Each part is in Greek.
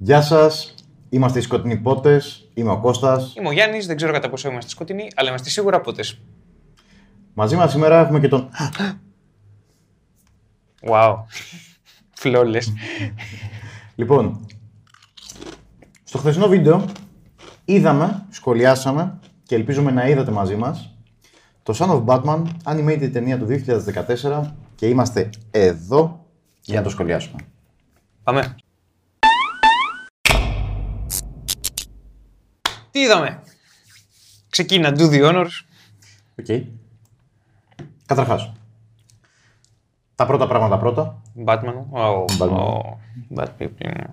Γεια σας. Είμαστε οι σκοτεινοί πότες. Είμαι ο Κώστας. Είμαι ο Γιάννης, δεν ξέρω κατά πόσο είμαστε σκοτεινοί, αλλά είμαστε σίγουρα πότες. Μαζί μας σήμερα έχουμε και τον. Wow. Φλόλες. Λοιπόν, στο χθεσινό βίντεο είδαμε, σχολιάσαμε και ελπίζουμε να είδατε μαζί μας το Son of Batman, animated ταινία του 2014 και είμαστε εδώ για να το σχολιάσουμε. Πάμε. Τι είδαμε. Ξεκίνα, do the honors. Οκ. Καταρχάς, τα πρώτα πράγματα πρώτα. Batman. Oh, Batman. oh, Bad people.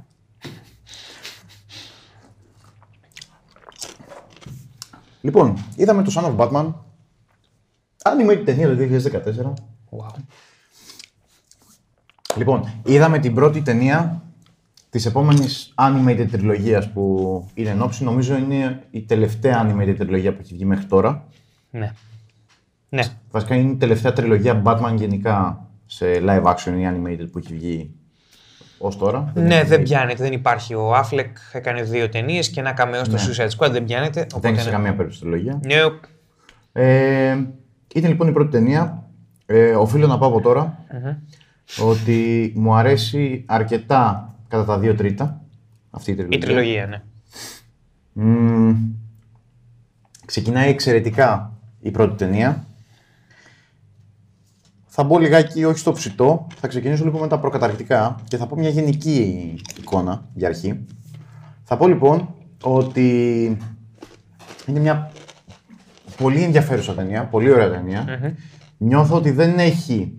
Λοιπόν, είδαμε το Son of Batman, animated ταινία του 2014. Wow. Λοιπόν, είδαμε την πρώτη ταινία της επόμενης animated τριλογίας που είναι εν ώψη. Νομίζω είναι η τελευταία animated τριλογία που έχει βγει μέχρι τώρα. Ναι. Ναι. Βασικά είναι η τελευταία τριλογία Batman γενικά σε live action ή animated που έχει βγει ως τώρα. Ναι, έχει δεν βγει. πιάνεται, δεν υπάρχει. Ο Affleck έκανε δύο ταινίες και ένα καμέο στο Suicide Squad, δεν πιάνεται. Δεν οπότε έχεις σε ναι. καμία περίπτωση τριλογία. Nope. Ε, ήταν λοιπόν η πρώτη ταινία. Ε, οφείλω να πω από τώρα ότι μου αρέσει αρκετά κατά τα δύο τρίτα αυτή η Η τριλογία. τριλογία, ναι. Μμμ, ξεκινάει εξαιρετικά η πρώτη ταινία. Θα μπω λιγάκι όχι στο ψητό, θα ξεκινήσω λίγο με τα προκαταρκτικά και θα πω μια γενική εικόνα για αρχή. Θα πω λοιπόν ότι είναι μια πολύ ενδιαφέρουσα ταινία, πολύ ωραία ταινία. Νιώθω ότι δεν έχει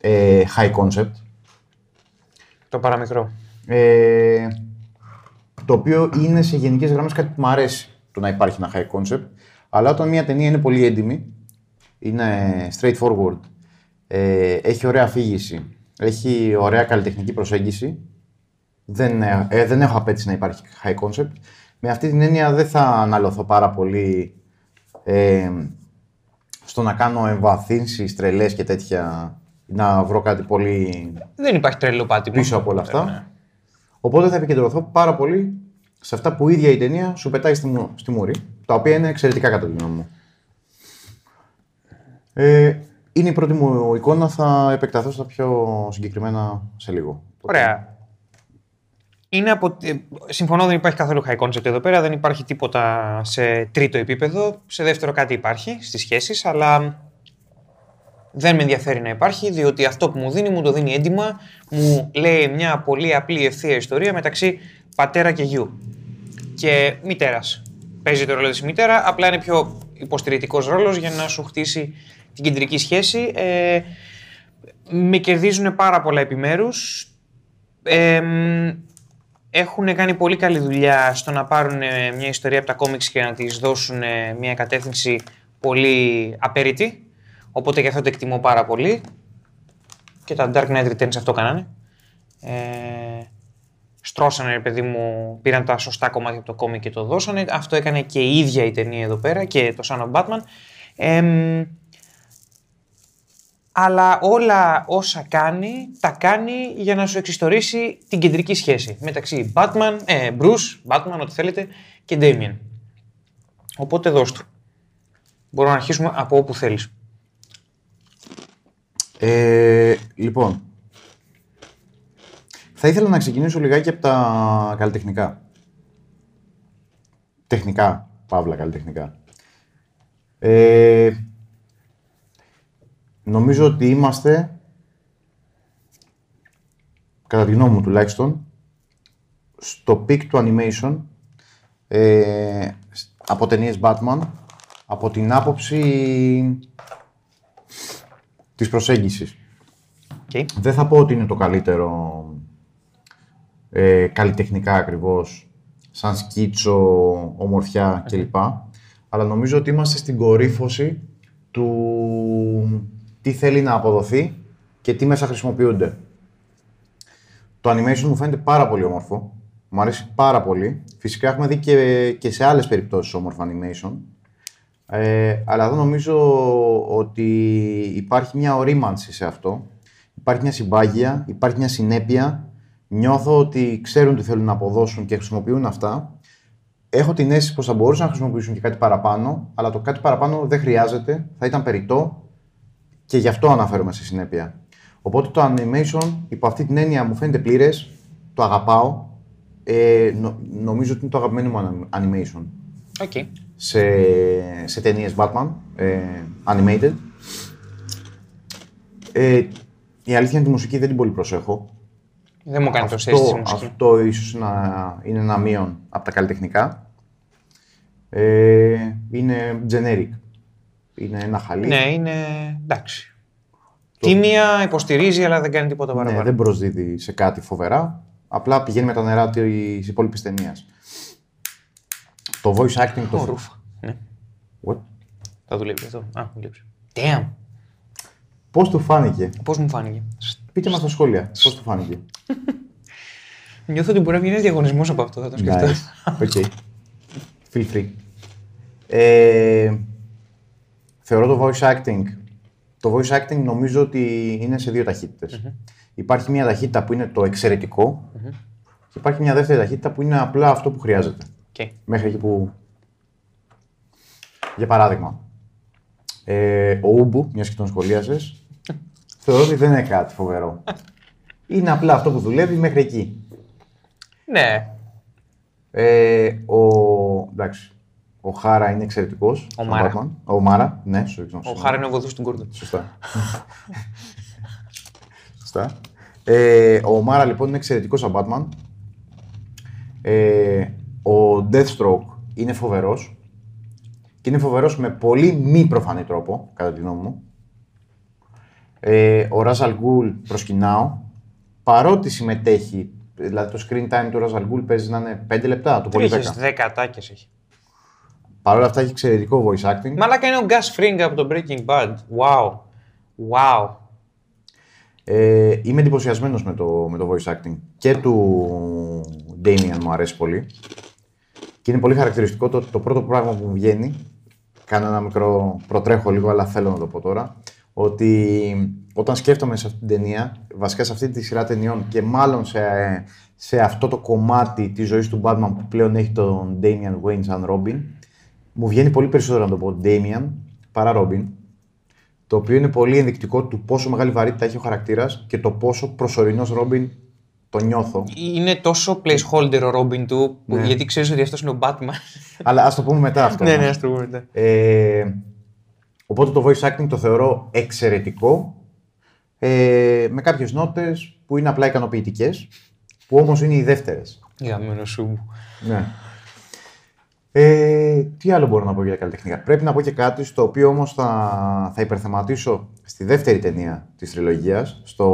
ε, high concept, Το παραμικρό. ε, το οποίο είναι σε γενικές γραμμές κάτι που μου αρέσει το να υπάρχει ένα high concept. Αλλά όταν μια ταινία είναι πολύ έντιμη, είναι straightforward, ε, έχει ωραία αφήγηση, έχει ωραία καλλιτεχνική προσέγγιση, δεν, ε, ε, δεν έχω απέτηση να υπάρχει high concept. Με αυτή την έννοια δεν θα αναλωθώ πάρα πολύ ε, στο να κάνω εμβαθύνσεις, τρελές και τέτοια, να βρω κάτι πολύ Δεν υπάρχει τρελό πάτημα. πίσω από όλα αυτά. Ναι. Οπότε θα επικεντρωθώ πάρα πολύ σε αυτά που η ίδια η ταινία σου πετάει στη, μου- στη μούρη, τα οποία είναι εξαιρετικά κατά τη γνώμη μου. Ε, είναι η πρώτη μου εικόνα, θα επεκταθώ στα πιο συγκεκριμένα σε λίγο. Ωραία. Είναι από... ε, Συμφωνώ, δεν υπάρχει καθόλου high concept εδώ πέρα. Δεν υπάρχει τίποτα σε τρίτο επίπεδο. Σε δεύτερο κάτι υπάρχει στις σχέσεις, αλλά δεν με ενδιαφέρει να υπάρχει, διότι αυτό που μου δίνει, μου το δίνει έντιμα. Μου λέει μια πολύ απλή ευθεία ιστορία μεταξύ πατέρα και γιου. Και μητέρας. Παίζει το ρόλο της μητέρα, απλά είναι πιο υποστηρικτικός ρόλος για να σου χτίσει την κεντρική σχέση. Ε, με κερδίζουν πάρα πολλά επιμέρους. Ε, έχουν κάνει πολύ καλή δουλειά στο να πάρουν ε, μια ιστορία από τα κόμιξ και να της δώσουν ε, μια κατεύθυνση πολύ απέριτη. Οπότε και αυτό το εκτιμώ πάρα πολύ. Και τα Dark Knight Returns αυτό κάνανε. Ε, στρώσανε, ρε παιδί μου, πήραν τα σωστά κομμάτια από το κόμικ και το δώσανε. Αυτό έκανε και η ίδια η ταινία εδώ πέρα και το Son of Batman. Εμ, αλλά όλα όσα κάνει, τα κάνει για να σου εξιστορήσει την κεντρική σχέση μεταξύ Batman, ε, Bruce, Batman, ό,τι θέλετε, και Damien. Οπότε δώσ' του. Μπορούμε να αρχίσουμε από όπου θέλεις. Ε, λοιπόν, θα ήθελα να ξεκινήσω λιγάκι από τα καλλιτεχνικά. Τεχνικά, παύλα καλλιτεχνικά. Ε, νομίζω ότι είμαστε, κατά τη γνώμη μου τουλάχιστον, στο peak του animation ε, από ταινίες Batman, από την άποψη της προσέγγισης. Okay. Δεν θα πω ότι είναι το καλύτερο ε, καλλιτεχνικά ακριβώς, σαν σκίτσο, ομορφιά κλπ. Αλλά νομίζω ότι είμαστε στην κορύφωση του τι θέλει να αποδοθεί και τι μέσα χρησιμοποιούνται. Το animation μου φαίνεται πάρα πολύ όμορφο. Μου αρέσει πάρα πολύ. Φυσικά έχουμε δει και, και σε άλλες περιπτώσεις όμορφο animation. Ε, αλλά εδώ νομίζω ότι υπάρχει μια ορίμανση σε αυτό. Υπάρχει μια συμπάγεια, υπάρχει μια συνέπεια νιώθω ότι ξέρουν τι θέλουν να αποδώσουν και χρησιμοποιούν αυτά. Έχω την αίσθηση πως θα μπορούσαν να χρησιμοποιήσουν και κάτι παραπάνω, αλλά το κάτι παραπάνω δεν χρειάζεται, θα ήταν περιττό και γι' αυτό αναφέρομαι στη συνέπεια. Οπότε το animation, υπό αυτή την έννοια, μου φαίνεται πλήρες, το αγαπάω. Ε, νο- νομίζω ότι είναι το αγαπημένο μου animation Okay. σε, σε ταινίες Batman, ε, animated. Ε, η αλήθεια είναι τη μουσική δεν την πολύ προσέχω. Δεν μου κάνει τόσο αίσθηση η Αυτό, μουσική. αυτό ίσως να είναι ένα μείον από τα καλλιτεχνικά. Ε, είναι generic. Είναι ένα χαλί. Ναι, είναι εντάξει. Τίμια, υποστηρίζει, αλλά δεν κάνει τίποτα Ναι, παραπάνω. δεν προσδίδει σε κάτι φοβερά. Απλά πηγαίνει με τα νερά της υπόλοιπης ταινίας. Το voice acting το. Ο Ρούφα. Ναι. What? Θα δουλεύει αυτό. Α, δουλεύει. Damn. Πώς του φάνηκε; Πώς μου φάνηκε; Πείτε μας στα σχόλια. Πώς του φάνηκε; Νιώθω ότι μπορεί να βγει ένας διαγωνισμός από αυτό. Θα το σκεφτώ. Nice. Οκ. Feel free. Ε, θεωρώ το voice acting. Το voice acting νομίζω ότι είναι σε δύο ταχύτητες. Υπάρχει μια ταχύτητα που είναι το εξαιρετικό και υπάρχει μια δεύτερη ταχύτητα που είναι απλά αυτό που χρειάζεται. Okay. Μέχρι εκεί που... Για παράδειγμα, ε, ο Ούμπου, μιας και τον σχολίασες, θεωρώ ότι δεν είναι κάτι φοβερό. Είναι απλά αυτό που δουλεύει μέχρι εκεί. Ναι. Ε, ο, εντάξει, ο Χάρα είναι εξαιρετικός. Ο Μάρα. Ο Μάρα, ναι, σου Ο Χάρη είναι ο βοηθός του Γκόρντον. Σωστά. Σωστά. Ε, ο Μάρα λοιπόν είναι εξαιρετικός σαν Batman. Ε, ο Deathstroke είναι φοβερός. Και είναι φοβερός με πολύ μη προφανή τρόπο, κατά τη γνώμη μου. Ε, ο Ράζαλ Γκουλ προσκυνάω. Παρότι συμμετέχει, δηλαδή το screen time του Ράζαλ Γκουλ παίζει να είναι 5 λεπτά, το πολύ 10. Είχε 10 ατάκες έχει. Παρ' όλα αυτά έχει εξαιρετικό voice acting. Μαλάκα είναι ο Gus Fring από το Breaking Bad. Wow. Wow. Ε, είμαι εντυπωσιασμένος με το, με το voice acting και του Damian μου αρέσει πολύ. Και είναι πολύ χαρακτηριστικό το, το πρώτο πράγμα που μου βγαίνει. Κάνω ένα μικρό προτρέχω λίγο, αλλά θέλω να το πω τώρα. Ότι όταν σκέφτομαι σε αυτή την ταινία, βασικά σε αυτή τη σειρά ταινιών και μάλλον σε, σε αυτό το κομμάτι της ζωής του Batman που πλέον έχει τον Damian Wayne σαν Robin, μου βγαίνει πολύ περισσότερο να το πω Damian παρά Robin. Το οποίο είναι πολύ ενδεικτικό του πόσο μεγάλη βαρύτητα έχει ο χαρακτήρας και το πόσο προσωρινός Ρόμπιν το νιώθω. Είναι τόσο placeholder ο Robin του, που, Ναι. γιατί ξέρεις ότι αυτός είναι ο Batman. Αλλά ας το πούμε μετά αυτό. ναι, όμως. ναι, ας το πούμε μετά. Ε, οπότε το voice acting το θεωρώ εξαιρετικό. Ε, με κάποιες νότες που είναι απλά ικανοποιητικές, που όμως είναι οι δεύτερες. Γαμμένο σου. Ναι. Ε, τι άλλο μπορώ να πω για τα καλλιτεχνικά; Πρέπει να πω και κάτι στο οποίο όμως θα, θα υπερθεματίσω στη δεύτερη ταινία της τριλογίας, στο,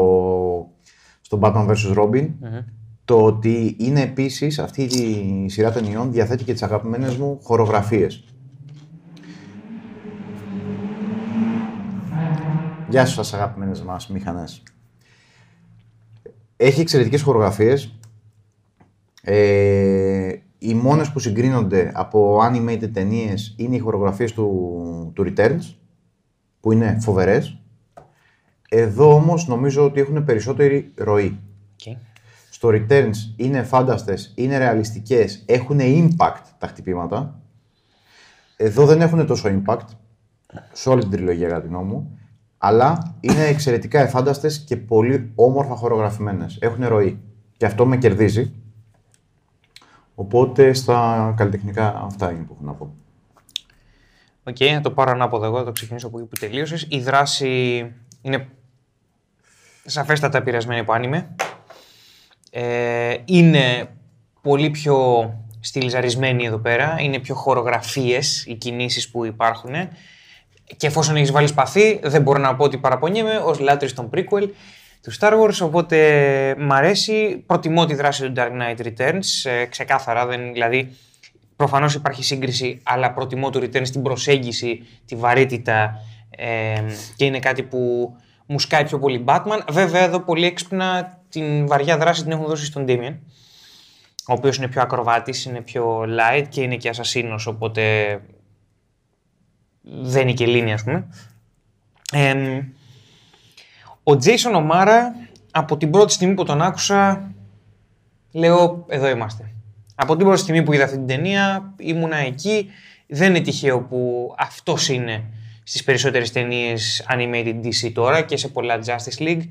στο Batman vs. Robin. Το ότι είναι επίσης αυτή η σειρά ταινιών διαθέτει και τις αγαπημένες μου χορογραφίες. Γεια σας αγαπημένες μας μηχανές. Έχει εξαιρετικές χορογραφίες. Ε, οι μόνες που συγκρίνονται από animated ταινίες είναι οι χορογραφίες του, του Returns, που είναι φοβερές. Εδώ όμως νομίζω ότι έχουν περισσότερη ροή. Okay. Στο Returns είναι φάνταστες, είναι ρεαλιστικές, έχουν impact τα χτυπήματα. Εδώ δεν έχουν τόσο impact, σε όλη την τριλογία κατά τη γνώμη μου, αλλά είναι εξαιρετικά ευφάνταστες και πολύ όμορφα χορογραφημένες. Έχουν ροή. Και αυτό με κερδίζει. Οπότε στα καλλιτεχνικά αυτά είναι που έχω να πω. Οκ, να το πάρω ανάποδα εγώ, θα το ξεκινήσω από εκεί που τελείωσες. Η δράση είναι σαφέστατα επηρεασμένη από άνιμε. Ε, είναι πολύ πιο στυλιζαρισμένη εδώ πέρα. Είναι πιο χορογραφίες οι κινήσεις που υπάρχουν. Και εφόσον έχεις βάλει σπαθί, δεν μπορώ να πω ότι παραπονιέμαι ως λάτρης των prequel του Star Wars. Οπότε μ' αρέσει. Προτιμώ τη δράση του Dark Knight Returns. Ε, ξεκάθαρα. Δεν, δηλαδή, προφανώς υπάρχει σύγκριση, αλλά προτιμώ του Returns την προσέγγιση, τη βαρύτητα ε, και είναι κάτι που μου σκάει πιο πολύ Batman. Βέβαια, εδώ πολύ έξυπνα την βαριά δράση την έχουν δώσει στον Damien, ο οποίος είναι πιο ακροβάτης, είναι πιο light και είναι και ασασίνος, οπότε δεν είναι και λίνη, ας πούμε. Ε, ο Jason O'Mara, από την πρώτη στιγμή που τον άκουσα, λέω εδώ είμαστε. Από την πρώτη στιγμή που είδα αυτή την ταινία ήμουνα εκεί. Δεν είναι τυχαίο που αυτός είναι στις περισσότερες ταινίες animated DC τώρα και σε πολλά Justice League.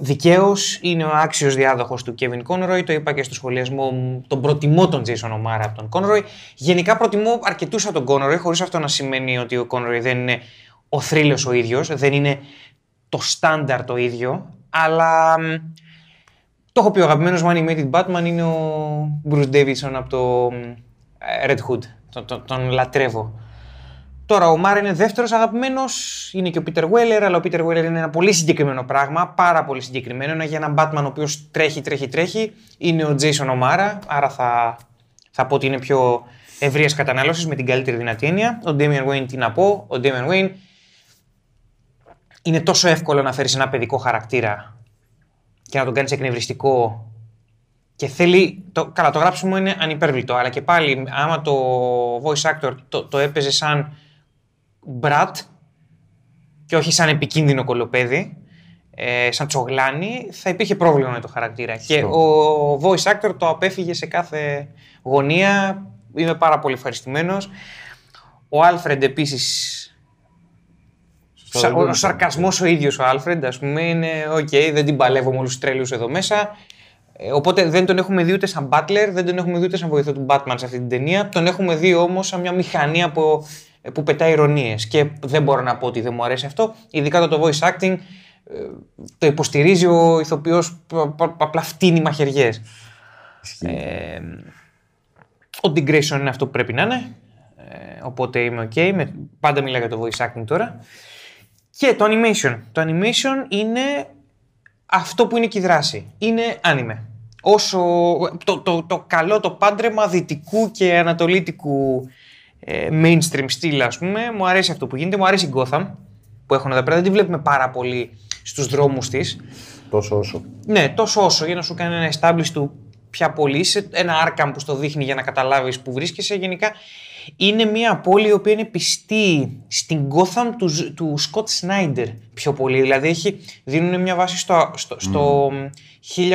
Δικαίως είναι ο άξιος διάδοχος του Kevin Conroy. Το είπα και στο σχολιασμό μου. Τον προτιμώ τον Jason O'Mara από τον Conroy. Γενικά προτιμώ αρκετούς από τον Conroy, χωρίς αυτό να σημαίνει ότι ο Conroy δεν είναι ο θρύλος ο ίδιος, δεν είναι το στάνταρ το ίδιο. Αλλά το έχω πει, ο αγαπημένος μου animated Batman είναι ο Bruce Davidson από το Red Hood. Τον, τον, τον λατρεύω. Τώρα ο Μάρ είναι δεύτερος αγαπημένος, είναι και ο Πίτερ Βέλλερ, αλλά ο Πίτερ Βέλλερ είναι ένα πολύ συγκεκριμένο πράγμα, πάρα πολύ συγκεκριμένο. Είναι για έναν Batman ο οποίος τρέχει, τρέχει, τρέχει. Είναι ο Jason O'Mara, άρα θα, θα πω ότι είναι πιο ευρείας κατανάλωσης με την καλύτερη δυνατή έννοια. Ο Damian Wayne τι να πω, ο Damian Wayne είναι τόσο εύκολο να φέρεις ένα παιδικό χαρακτήρα και να τον κάνεις εκνευριστικό και θέλει. Το, καλά, το γράψιμο είναι ανυπέρβλητο, αλλά και πάλι, άμα το voice actor το, το έπαιζε σαν μπρατ και όχι σαν επικίνδυνο κολοπέδι, ε, σαν τσογλάνι, θα υπήρχε πρόβλημα με το χαρακτήρα. Και ο voice actor το απέφυγε σε κάθε γωνία. Είμαι πάρα πολύ ευχαριστημένος. Ο Άλφρεντ επίσης. Ο, ο σαρκασμός ο ίδιος ο Άλφρεντ, ας πούμε, είναι οκ, δεν την παλεύω με όλους τους τρελούς εδώ μέσα. Ε, οπότε δεν τον έχουμε δει ούτε σαν Butler, δεν τον έχουμε δει ούτε σαν βοηθό του Batman σε αυτή την ταινία. Τον έχουμε δει όμως σαν μια μηχανή από ε, που πετάει ειρωνείες. Και δεν μπορώ να πω ότι δεν μου αρέσει αυτό. Ειδικά το, voice acting ε, το υποστηρίζει ο ηθοποιός απλά φτύνει μαχαιριές. Ε, ο Digression είναι αυτό που πρέπει να είναι. Ε, οπότε είμαι ok. Με, πάντα μιλάω για το voice acting τώρα. Και το animation. Το animation είναι αυτό που είναι και η δράση. Είναι anime. Όσο το, το, το καλό το πάντρεμα δυτικού και ανατολίτικου ε, mainstream στυλ, ας πούμε. Μου αρέσει αυτό που γίνεται. Μου αρέσει η Gotham που έχουν εδώ πέρα. Δεν τη βλέπουμε πάρα πολύ στους δρόμους της. Τόσο όσο. Ναι, τόσο όσο για να σου κάνει ένα establish του πια πολύ. Ένα Arkham που στο δείχνει για να καταλάβεις που βρίσκεσαι. Γενικά είναι μια πόλη η οποία είναι πιστή στην Gotham του, του Scott Snyder πιο πολύ. Δηλαδή έχει, δίνουν μια βάση στο, στο, στο 1800,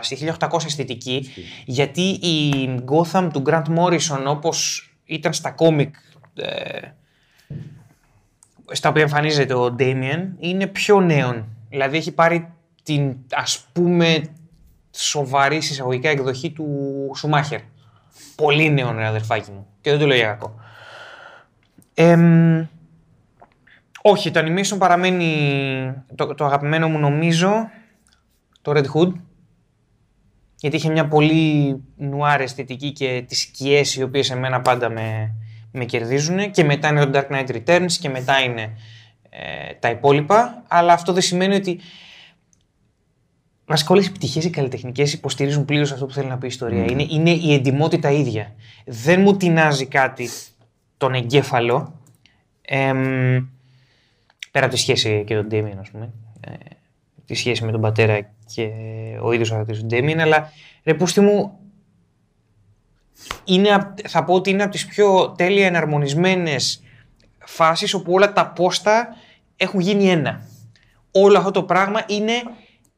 στη 1800 αισθητική, γιατί η Gotham του Grant Morrison όπως ήταν στα κόμικ ε, στα οποία εμφανίζεται ο Damien είναι πιο νέον. Δηλαδή έχει πάρει την ας πούμε σοβαρή συσσαγωγικά εκδοχή του Σουμάχερ. Πολύ νέον ρε αδερφάκι μου. Και δεν το λέω για κακό. όχι, το animation παραμένει το, το αγαπημένο μου νομίζω το Red Hood γιατί είχε μια πολύ νουάρ αισθητική και τις σκιές οι οποίες εμένα πάντα με, με κερδίζουν και μετά είναι το Dark Knight Returns και μετά είναι ε, τα υπόλοιπα αλλά αυτό δεν σημαίνει ότι Βασικά όλες οι πτυχές οι καλλιτεχνικές υποστηρίζουν πλήρως αυτό που θέλει να πει η ιστορία. Mm. Είναι, είναι η εντυμότητα ίδια. Δεν μου τεινάζει κάτι τον εγκέφαλο. Ε, πέρα από τη σχέση και τον Ντέμιεν, ας πούμε. Ε, τη σχέση με τον πατέρα και ο ίδιος ο χαρακτήρας του Ντέμιεν, αλλά ρε πούστη μου, είναι, θα πω ότι είναι από τις πιο τέλεια εναρμονισμένες φάσεις όπου όλα τα πόστα έχουν γίνει ένα. Όλο αυτό το πράγμα είναι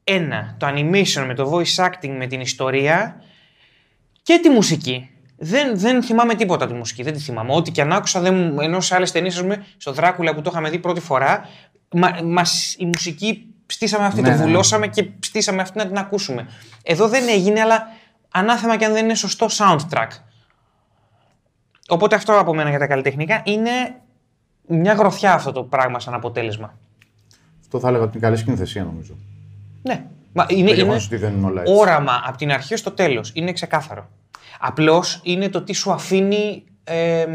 ένα. Το animation με το voice acting με την ιστορία και τη μουσική. Δεν, δεν θυμάμαι τίποτα τη μουσική, δεν τη θυμάμαι. Ό,τι και αν άκουσα, δεν, ενώ σε άλλες ταινίε, στο Δράκουλα που το είχαμε δει πρώτη φορά, μα, μας, η μουσική στήσαμε αυτή, ναι, το ναι, ναι. βουλώσαμε και στήσαμε αυτή να την ακούσουμε. Εδώ δεν έγινε, αλλά ανάθεμα και αν δεν είναι σωστό soundtrack. Οπότε αυτό από μένα για τα καλλιτεχνικά είναι μια γροθιά αυτό το πράγμα σαν αποτέλεσμα. Αυτό θα έλεγα ότι είναι καλή σκηνοθεσία νομίζω. Ναι. Μα είναι, είναι όραμα από την αρχή στο τέλος. Είναι ξεκάθαρο. Απλώς είναι το τι σου αφήνει ε,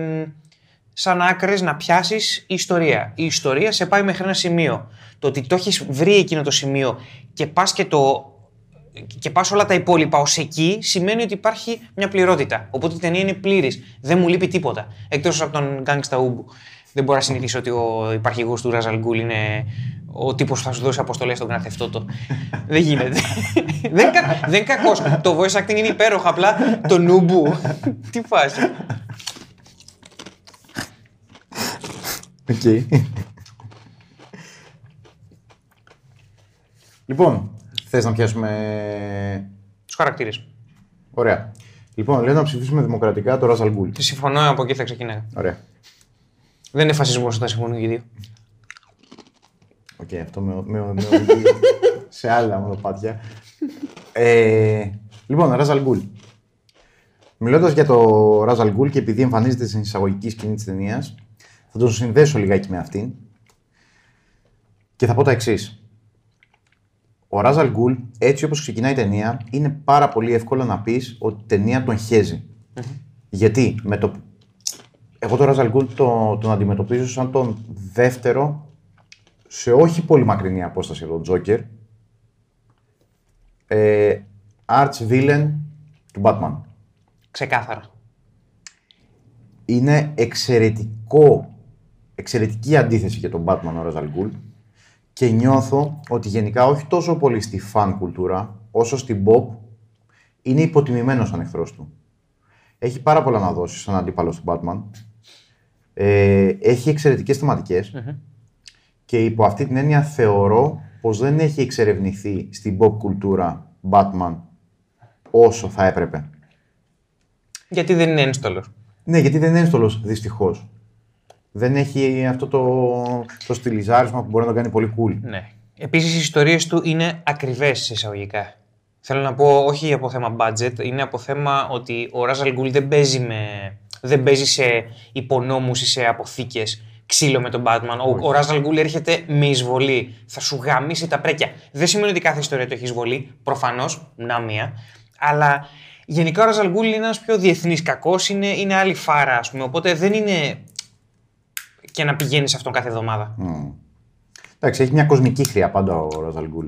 σαν άκρες να πιάσεις η ιστορία. Η ιστορία σε πάει μέχρι ένα σημείο. Το ότι το έχεις βρει εκείνο το σημείο και πας και το. Και πας όλα τα υπόλοιπα ως εκεί σημαίνει ότι υπάρχει μια πληρότητα. Οπότε η ταινία είναι πλήρης. Δεν μου λείπει τίποτα. Εκτός από τον Gangsta Ubu. Δεν μπορώ να συνηθίσω ότι ο υπαρχηγός του Ραζαλγκούλ είναι ο τύπος που θα σου δώσει αποστολές στον καθευτό δεν γίνεται. δεν, δεν είναι κακός. Το voice acting είναι υπέροχο. Απλά το νουμπού. Τι φάση. ΟΚ. Λοιπόν, θες να πιάσουμε Τους χαρακτήρες. Ωραία. Λοιπόν, λέω να ψηφίσουμε δημοκρατικά το Ρα'ς αλ Γκουλ. Συμφωνώ, από εκεί θα ξεκινάει. Ωραία. Δεν είναι φασισμός όταν συμφωνούν οι δύο. ΟΚ, αυτό με, με, με οδηγεί σε άλλα μονοπάτια. Ε, λοιπόν, Ρα'ς αλ Γκουλ. Μιλώντας για το Ρα'ς αλ Γκουλ και επειδή εμφανίζεται στην εισαγωγική σκηνή της ταινίας, θα τον συνδέσω λιγάκι με αυτήν και θα πω τα εξής. Ο Ράζαλ Γκουλ, έτσι όπως ξεκινάει η ταινία, είναι πάρα πολύ εύκολο να πεις ότι η ταινία τον χαιζει Γιατί; Με το. Εγώ το Ράζαλ Γκουλ το, τον αντιμετωπίζω σαν τον δεύτερο σε όχι πολύ μακρινή απόσταση από τον Τζόκερ. Ε, arch villain του Batman. Ξεκάθαρα. Είναι εξαιρετικό, εξαιρετική αντίθεση για τον Batman ο Ράζαλ Γκουλ και νιώθω ότι γενικά όχι τόσο πολύ στη φαν κουλτούρα, όσο στην pop, είναι υποτιμημένος σαν εχθρός του. Έχει πάρα πολλά να δώσει σαν αντίπαλο του Batman. Ε, έχει εξαιρετικές θεματικές και υπό αυτή την έννοια θεωρώ πως δεν έχει εξερευνηθεί στην pop κουλτούρα Batman όσο θα έπρεπε. Γιατί δεν είναι ένστολος. Ναι, γιατί δεν είναι ένστολος δυστυχώς. Δεν έχει αυτό το, το στυλιζάρισμα που μπορεί να το κάνει πολύ cool. Ναι. Επίσης οι ιστορίες του είναι ακριβές εισαγωγικά. Θέλω να πω όχι από θέμα budget, είναι από θέμα ότι ο Ράζαλ Γκουλ δεν παίζει, με, δεν παίζει σε υπονόμους ή σε αποθήκες ξύλο με τον Batman. Ο, ο Ράζαλ Γκουλ έρχεται με εισβολή. Θα σου γαμίσει τα πρέκια. Δεν σημαίνει ότι κάθε ιστορία του έχει εισβολή. Προφανώς, να μία. Αλλά γενικά ο Ράζαλ Γκουλ είναι ένας πιο διεθνής κακός. Είναι, είναι άλλη φάρα, ας πούμε. Οπότε δεν είναι και να πηγαίνεις σε αυτόν κάθε εβδομάδα. Εντάξει, έχει μια κοσμική χρειά πάντα ο Ράζαλ Γκουλ.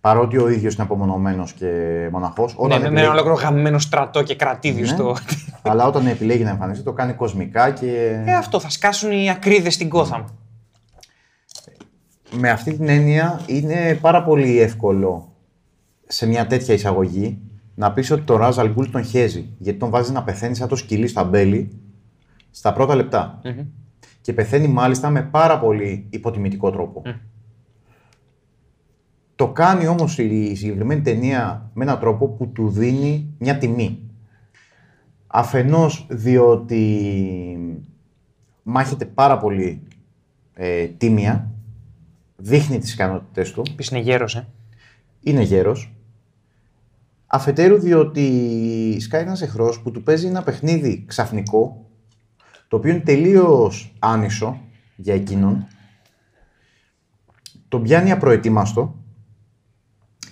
Παρότι ο ίδιος είναι απομονωμένος και μοναχός. Ναι, με ένα ολόκληρο γαμμένο στρατό και κρατήδιο Ναι. στο. Αλλά όταν επιλέγει να εμφανιστεί, το κάνει κοσμικά και. Ε, αυτό θα σκάσουν οι ακρίδες στην Gotham. Με αυτή την έννοια είναι πάρα πολύ εύκολο σε μια τέτοια εισαγωγή να πεις ότι το Ράζαλ Γκουλ τον χέζει. Γιατί τον βάζεις να πεθαίνει σαν το σκυλί στα μπέλη στα πρώτα λεπτά. Και πεθαίνει μάλιστα με πάρα πολύ υποτιμητικό τρόπο. Το κάνει όμως η συγκεκριμένη ταινία με έναν τρόπο που του δίνει μια τιμή. Αφενός διότι μάχεται πάρα πολύ ε, τίμια, δείχνει τις ικανότητες του, Επίσης είναι γέρος, ε. είναι γέρος. Αφετέρου διότι σκάει ένας εχθρός που του παίζει ένα παιχνίδι ξαφνικό, το οποίο είναι τελείως άνισο για εκείνον, τον πιάνει απροετοίμαστο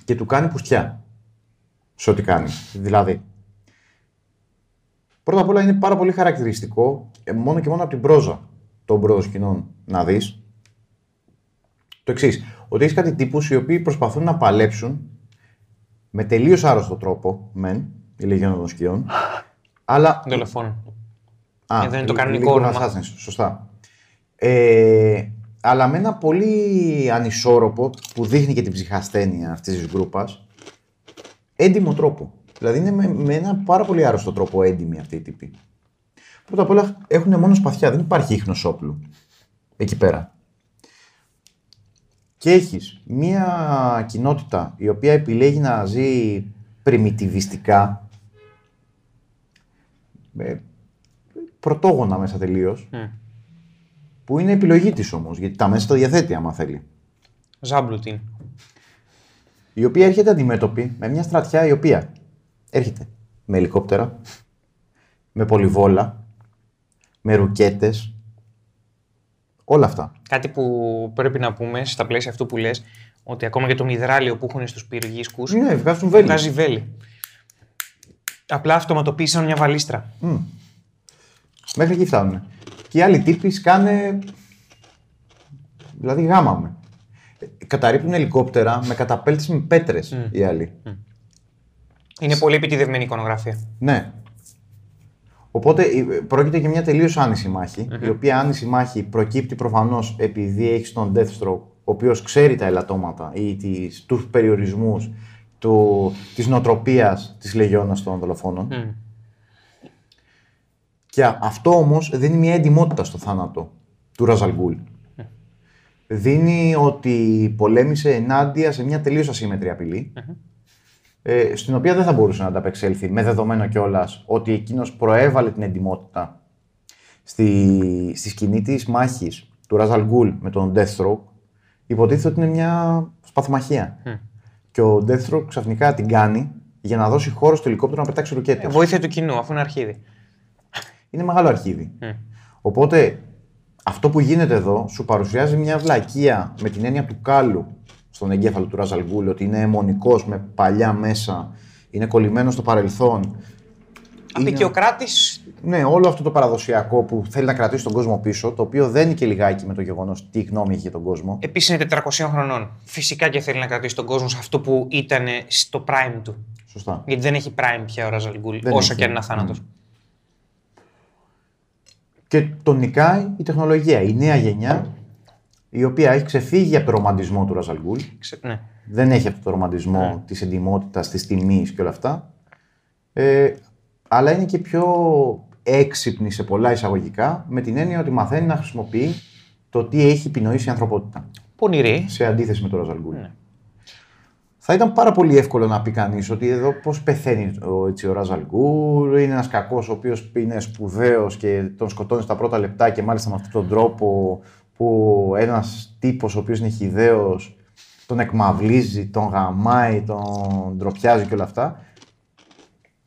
και του κάνει πουστιά σε ό,τι κάνει. Δηλαδή, πρώτα απ' όλα είναι πάρα πολύ χαρακτηριστικό, ε, μόνο και μόνο από την πρόζα των προσκυνών να δεις, το εξής. Ότι έχεις κάτι τύπους οι οποίοι προσπαθούν να παλέψουν με τελείως άρρωστο τρόπο, μεν, η Λεγιώνα των Σκιών, αλλά. Δολοφόνο. Α, Ε, δεν είναι το League κανονικό of όνομα. Assassins, σωστά. Ε, αλλά με ένα πολύ ανισόρροπο που δείχνει και την ψυχασθένεια αυτής της γκρούπας, έντιμο τρόπο. Δηλαδή είναι με, με ένα πάρα πολύ άρρωστο τρόπο έντιμοι αυτοί οι τύποι. Πρώτα απ' όλα έχουν μόνο σπαθιά, δεν υπάρχει ίχνος όπλου εκεί πέρα. Και έχεις μία κοινότητα η οποία επιλέγει να ζει πριμιτιβιστικά, με πρωτόγωνα μέσα τελείως, που είναι επιλογή της όμως, γιατί τα μέσα τα διαθέτει άμα θέλει. Ζάμπλουτιν. Η οποία έρχεται αντιμέτωπη με μια στρατιά η οποία έρχεται με ελικόπτερα, με πολυβόλα, με ρουκέτες, όλα αυτά. Κάτι που πρέπει να πούμε στα πλαίσια αυτού που λες, ότι ακόμα και το μυδράλιο που έχουν στους πυργίσκους Ναι, βγάζουν βέλη. βγάζει βέλη. Απλά αυτοματοποίησαν μια βαλίστρα. Μέχρι εκεί φτάνουν. Και οι άλλοι τύποι σκάνε. Δηλαδή γάμαμε. Καταρρύπτουν ελικόπτερα με καταπέλτες με πέτρες οι άλλοι. Είναι πολύ επιτιδευμένη εικονογραφία. Ναι. Οπότε ε, πρόκειται για μια τελείως άνηση μάχη, η οποία άνηση μάχη προκύπτει προφανώς επειδή έχει τον Deathstroke, ο οποίος ξέρει τα ελαττώματα ή τις, τους περιορισμούς του, της νοοτροπίας της λεγιώνας των δολοφόνων. Και α- αυτό όμως δίνει μια εντυμότητα στο θάνατο του Ραζαλγκούλ. Δίνει ότι πολέμησε ενάντια σε μια τελείως ασύμμετρη απειλή ε, στην οποία δεν θα μπορούσε να ανταπεξέλθει με δεδομένο κιόλας ότι εκείνος προέβαλε την εντυμότητα στη, στη σκηνή της μάχης του Ραζαλ Γκουλ με τον Deathstroke. Υποτίθεται ότι είναι μια σπαθμαχία. Και ο Deathstroke ξαφνικά την κάνει για να δώσει χώρο στο ελικόπτερο να πετάξει ρουκέτε. Ε, βοήθεια του κοινού, αφού είναι αρχίδι. Είναι μεγάλο αρχίδι. Οπότε αυτό που γίνεται εδώ σου παρουσιάζει μια βλακεία με την έννοια του κάλου στον εγκέφαλο του Ράζαλ Γκούλ, ότι είναι αιμονικός με παλιά μέσα, είναι κολλημένο στο παρελθόν. Απεικιοκράτης. Ναι, όλο αυτό το παραδοσιακό που θέλει να κρατήσει τον κόσμο πίσω, το οποίο δεν είναι και λιγάκι με το γεγονός τι γνώμη έχει για τον κόσμο. Επίσης είναι 400 χρονών. Φυσικά και θέλει να κρατήσει τον κόσμο σε αυτό που ήταν στο prime του. Σωστά. Γιατί δεν έχει prime πια ο Ράζαλ Γκούλ, Δεν όσο έχει. και αν είναι αθάνατο. Και τον νικάει η τεχνολογία, η νέα γενιά, η οποία έχει ξεφύγει από το ρομαντισμό του Ράζαλ Γκούλ. Ναι. Δεν έχει αυτό το ρομαντισμό της εντυμότητας, της τιμής και όλα αυτά. Ε, αλλά είναι και πιο έξυπνη σε πολλά εισαγωγικά, με την έννοια ότι μαθαίνει να χρησιμοποιεί το τι έχει επινοήσει η ανθρωπότητα. Πονηρή. Σε αντίθεση με τον Ράζαλ Γκούλ. Θα ήταν πάρα πολύ εύκολο να πει κανείς ότι εδώ πώς πεθαίνει ο, έτσι, ο Ράζαλ Γκούλ, είναι ένας κακός ο οποίος είναι σπουδαίος και τον σκοτώνεις στα πρώτα λεπτά και μάλιστα με αυτόν τον τρόπο που ένας τύπος ο οποίος είναι χιδαίος τον εκμαυλίζει, τον γαμάει, τον ντροπιάζει και όλα αυτά.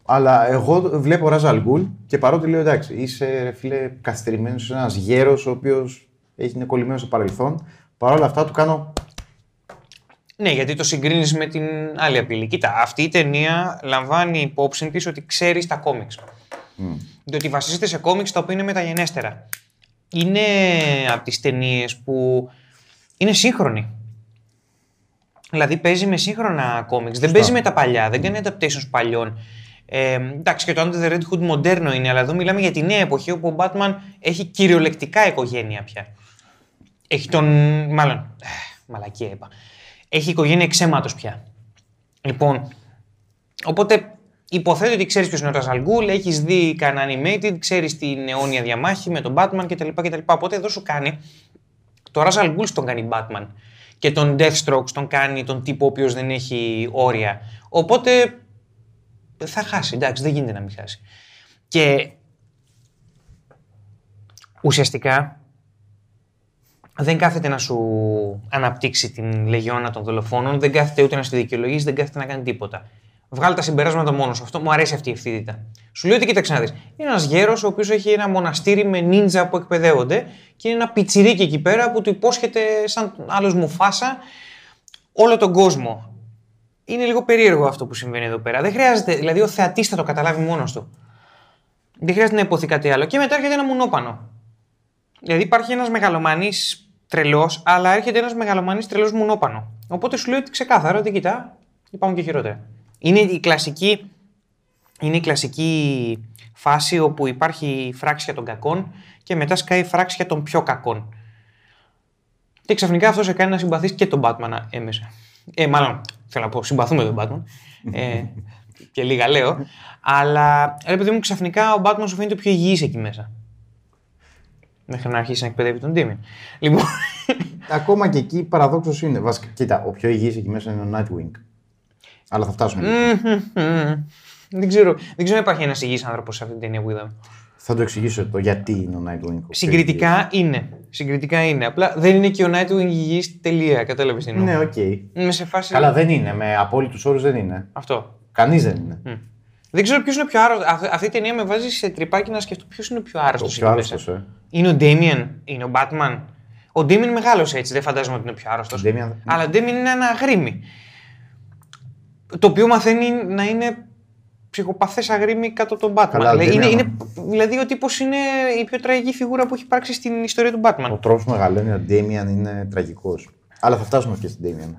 Αλλά εγώ βλέπω Ράζαλ Γκούλ και παρότι λέω εντάξει, είσαι ρε φίλε καθυστερημένος, είσαι ένας γέρος ο οποίος είναι κολλημένος στο παρελθόν. Παρ' όλα αυτά του κάνω Ναι, γιατί το συγκρίνεις με την άλλη απειλή. Κοίτα, αυτή η ταινία λαμβάνει υπόψη της ότι ξέρεις τα κόμιξ. Διότι βασίζεται σε κόμιξ τα οποία είναι μεταγενέστερα. Είναι από τις ταινίες που είναι σύγχρονη. Δηλαδή παίζει με σύγχρονα κόμιξ. Δεν παίζει με τα παλιά, δεν κάνει adaptations παλιών. Ε, εντάξει, και το Under the Red Hood μοντέρνο είναι, αλλά εδώ μιλάμε για τη νέα εποχή όπου ο Batman έχει κυριολεκτικά οικογένεια πια. Έχει τον. Μάλλον. ε, Μαλακία είπα. Έχει οικογένεια εξαίματος πια. Λοιπόν, οπότε υποθέτω ότι ξέρεις ποιος είναι ο Ραζαλ Γκούλ, έχεις δει κανένα animated, ξέρεις την αιώνια διαμάχη με τον Batman κτλ. κτλ. Οπότε εδώ σου κάνει. Το Ραζαλ Γκούλ τον κάνει Batman. Και τον Deathstroke τον κάνει τον τύπο ο οποίος δεν έχει όρια. Οπότε θα χάσει, εντάξει, δεν γίνεται να μην χάσει. Και ουσιαστικά δεν κάθεται να σου αναπτύξει την λεγιώνα των δολοφόνων, δεν κάθεται ούτε να στη δικαιολογήσει, δεν κάθεται να κάνει τίποτα. Βγάλει τα συμπεράσματα μόνος σου. Αυτό μου αρέσει αυτή η ευθύτητα. Σου λέει ότι κοίταξε να δεις. Είναι ένας γέρος ο οποίος έχει ένα μοναστήρι με νίντζα που εκπαιδεύονται και είναι ένα πιτσιρίκι εκεί πέρα που του υπόσχεται σαν άλλος μουφάσα όλο τον κόσμο. Είναι λίγο περίεργο αυτό που συμβαίνει εδώ πέρα. Δεν χρειάζεται, δηλαδή ο θεατής θα το καταλάβει μόνος του. Δεν χρειάζεται να υποθεί κάτι άλλο. Και μετά έρχεται ένα μουνόπανο. Δηλαδή υπάρχει ένας μεγαλομανής τρελός, αλλά έρχεται ένας μεγαλομανής τρελός μουνόπανο. Οπότε σου λέει ότι ξεκάθαρα ότι κοιτά, υπάρχουν και χειρότερα. Είναι η κλασική, είναι η κλασική φάση όπου υπάρχει φράξια των κακών και μετά σκάει φράξια των πιο κακών. Και ξαφνικά αυτό σε κάνει να συμπαθείς και τον Batman έμεσα. Ε, μάλλον θέλω να πω, συμπαθούμε τον Batman. ε, και λίγα λέω. Αλλά ρε παιδί μου, ξαφνικά ο Batman σου φαίνεται πιο υγιής εκεί μέσα. Μέχρι να αρχίσει να εκπαιδεύει τον Damien. Λοιπόν, Ακόμα και εκεί παραδόξως είναι. Βασικά, κοίτα, ο πιο υγιής εκεί μέσα είναι ο Nightwing. Αλλά θα φτάσουμε. εκεί. δεν, ξέρω, δεν ξέρω αν υπάρχει ένας υγιής άνθρωπος σε αυτή την ταινία που είδαμε. Θα το εξηγήσω το γιατί είναι ο Nightwing. ο πιο υγιής. Συγκριτικά είναι. Συγκριτικά είναι. Απλά δεν είναι και ο Nightwing υγιής τελεία. Κατάλαβες τι εννοώ. Ναι, οκ. Είμαι σε φάση. Καλά, δεν είναι. Με απόλυτους όρους δεν είναι. Αυτό. Κανείς δεν είναι. Δεν ξέρω ποιος είναι ο πιο άρρωστος. Αυτή, αυτή η ταινία με βάζει σε τριπάκι να σκεφτώ ποιος είναι ο πιο άρρωστος. Ο πιο άρρωστος, ε. Είναι ο Damien, είναι ο Batman. Ο Damien μεγάλωσε έτσι, δεν φαντάζομαι ότι είναι ο πιο άρρωστος. Ο Damian- Αλλά ο Damien είναι ένα αγρίμι. Το οποίο μαθαίνει να είναι ψυχοπαθές αγρίμι κάτω τον Batman. Καλά, ο δηλαδή, είναι, Damian- είναι, δηλαδή ο τύπος είναι η πιο τραγική φιγούρα που έχει υπάρξει στην ιστορία του Batman. Ο τρόπος που μεγαλώνει ο Damian είναι τραγικός. Αλλά θα φτάσουμε και στην Damian.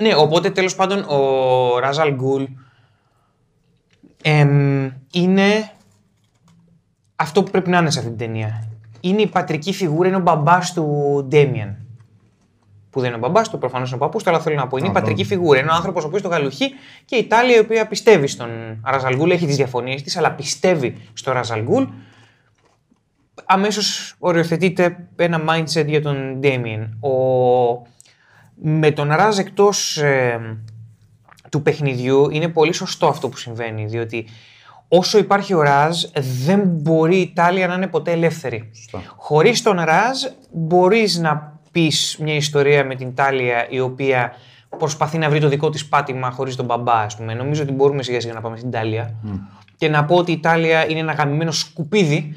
Ναι, οπότε τέλος πάντων ο Ράζαλ Γκουλ εμ, είναι αυτό που πρέπει να είναι σε αυτή την ταινία. Είναι η πατρική φιγούρα, είναι ο μπαμπάς του Ντέμιαν. Που δεν είναι ο μπαμπάς του, προφανώς είναι ο παππούς του, αλλά θέλω να πω. Είναι η Α, πατρική ναι. φιγούρα. Είναι ο άνθρωπος ο οποίος το γαλουχεί και η Τάλια η οποία πιστεύει στον Ράζαλ Γκουλ, έχει τις διαφωνίες της, αλλά πιστεύει στο Ράζαλ Γκουλ. Αμέσως οριοθετείται ένα mindset για τον Ντέμιαν. Ο... Με τον Ράζ εκτός ε, του παιχνιδιού είναι πολύ σωστό αυτό που συμβαίνει. Διότι όσο υπάρχει ο Ραζ, δεν μπορεί η Ιταλία να είναι ποτέ ελεύθερη. Χωρίς τον Ραζ, μπορείς να πεις μια ιστορία με την Ιταλία η οποία προσπαθεί να βρει το δικό της πάτημα χωρίς τον μπαμπά, ας πούμε. Νομίζω ότι μπορούμε σιγά σιγά να πάμε στην Ιταλία. Και να πω ότι η Ιταλία είναι ένα γαμημένο σκουπίδι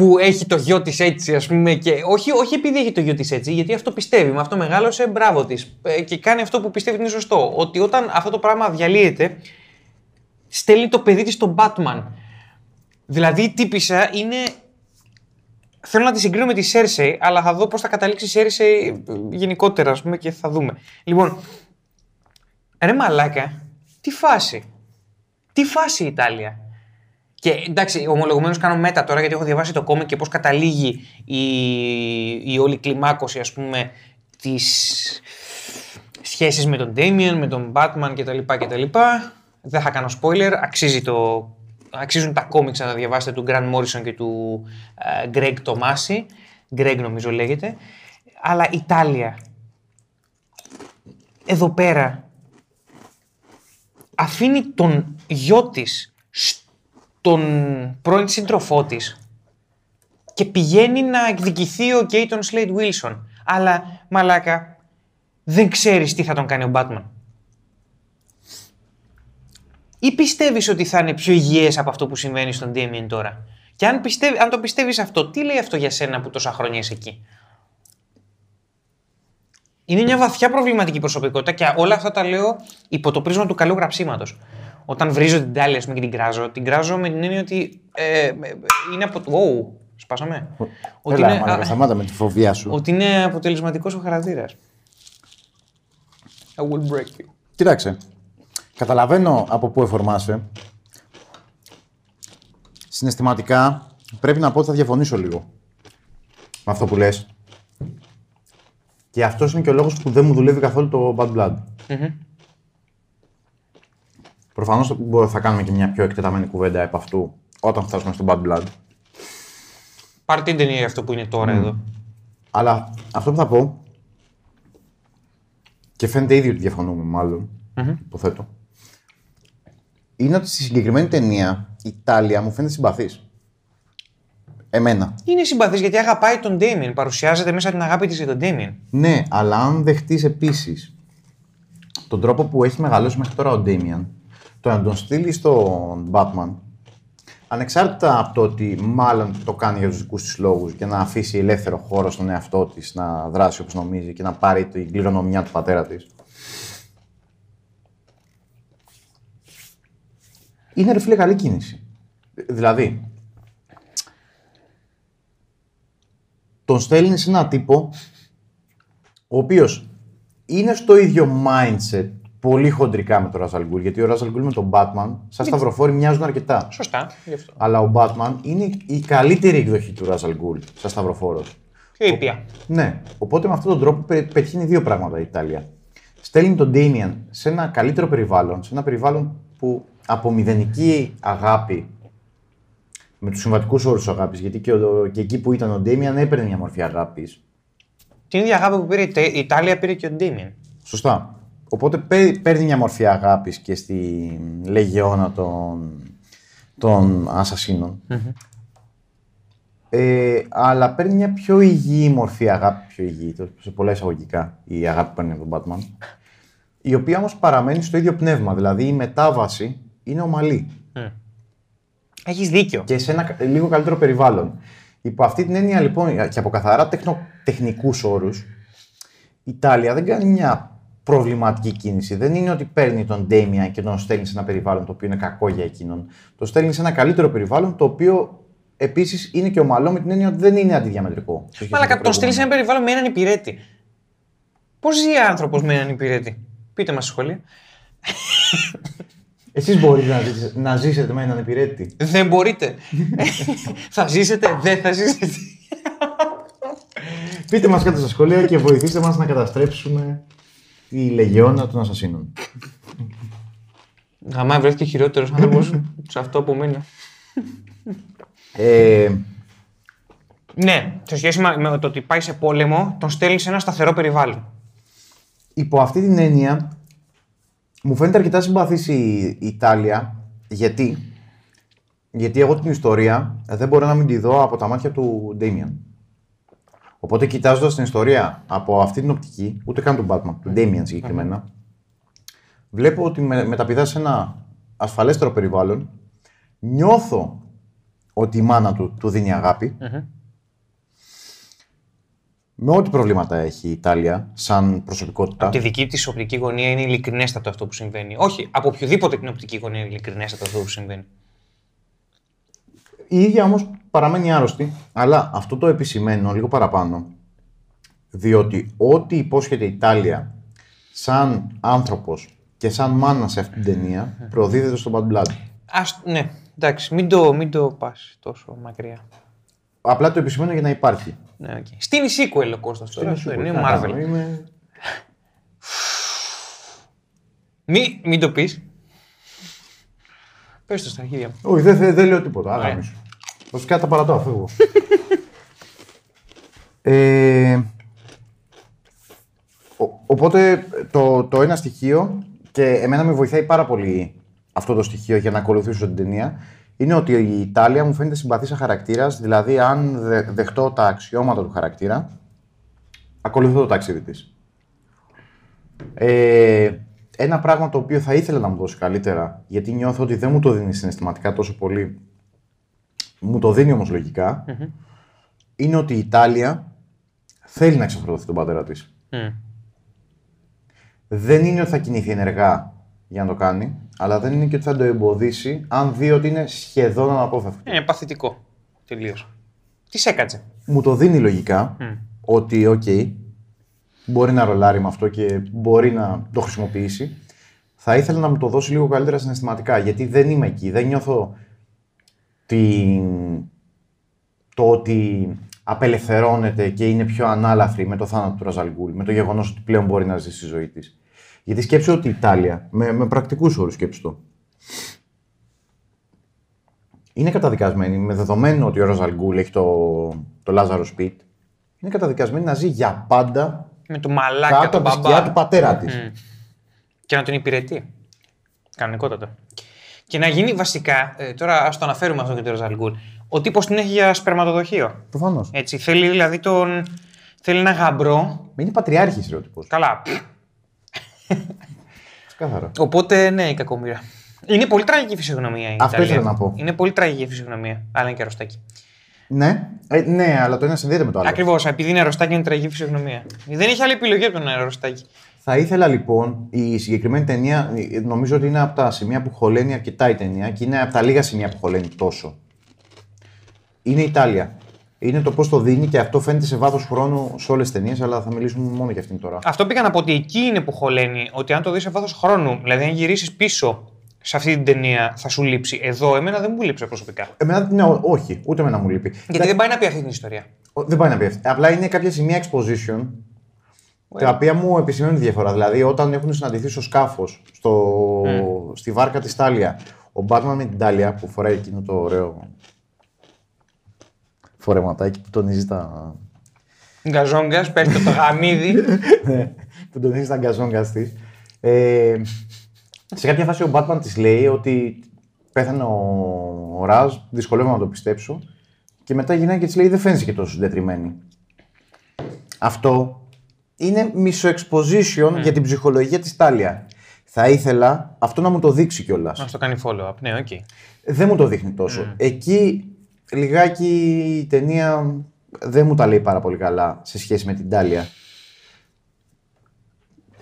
που έχει το γιο της έτσι, ας πούμε. Και όχι, όχι επειδή έχει το γιο της έτσι, γιατί αυτό πιστεύει. Με αυτό μεγάλωσε, μπράβο της. Και κάνει αυτό που πιστεύει ότι είναι σωστό. Ότι όταν αυτό το πράγμα διαλύεται, στέλνει το παιδί της στον Batman. Δηλαδή η τύπησα είναι. Θέλω να τη συγκρίνω με τη Σέρσεϊ, αλλά θα δω πώς θα καταλήξει η Σέρσεϊ γενικότερα, ας πούμε, και θα δούμε. Λοιπόν, ρε μαλάκα, τι φάση. Τι φάση η Ιταλία. Και εντάξει, ομολογουμένως κάνω μέτα τώρα γιατί έχω διαβάσει το κόμμα και πώς καταλήγει η, η όλη κλιμάκωση, ας πούμε, της σχέσης με τον Damien, με τον Batman κτλ. κτλ. Δεν θα κάνω spoiler, αξίζει το, αξίζουν τα κόμιξ να τα διαβάσετε του Grant Morrison και του uh, Greg Tomasi. Greg νομίζω λέγεται. Αλλά Ιταλία. Εδώ πέρα αφήνει τον γιο της στον πρώην σύντροφό της και πηγαίνει να εκδικηθεί ο Κέιτον Σλέιτ Βίλσον. Αλλά μαλάκα, δεν ξέρεις τι θα τον κάνει ο Μπάτμαν. Ή πιστεύεις ότι θα είναι πιο υγιές από αυτό που συμβαίνει στον Damien τώρα; Και αν, πιστεύει, αν το πιστεύεις αυτό, τι λέει αυτό για σένα που τόσα χρόνια είσαι εκεί; Είναι μια βαθιά προβληματική προσωπικότητα και όλα αυτά τα λέω υπό το πρίσμα του καλού γραψίματος όταν βρίζω την τάλη πούμε, και την κράζω, την κράζω με την έννοια ότι ε, ε είναι από το. Wow, σπάσαμε. ότι είναι, μάλλον, σταμάτα με τη φοβία σου. Ότι είναι αποτελεσματικός ο χαρακτήρας. I will break you. Κοίταξε. Καταλαβαίνω από πού εφορμάσαι. Συναισθηματικά πρέπει να πω ότι θα διαφωνήσω λίγο με αυτό που λες. Και αυτός είναι και ο λόγος που δεν μου δουλεύει καθόλου το Bad Blood. mm Προφανώς θα κάνουμε και μια πιο εκτεταμένη κουβέντα από αυτού όταν φτάσουμε στο Bad Blood. Πάρε την ταινία αυτό που είναι τώρα εδώ. Αλλά αυτό που θα πω. και φαίνεται ήδη ότι διαφωνούμε, μάλλον. Mm-hmm. Υποθέτω. Είναι ότι στη συγκεκριμένη ταινία η Τάλια μου φαίνεται συμπαθής. Εμένα. Είναι συμπαθής γιατί αγαπάει τον Ντέμιν. Παρουσιάζεται μέσα την αγάπη της για τον Ντέμιν. Ναι, αλλά αν δεχτείς επίσης τον τρόπο που έχει μεγαλώσει μέχρι τώρα ο Ντέμιαν το να τον στείλεις στον Batman, ανεξάρτητα από το ότι μάλλον το κάνει για τους δικούς της λόγους και να αφήσει ελεύθερο χώρο στον εαυτό της να δράσει όπως νομίζει και να πάρει την κληρονομιά του πατέρα της. Είναι ρε φίλε καλή κίνηση. Δηλαδή, τον στέλνεις σε έναν τύπο ο οποίος είναι στο ίδιο mindset πολύ χοντρικά με τον Ράζαλ Γκουλ. Γιατί ο Ράζαλ Γκουλ με τον Batman, σαν σταυροφόροι, μοιάζουν αρκετά. Σωστά. Γι αυτό. Αλλά ο Batman είναι η καλύτερη εκδοχή του Ράζαλ Γκουλ, σαν σταυροφόρος. Και ήπια. Ναι. Οπότε με αυτόν τον τρόπο πετυχαίνει δύο πράγματα η Ιταλία. Στέλνει τον Ντέιμιαν σε ένα καλύτερο περιβάλλον, σε ένα περιβάλλον που από μηδενική αγάπη με τους συμβατικούς όρους αγάπης, γιατί και, ο, και εκεί που ήταν ο Ντέιμιαν έπαιρνε μια μορφή αγάπης. Την ίδια αγάπη που πήρε η Ιταλία πήρε και ο Ντέιμιαν. Σωστά. Οπότε παίρνει μια μορφή αγάπης και στη λεγεώνα των, των ασασινων Ε, αλλά παίρνει μια πιο υγιή μορφή αγάπη, πιο υγιή, σε πολλά εισαγωγικά η αγάπη που παίρνει από τον Batman, η οποία όμως παραμένει στο ίδιο πνεύμα, δηλαδή η μετάβαση είναι ομαλή. Mm. Έχεις δίκιο. Και σε ένα λίγο καλύτερο περιβάλλον. Υπό αυτή την έννοια λοιπόν και από καθαρά τεχνο, τεχνικούς όρους, η Ιταλία δεν κάνει μια προβληματική κίνηση. Δεν είναι ότι παίρνει τον Ντέμια και τον στέλνεις σε ένα περιβάλλον το οποίο είναι κακό για εκείνον. Το στέλνεις σε ένα καλύτερο περιβάλλον το οποίο επίσης είναι και ομαλό με την έννοια ότι δεν είναι αντιδιαμετρικό. Μαλάκα, τον στέλνει σε ένα περιβάλλον με έναν υπηρέτη. Πώς ζει άνθρωπος με έναν υπηρέτη; Πείτε μας σχόλια. Εσείς μπορείτε να, ζήσετε, να ζήσετε με έναν υπηρέτη. Δεν μπορείτε. θα ζήσετε, δεν θα ζήσετε. Πείτε μας κάτω στα σχόλια και βοηθήστε μας να καταστρέψουμε η λεγεώνα των Ασασίνων. Γαμά βρέθηκε χειρότερος άνθρωπος σε αυτό που μείνει. Ε, ναι, σε σχέση με το ότι πάει σε πόλεμο, τον στέλνει σε ένα σταθερό περιβάλλον. Υπό αυτή την έννοια, Μου φαίνεται αρκετά συμπαθής η, η Ιτάλια. Γιατί; Γιατί εγώ την ιστορία δεν μπορώ να μην τη δω από τα μάτια του Ντέμιαν. Οπότε κοιτάζοντας την ιστορία από αυτή την οπτική, ούτε καν του Batman, του Ντέμιαν συγκεκριμένα, βλέπω ότι με, μεταπηδάς σε ένα ασφαλέστερο περιβάλλον. Νιώθω ότι η μάνα του του δίνει αγάπη. Με ό,τι προβλήματα έχει η Ιταλία σαν προσωπικότητα. Από τη δική της οπτική γωνία είναι ειλικρινέστατο αυτό που συμβαίνει. Όχι, από οποιοδήποτε την οπτική γωνία είναι ειλικρινέστατο αυτό που συμβαίνει. Η ίδια όμως παραμένει άρρωστη, αλλά αυτό το επισημαίνω λίγο παραπάνω. Διότι ό,τι υπόσχεται η Ιταλία σαν άνθρωπος και σαν μάνα σε αυτή την ταινία προδίδεται στο Bad Blood. Ας, ναι, εντάξει, μην το, μην το πας τόσο μακριά. Απλά το επισημαίνω για να υπάρχει. Ναι, okay. Στην sequel ο Κώστας τώρα. σου Είναι πω, ο τι να Marvel. κάνω, είμαι- Μη, μην το πεις. Πες το στα αρχίδια μου. Όχι, δεν, δεν, δεν λέω τίποτα. Άρα Ωραία. μισό. Βασικά τα παρατάω, φεύγω. ε, ο- οπότε το, το ένα στοιχείο και εμένα με βοηθάει πάρα πολύ αυτό το στοιχείο για να ακολουθήσω την ταινία είναι ότι η Ιταλία μου φαίνεται συμπαθής σαν χαρακτήρας. Δηλαδή, αν δε- δεχτώ τα αξιώματα του χαρακτήρα, ακολουθώ το ταξίδι της. Ε, ένα πράγμα το οποίο θα ήθελα να μου δώσει καλύτερα, γιατί νιώθω ότι δεν μου το δίνει συναισθηματικά τόσο πολύ, μου το δίνει όμως λογικά, είναι ότι η Ιταλία θέλει να εξαφροδοθεί τον πατέρα της. Μμ. Δεν είναι ότι θα κινηθεί ενεργά για να το κάνει, αλλά δεν είναι και ότι θα το εμποδίσει αν δει ότι είναι σχεδόν αναπόφευκτο. Είναι παθητικό. Τελείως. Τι έκατσε. Μου το δίνει λογικά ότι, οκ, μπορεί να ρολάρει με αυτό και μπορεί να το χρησιμοποιήσει. Θα ήθελα να μου το δώσει λίγο καλύτερα συναισθηματικά, γιατί δεν είμαι εκεί. Δεν νιώθω την... το ότι απελευθερώνεται και είναι πιο ανάλαφρη με το θάνατο του Ρα'ς αλ Γκουλ, με το γεγονός ότι πλέον μπορεί να ζήσει τη ζωή της. Γιατί σκέψου ότι η Τάλια, με, με πρακτικούς όρους σκέψου το, είναι καταδικασμένη με δεδομένο ότι ο Ροζαλγκούλ έχει το, το Λάζαρο Σπιτ. Είναι καταδικασμένη να ζει για πάντα Με το μαλάκα κάτω του από τη μπαμπά. σκιά του πατέρα της. Και να τον υπηρετεί. Κανονικότατα. Και να γίνει βασικά, ε, τώρα ας το αναφέρουμε αυτό και το Ροζαλγκούλ, ο τύπος την έχει για σπερματοδοχείο. Προφανώς. Έτσι, θέλει δηλαδή τον. Θέλει ένα γαμπρό. Είναι πατριάρχης ρε ο τύπος. Καλά. Ξεκάθαρα. Οπότε, ναι, η κακομοίρα. Είναι πολύ τραγική φυσιογνωμία η Αυτό Ιταλία. ήθελα να πω. Είναι πολύ τραγική φυσιογνωμία. Αλλά είναι και αρρωστάκι. Ναι, ε, ναι, αλλά το ένα συνδέεται με το άλλο. Ακριβώς, επειδή είναι αρρωστάκι είναι τραγική φυσιογνωμία. Δεν έχει άλλη επιλογή από το να είναι αρρωστάκι. Θα ήθελα λοιπόν η συγκεκριμένη ταινία, ε, νομίζω ότι είναι από τα σημεία που χωλαίνει αρκετά η ταινία και είναι από τα λίγα σημεία που χωλαίνει τόσο. Είναι η Ιταλία. Είναι το πώς το δίνει και αυτό φαίνεται σε βάθος χρόνου σε όλες τις ταινίες, αλλά θα μιλήσουμε μόνο για αυτήν τώρα. Αυτό πήγα να πω ότι εκεί είναι που χωλαίνει, ότι αν το δεις σε βάθος χρόνου, δηλαδή αν γυρίσεις πίσω σε αυτή την ταινία, θα σου λείψει. Εδώ, εμένα δεν μου λείψε προσωπικά. Εμένα, ναι, ό- όχι, ούτε εμένα μου λείπει. Γιατί δεν πάει να πει αυτή την ιστορία. Ο- Δεν πάει να πει αυτή. Απλά είναι κάποια σημεία exposition τα οποία μου επισημαίνουν τη διαφορά. Δηλαδή, όταν έχουν συναντηθεί στο σκάφος, στο... στη βάρκα της Τάλια, ο Μπάτμαν με την Τάλια που φοράει εκείνο το ωραίο φορεματάκι που τονίζει τα. Γκαζόνγκας, παίρνει το γαμίδι. Ναι, που τονίζει τα γκαζόνγκας της. Ε, σε κάποια φάση ο Μπάτμαν της λέει ότι πέθανε ο, ο Ραζ, δυσκολεύομαι να το πιστέψω. Και μετά γυρνάει και της λέει: Δεν φαίνεσαι και τόσο συντετριμμένη. Αυτό είναι μισο-exposition για την ψυχολογία της Τάλια. Θα ήθελα αυτό να μου το δείξει κιόλας. να στο κάνει follow-up. Ναι, οκ. Δεν μου το δείχνει τόσο. Εκεί λιγάκι η ταινία δεν μου τα λέει πάρα πολύ καλά σε σχέση με την Τάλια.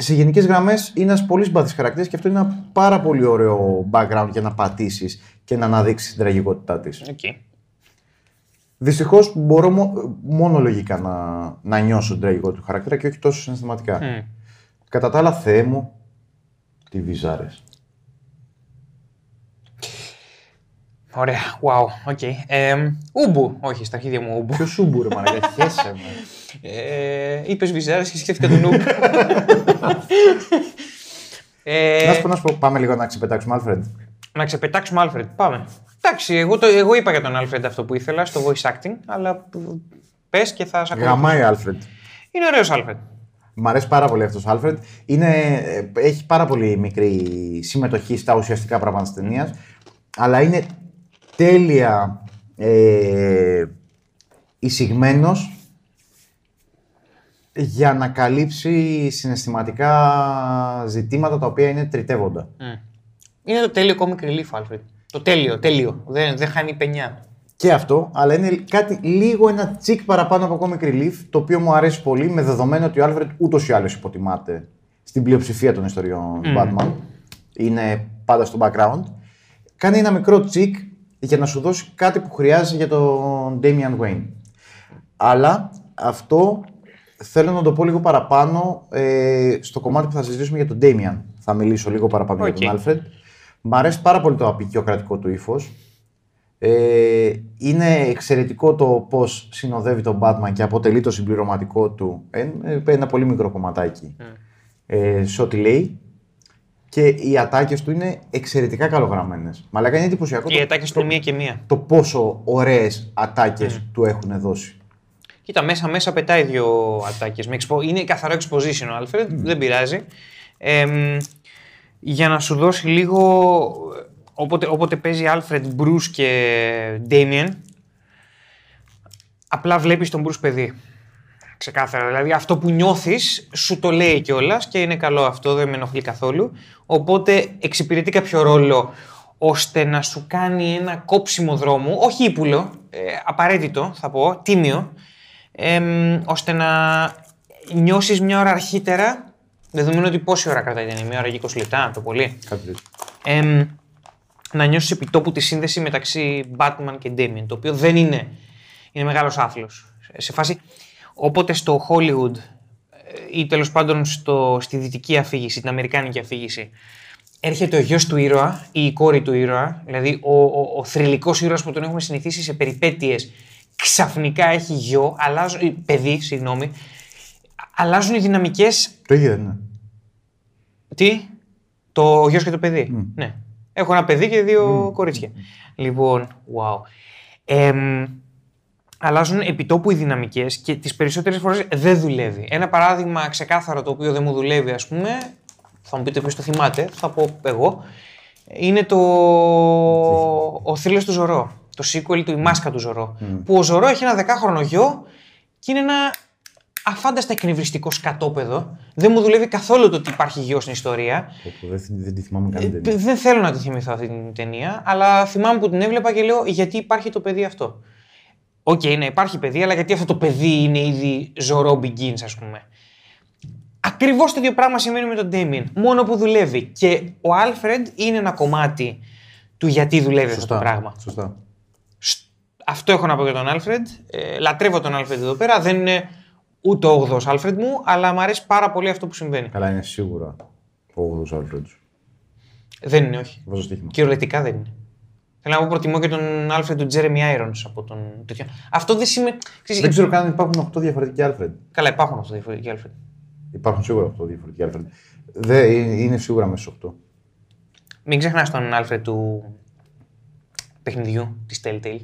Σε γενικές γραμμές είναι ένας πολύ συμπαθής χαρακτήρας και αυτό είναι ένα πάρα πολύ ωραίο background για να πατήσεις και να αναδείξεις την τραγικότητά της. Οκ. Δυστυχώς μπορώ μο- μόνο λογικά να, να νιώσω την τραγικότητα του χαρακτήρα και όχι τόσο συναισθηματικά. Μμ. Κατά τα άλλα, Θεέ μου, τι βυζάρες. Ωραία, wow, οκ. Ε, ούμπου, όχι, στα αρχίδια μου ούμπου. Ποιος σου μπορεί, μαλάκα, χέσε με. Ε, Είπες βυζάρες και σκέφτηκα τον ούμπου. ε, Να σου πω, να σου πω, πάμε λίγο να ξεπετάξουμε, Άλφρεντ. να ξεπετάξουμε Άλφρεντ. Πάμε. Εντάξει, εγώ, το, εγώ είπα για τον Άλφρεντ αυτό που ήθελα στο voice acting, αλλά πες και θα σε ακολουθήσω. Γαμάει, Άλφρεντ. Είναι ωραίος Άλφρεντ. Μ' αρέσει πάρα πολύ αυτός ο Άλφρεντ. Είναι, ε, έχει πάρα πολύ μικρή συμμετοχή στα ουσιαστικά πράγματα της ταινίας. Αλλά είναι τέλεια ε, εισηγμένος για να καλύψει συναισθηματικά ζητήματα τα οποία είναι τριτεύοντα. Είναι το τέλειο comic relief, Alfred. Το τέλειο, τέλειο. Δεν, δεν χάνει πενιά. Και αυτό, αλλά είναι κάτι λίγο ένα τσικ παραπάνω από comic relief, το οποίο μου αρέσει πολύ με δεδομένο ότι ο Άλφρεντ ούτως ή άλλως υποτιμάται στην πλειοψηφία των ιστοριών του Batman. Είναι πάντα στο background. Κάνει ένα μικρό τσικ για να σου δώσει κάτι που χρειάζεσαι για τον Damian Wayne. Αλλά αυτό θέλω να το πω λίγο παραπάνω ε, στο κομμάτι που θα συζητήσουμε για τον Damian. Θα μιλήσω λίγο παραπάνω Οκ. για τον Alfred. Μ' αρέσει πάρα πολύ το απεικιοκρατικό του ύφος. Ε, είναι εξαιρετικό το πώς συνοδεύει τον Batman και αποτελεί το συμπληρωματικό του ε, ε, ένα πολύ μικρό κομματάκι ε, σε ό,τι λέει. Και οι ατάκες του είναι εξαιρετικά καλογραμμένες. Μαλάκα είναι εντυπωσιακό Και το, οι ατάκε του μία και μία. το πόσο ωραίες ατάκες του έχουν δώσει. Κοίτα, μέσα μέσα πετάει δύο ατάκες. Είναι καθαρό exposition ο Alfred, δεν πειράζει. Εμ, για να σου δώσει λίγο. Όποτε, όποτε παίζει Alfred, Bruce και Damien, απλά βλέπεις τον Bruce παιδί. Ξεκάθαρα. Δηλαδή αυτό που νιώθεις σου το λέει κιόλας και είναι καλό αυτό, δεν με ενοχλεί καθόλου. Οπότε εξυπηρετεί κάποιο ρόλο ώστε να σου κάνει ένα κόψιμο δρόμου, όχι ύπουλο, ε, απαραίτητο θα πω, τίμιο, εμ, ώστε να νιώσεις μια ώρα αρχίτερα, δεδομένου ότι πόση ώρα κρατάει η ταινία, μια ώρα και 20 λεπτά το πολύ, Κάτι τέτοιο. εμ, να νιώσεις επιτόπου τη σύνδεση μεταξύ Batman και Damien, το οποίο δεν είναι, είναι μεγάλος άθλος. Σε φάση, όποτε στο Hollywood ε, ή τέλος πάντων στο, στη δυτική αφήγηση, την αμερικάνικη αφήγηση, έρχεται ο γιος του ήρωα ή η κόρη του ήρωα, δηλαδή ο, ο, ο θρηλυκός ήρωας που τον έχουμε συνηθίσει σε περιπέτειες, ξαφνικά έχει γιο, αλλάζουν, ε, παιδί, συγγνώμη, αλλάζουν οι δυναμικές Το ίδιο δεν είναι. τι, το γιος και το παιδί. Ναι. Έχω ένα παιδί και δύο κορίτσια. Λοιπόν, wow. Εμ, αλλάζουν επιτόπου οι δυναμικές και τις περισσότερες φορές δεν δουλεύει. Ένα παράδειγμα ξεκάθαρο το οποίο δεν μου δουλεύει, ας πούμε, θα μου πείτε ποιος το θυμάται, θα πω εγώ, είναι το ο θρύλος του Ζωρό. Το sequel του «Η μάσκα του Ζωρό». Που ο Ζωρό έχει ένα δεκάχρονο γιο και είναι ένα αφάνταστα εκνευριστικό σκατόπαιδο. Δεν μου δουλεύει καθόλου το ότι υπάρχει γιος στην ιστορία. Πω, πω, Δεν, δεν τη θυμάμαι καν Ε, την ταινία. Δεν θέλω να τη θυμηθώ αυτή την ταινία, αλλά θυμάμαι που την έβλεπα και λέω γιατί υπάρχει το παιδί αυτό. Οκ, ναι, υπάρχει παιδί, αλλά γιατί αυτό το παιδί είναι ήδη Zorro Begins, ας πούμε. Ακριβώς το ίδιο πράγμα συμβαίνει με τον Damien. Μόνο που δουλεύει. Και ο Alfred είναι ένα κομμάτι του γιατί δουλεύει αυτό το πράγμα. Σωστά. Σ- Αυτό έχω να πω για τον Alfred. Ε, λατρεύω τον Alfred εδώ πέρα. Δεν είναι ούτε ο 8ο Alfred μου, αλλά μου αρέσει πάρα πολύ αυτό που συμβαίνει. Καλά, είναι σίγουρα ο 8ο Alfred. Δεν είναι, όχι. Βάζω στοίχημα. Κυριολεκτικά δεν είναι. Θέλω να πω προτιμώ και τον Alfred του Jeremy Irons από τον τέτοιο. Αυτό δεν σημαίνει. ξέρεις, Δεν ξέρω καν αν υπάρχουν 8 διαφορετικοί Alfred. Καλά, υπάρχουν αυτό διαφορετικοί Alfred. Υπάρχουν σίγουρα 8 διαφορετικοί Alfred. Δεν, είναι είναι σίγουρα μέσα στου 8. Μην ξεχνάς τον Alfred του παιχνιδιού της Telltale.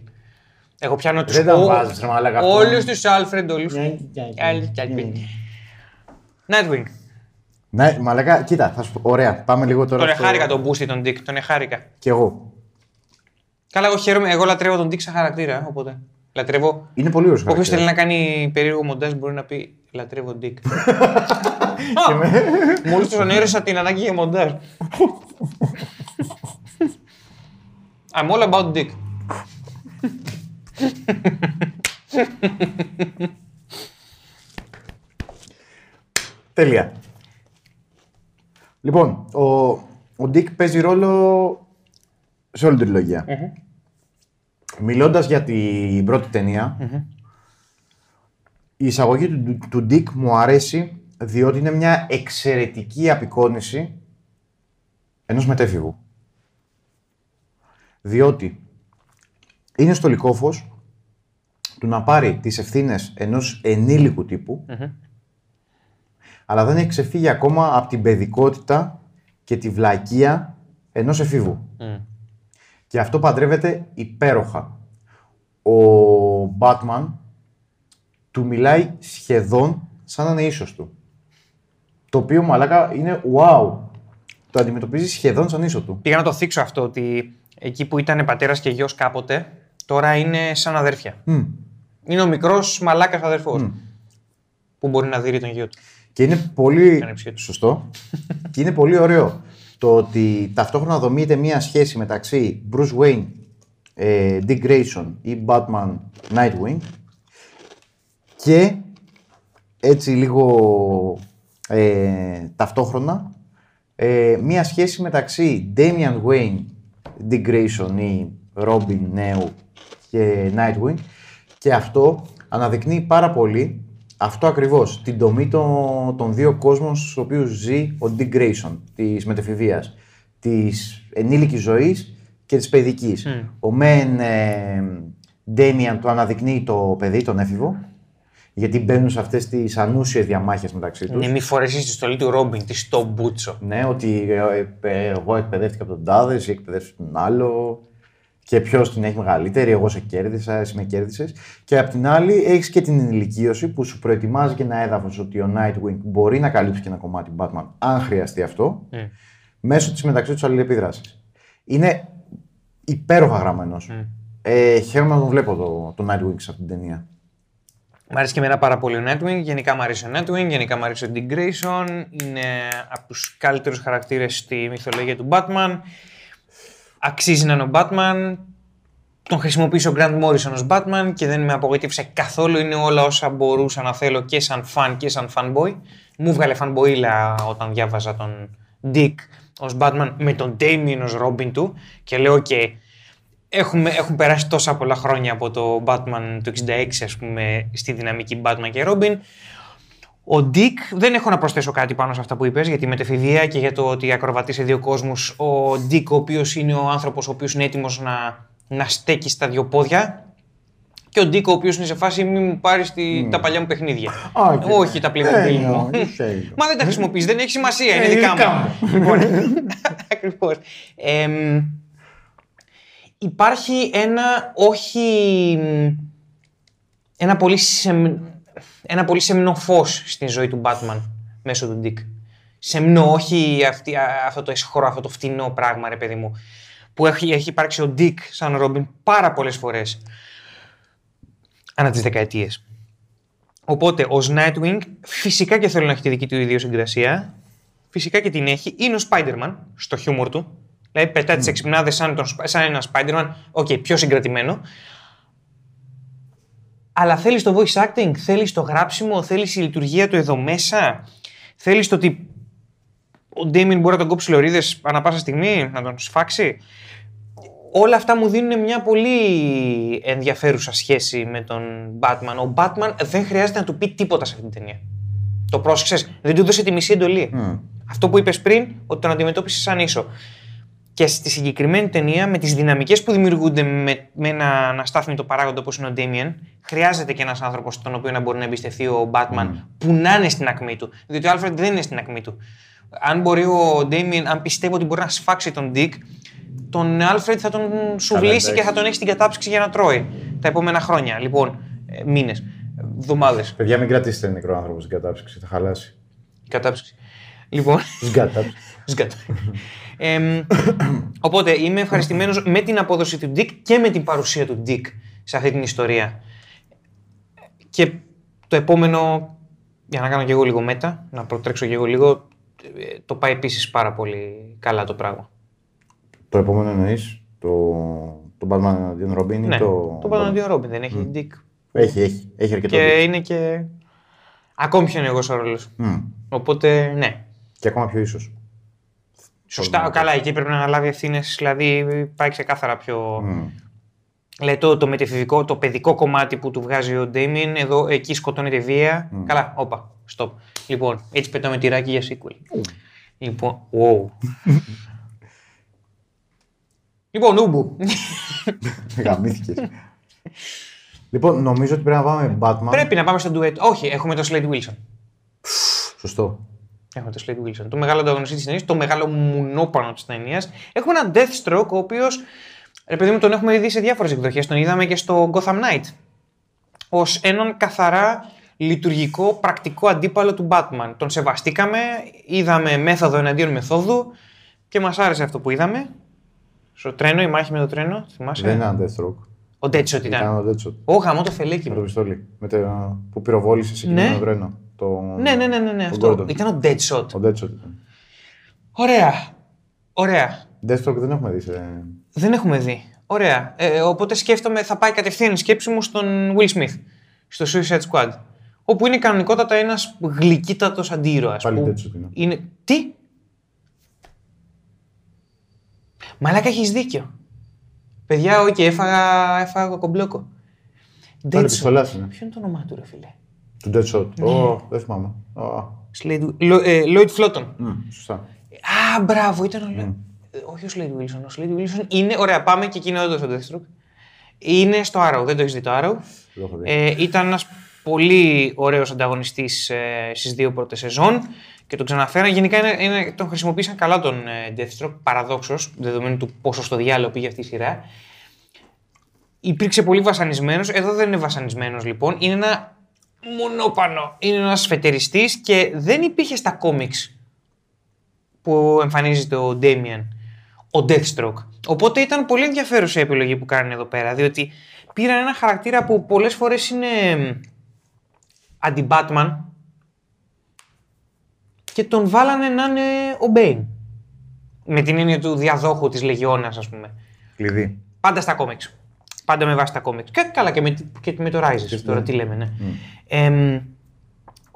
Εγώ πιάνω τους Δεν τα βάζεις, ρε μαλάκα, αυτό. Όλους τους Alfred, όλους. Nightwing. Ναι, μαλάκα, κοίτα, θα σου πω. Ωραία, πάμε λίγο τώρα. Τον στο- εχάρηκα τον Boosty τον Dick, τον εχάρηκα. Κι εγώ. Καλά, εγώ χαίρομαι. Εγώ λατρεύω τον Dick σαν χαρακτήρα. Οπότε λατρεύω. Είναι πολύ ωραίος Όποιος θέλει να κάνει περίεργο μοντάζ μπορεί να πει Λατρεύω Dick. Μόλις του ανέρεσα την ανάγκη για μοντάζ. I'm all about Dick. Τέλεια. Λοιπόν, ο, ο Dick παίζει ρόλο σε όλη την τριλογία. Μιλώντας για την πρώτη ταινία, η εισαγωγή του, του, του Dick μου αρέσει διότι είναι μια εξαιρετική απεικόνηση ενός μετέφηβου. Διότι είναι στο λικόφος του να πάρει τις ευθύνες ενός ενήλικου τύπου αλλά δεν έχει ξεφύγει ακόμα από την παιδικότητα και τη βλακεία ενός εφήβου. Και αυτό παντρεύεται υπέροχα. Ο Batman του μιλάει σχεδόν σαν να είναι ίσος του. Το οποίο μαλάκα είναι wow. Το αντιμετωπίζει σχεδόν σαν ίσο του. Πήγα να το θίξω αυτό ότι εκεί που ήταν πατέρας και γιος κάποτε, τώρα είναι σαν αδέρφια. Μμ. Είναι ο μικρός μαλάκας αδερφός. Που μπορεί να δει τον γιο του. Και είναι πολύ. Κάνε ψυχή του. Σωστό. και είναι πολύ ωραίο το ότι ταυτόχρονα δομείται μια σχέση μεταξύ Bruce Wayne, ε, Dick Grayson ή Batman Nightwing και έτσι λίγο ε, ταυτόχρονα ε, μια σχέση μεταξύ Damian Wayne, Dick Grayson ή Robin νέου και Nightwing και αυτό αναδεικνύει πάρα πολύ αυτό ακριβώς, την τομή των, των δύο κόσμων στους οποίους ζει ο Dick Grayson, της μετεφηβείας, της ενήλικης ζωής και της παιδικής. Ο Μεν ε, Damian του αναδεικνύει το παιδί, τον έφηβο, γιατί μπαίνουν σε αυτές τις ανούσιες διαμάχες μεταξύ τους. Ναι, μη φορέσεις τη στολή του Ρόμπιν, της στο μπούτσο. Ναι, ότι ε, ε, εγώ εκπαιδεύτηκα από τον τάδες, εσύ εκπαιδεύτηκε τον άλλο. Και ποιος την έχει μεγαλύτερη, εγώ σε κέρδισα, εσύ με κέρδισες. Και απ' την άλλη, έχεις και την ενηλικίωση που σου προετοιμάζει και ένα έδαφος ότι ο Nightwing μπορεί να καλύψει και ένα κομμάτι Batman, αν χρειαστεί αυτό, μέσω της μεταξύ τους αλληλεπίδρασης. Είναι υπέροχα γραμμένο. Ε, χαίρομαι να τον βλέπω το, το Nightwing σε αυτήν την ταινία. Μ' αρέσει και εμένα πάρα πολύ ο Nightwing. Γενικά μου αρέσει ο Nightwing, γενικά μου αρέσει ο Dick Grayson. Είναι από τους καλύτερους χαρακτήρες στη μυθολογία του Batman. Αξίζει να είναι ο Batman. Τον χρησιμοποίησε ο Grant Morrison ως Batman και δεν με απογοήτευσε καθόλου. Είναι όλα όσα μπορούσα να θέλω και σαν fan και σαν fanboy. Μου βγάλε fanboy όταν διάβαζα τον Dick ως Batman με τον Damien ως Robin του και λέω και έχουμε, έχουν περάσει τόσα πολλά χρόνια από το Batman του 66 ας πούμε στη δυναμική Batman και Robin. Ο Dick, δεν έχω να προσθέσω κάτι πάνω σε αυτά που είπες για τη μετεφηδεία και για το ότι ακροβατεί σε δύο κόσμους. Ο Dick, ο οποίος είναι ο άνθρωπος ο οποίος είναι έτοιμος να, να στέκει στα δύο πόδια και ο Dick, ο οποίος είναι σε φάση μη μου πάρεις τη, τα παλιά μου παιχνίδια. Α, και- Όχι τα Playmobil Ε, μου. όχι, σε- Μα δεν τα χρησιμοποιείς, δεν έχει σημασία, είναι Ε, δικά δικά μου. Λοιπόν, ακριβώς. Εμ, υπάρχει ένα όχι... Ένα πολύ, σεμ, ένα πολύ σεμνό φως στην ζωή του Batman μέσω του Dick. Σεμνό, όχι αυτή, α, αυτό το εσχρό, αυτό το φτηνό πράγμα, ρε παιδί μου. Που έχει, έχει υπάρξει ο Dick σαν Robin πάρα πολλές φορές ανά τις δεκαετίες. Οπότε, ως Nightwing, φυσικά και θέλω να έχει τη δική του ιδιοσυγκρασία. Φυσικά και την έχει. Είναι ο Spider-Man στο χιούμορ του. Δηλαδή, πετάει τις εξυπνάδες σαν, τον, σαν ένα Spider-Man. Οκ, πιο συγκρατημένο. Αλλά θέλεις το voice acting, θέλεις το γράψιμο, θέλεις η λειτουργία του εδώ μέσα. Θέλεις το ότι ο Ντέιμιν μπορεί να τον κόψει λωρίδες ανά πάσα στιγμή, να τον σφάξει. Όλα αυτά μου δίνουν μια πολύ ενδιαφέρουσα σχέση με τον Batman. Ο Batman δεν χρειάζεται να του πει τίποτα σε αυτή την ταινία. Το πρόσεξες, δεν του έδωσε τη μισή εντολή. Αυτό που είπες πριν, ότι τον αντιμετώπισες σαν ίσο. Και στη συγκεκριμένη ταινία, με τις δυναμικές που δημιουργούνται με, με ένα αναστάθμιτο παράγοντα όπως είναι ο Damien, χρειάζεται και ένας άνθρωπος τον οποίο να μπορεί να εμπιστευτεί ο Batman που να είναι στην ακμή του. Διότι ο Alfred δεν είναι στην ακμή του. Αν μπορεί ο Damien, αν πιστεύω ότι μπορεί να σφάξει τον Dick, τον Alfred θα τον σουβλήσει και εντάξει. θα τον έχει στην κατάψυξη για να τρώει τα επόμενα χρόνια. Λοιπόν, μήνες, εβδομάδες. Παιδιά, μην κρατήσετε νεκρό άνθρωπο στην κατάψυξη, θα χαλάσει. Κατάψυξη. Λοιπόν. Στην κατάψυξη. Σκατά. Εμ, οπότε είμαι ευχαριστημένος με την απόδοση του Dick και με την παρουσία του Dick σε αυτή την ιστορία. Και το επόμενο, για να κάνω και εγώ λίγο μέτα, να προτρέξω και εγώ λίγο, ε, το πάει επίσης πάρα πολύ καλά το πράγμα. το επόμενο εννοείς το, το Batman εναντίον Robin ή ναι, το. το πάνω αντίο Ρόμπιν δεν έχει Dick. Έχει, έχει. Έχει αρκετό. Και δίκιο. είναι και ακόμη πιο ενεργός ο ρόλος. Μμ. Οπότε, ναι. Και ακόμα πιο ίσως. Σωστά, καλά, εκεί πρέπει να αναλάβει ευθύνες, δηλαδή πάει ξεκάθαρα πιο. Λέει το, το μετεφηβικό, το παιδικό κομμάτι που του βγάζει ο Ντέιμιν, εδώ εκεί σκοτώνεται βία. Καλά, όπα, stop. Λοιπόν, έτσι πετάμε τυράκι για sequel. Λοιπόν, wow. λοιπόν, ούμπου. Γαμήθηκες. λοιπόν, νομίζω ότι πρέπει να πάμε Batman. Πρέπει να πάμε στο duet. Όχι, έχουμε το Slade Wilson. Σωστό. Έχουμε το Slade Wilson. Το μεγάλο ανταγωνιστή της ταινίας, το μεγάλο μουνόπανο της ταινίας. Έχουμε έναν Deathstroke, ο οποίος, ρε παιδί μου, τον έχουμε δει σε διάφορες εκδοχές. Τον είδαμε και στο Gotham Knight. Ω έναν καθαρά λειτουργικό, πρακτικό αντίπαλο του Batman. Τον σεβαστήκαμε, είδαμε μέθοδο εναντίον μεθόδου και μας άρεσε αυτό που είδαμε. Στο τρένο, η μάχη με το τρένο, θυμάσαι; Δεν είναι Deathstroke. Ο Deadshot Ήταν ήταν. ο Deadshot. Ω, γαμώ το φελέκι Με το μου. πιστόλι. Με το, που πυροβόλησε σε Ναι. εκείνο το τρένο. Το... Ναι, ναι, ναι, ναι, ναι, ο αυτό. Gordon. Ήταν ο Deadshot. Ο Deadshot ήταν. Ωραία. Ωραία. Deathstroke δεν έχουμε δει σε... Δεν έχουμε δει. Ωραία. Ε, οπότε σκέφτομαι, θα πάει κατευθείαν η σκέψη μου στον Will Smith, στο Suicide Squad. Όπου είναι κανονικότατα ένας γλυκύτατος αντίρωα. Πάλι που Deadshot είναι. είναι. Τι; Μαλάκα έχεις δίκιο. Παιδιά, όχι, έφαγα, έφαγα κομπλόκο. Πάλι Deadshot. πιστολάς είναι. Ποιο είναι το όνομά του, ρε φίλε; Του Deadshot. Ναι. Ω, δεν θυμάμαι. Ω, Slade... Λο- ε, Lloyd Floton. μ, Σωστά. Α, μπράβο, ήταν ο. Λο- Ε, Όχι ο Slade Wilson. Ο Slade Wilson είναι. Ωραία, πάμε και εκείνο όντως ο Deathstroke. Είναι στο Arrow, δεν το έχεις δει το Arrow. Το έχω δει. Ε, ήταν ένας πολύ ωραίος ανταγωνιστής ε, στις δύο πρώτες σεζόν και τον ξαναφέραν. Γενικά είναι, είναι, τον χρησιμοποίησαν καλά τον ε, Deathstroke, παραδόξως, δεδομένου του πόσο στο διάλογο πήγε αυτή η σειρά. Υπήρξε πολύ βασανισμένος. Εδώ δεν είναι βασανισμένος λοιπόν. Είναι ένα μονόπανο. Είναι ένας φετεριστής και δεν υπήρχε στα κόμιξ που εμφανίζεται ο Damian, ο Deathstroke. Οπότε ήταν πολύ ενδιαφέρουσα η επιλογή που κάνουν εδώ πέρα, διότι πήραν ένα χαρακτήρα που πολλές φορές είναι αντι-Batman και τον βάλανε να είναι ο Bane. Με την έννοια του διαδόχου της Λεγιώνας, ας πούμε. Κλειδί. Πάντα στα κόμιξ. Πάντα με βάση τα κόμιξ. Και καλά και με, και με το Rises. Τώρα τι λέμε, ναι. Εμ,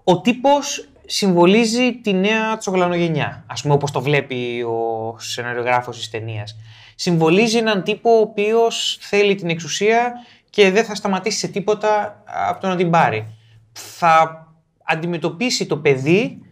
ο τύπος συμβολίζει τη νέα τσογλανογενιά. Ας πούμε όπως το βλέπει ο σεναριογράφος της ταινίας. Συμβολίζει έναν τύπο ο οποίος θέλει την εξουσία και δεν θα σταματήσει σε τίποτα από το να την πάρει. Θα αντιμετωπίσει το παιδί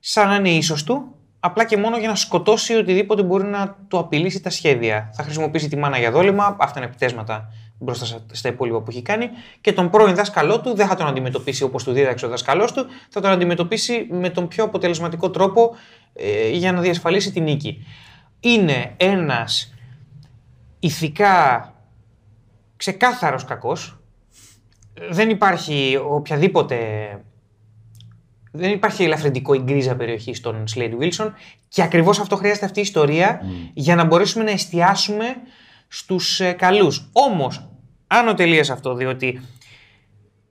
σαν να είναι ίσος του, απλά και μόνο για να σκοτώσει οτιδήποτε μπορεί να του απειλήσει τα σχέδια. Θα χρησιμοποιήσει τη μάνα για δόλημα, αυτά είναι επιτέσματα μπροστά στα- στα υπόλοιπα που έχει κάνει, και τον πρώην δάσκαλό του δεν θα τον αντιμετωπίσει όπως του δίδαξε ο δάσκαλός του, θα τον αντιμετωπίσει με τον πιο αποτελεσματικό τρόπο ε, για να διασφαλίσει την νίκη. Είναι ένας ηθικά ξεκάθαρος κακός, δεν υπάρχει οποιαδήποτε δεν υπάρχει ελαφρυντικό ή γκρίζα περιοχή στον Slade Wilson και ακριβώς αυτό χρειάζεται αυτή η ιστορία για να μπορέσουμε να εστιάσουμε στους ε, καλούς. Όμως, άνω τελεία αυτό, διότι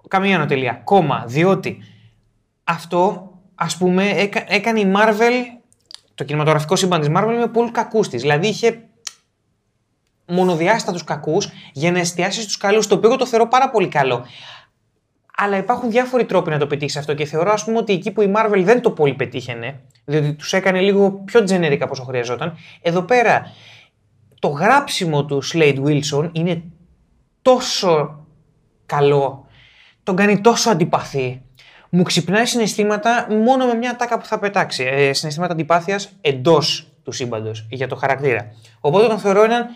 καμία ανωτελεία, κόμμα, διότι αυτό ας πούμε έκα- έκανε η Marvel, το κινηματογραφικό σύμπαν της Marvel με πολλούς κακούς της. Δηλαδή είχε μονοδιάστατους κακούς για να εστιάσει στους καλούς, το οποίο εγώ το θεωρώ πάρα πολύ καλό. Αλλά υπάρχουν διάφοροι τρόποι να το πετύχεις αυτό και θεωρώ, ας πούμε, ότι εκεί που η Marvel δεν το πολύ πετύχαινε, διότι τους έκανε λίγο πιο generic από όσο χρειαζόταν, εδώ πέρα το γράψιμο του Slade Wilson είναι τόσο καλό, τον κάνει τόσο αντιπαθή. Μου ξυπνάει συναισθήματα μόνο με μια τάκα που θα πετάξει. Ε, συναισθήματα αντιπάθειας εντός του σύμπαντος για το χαρακτήρα. Οπότε τον θεωρώ έναν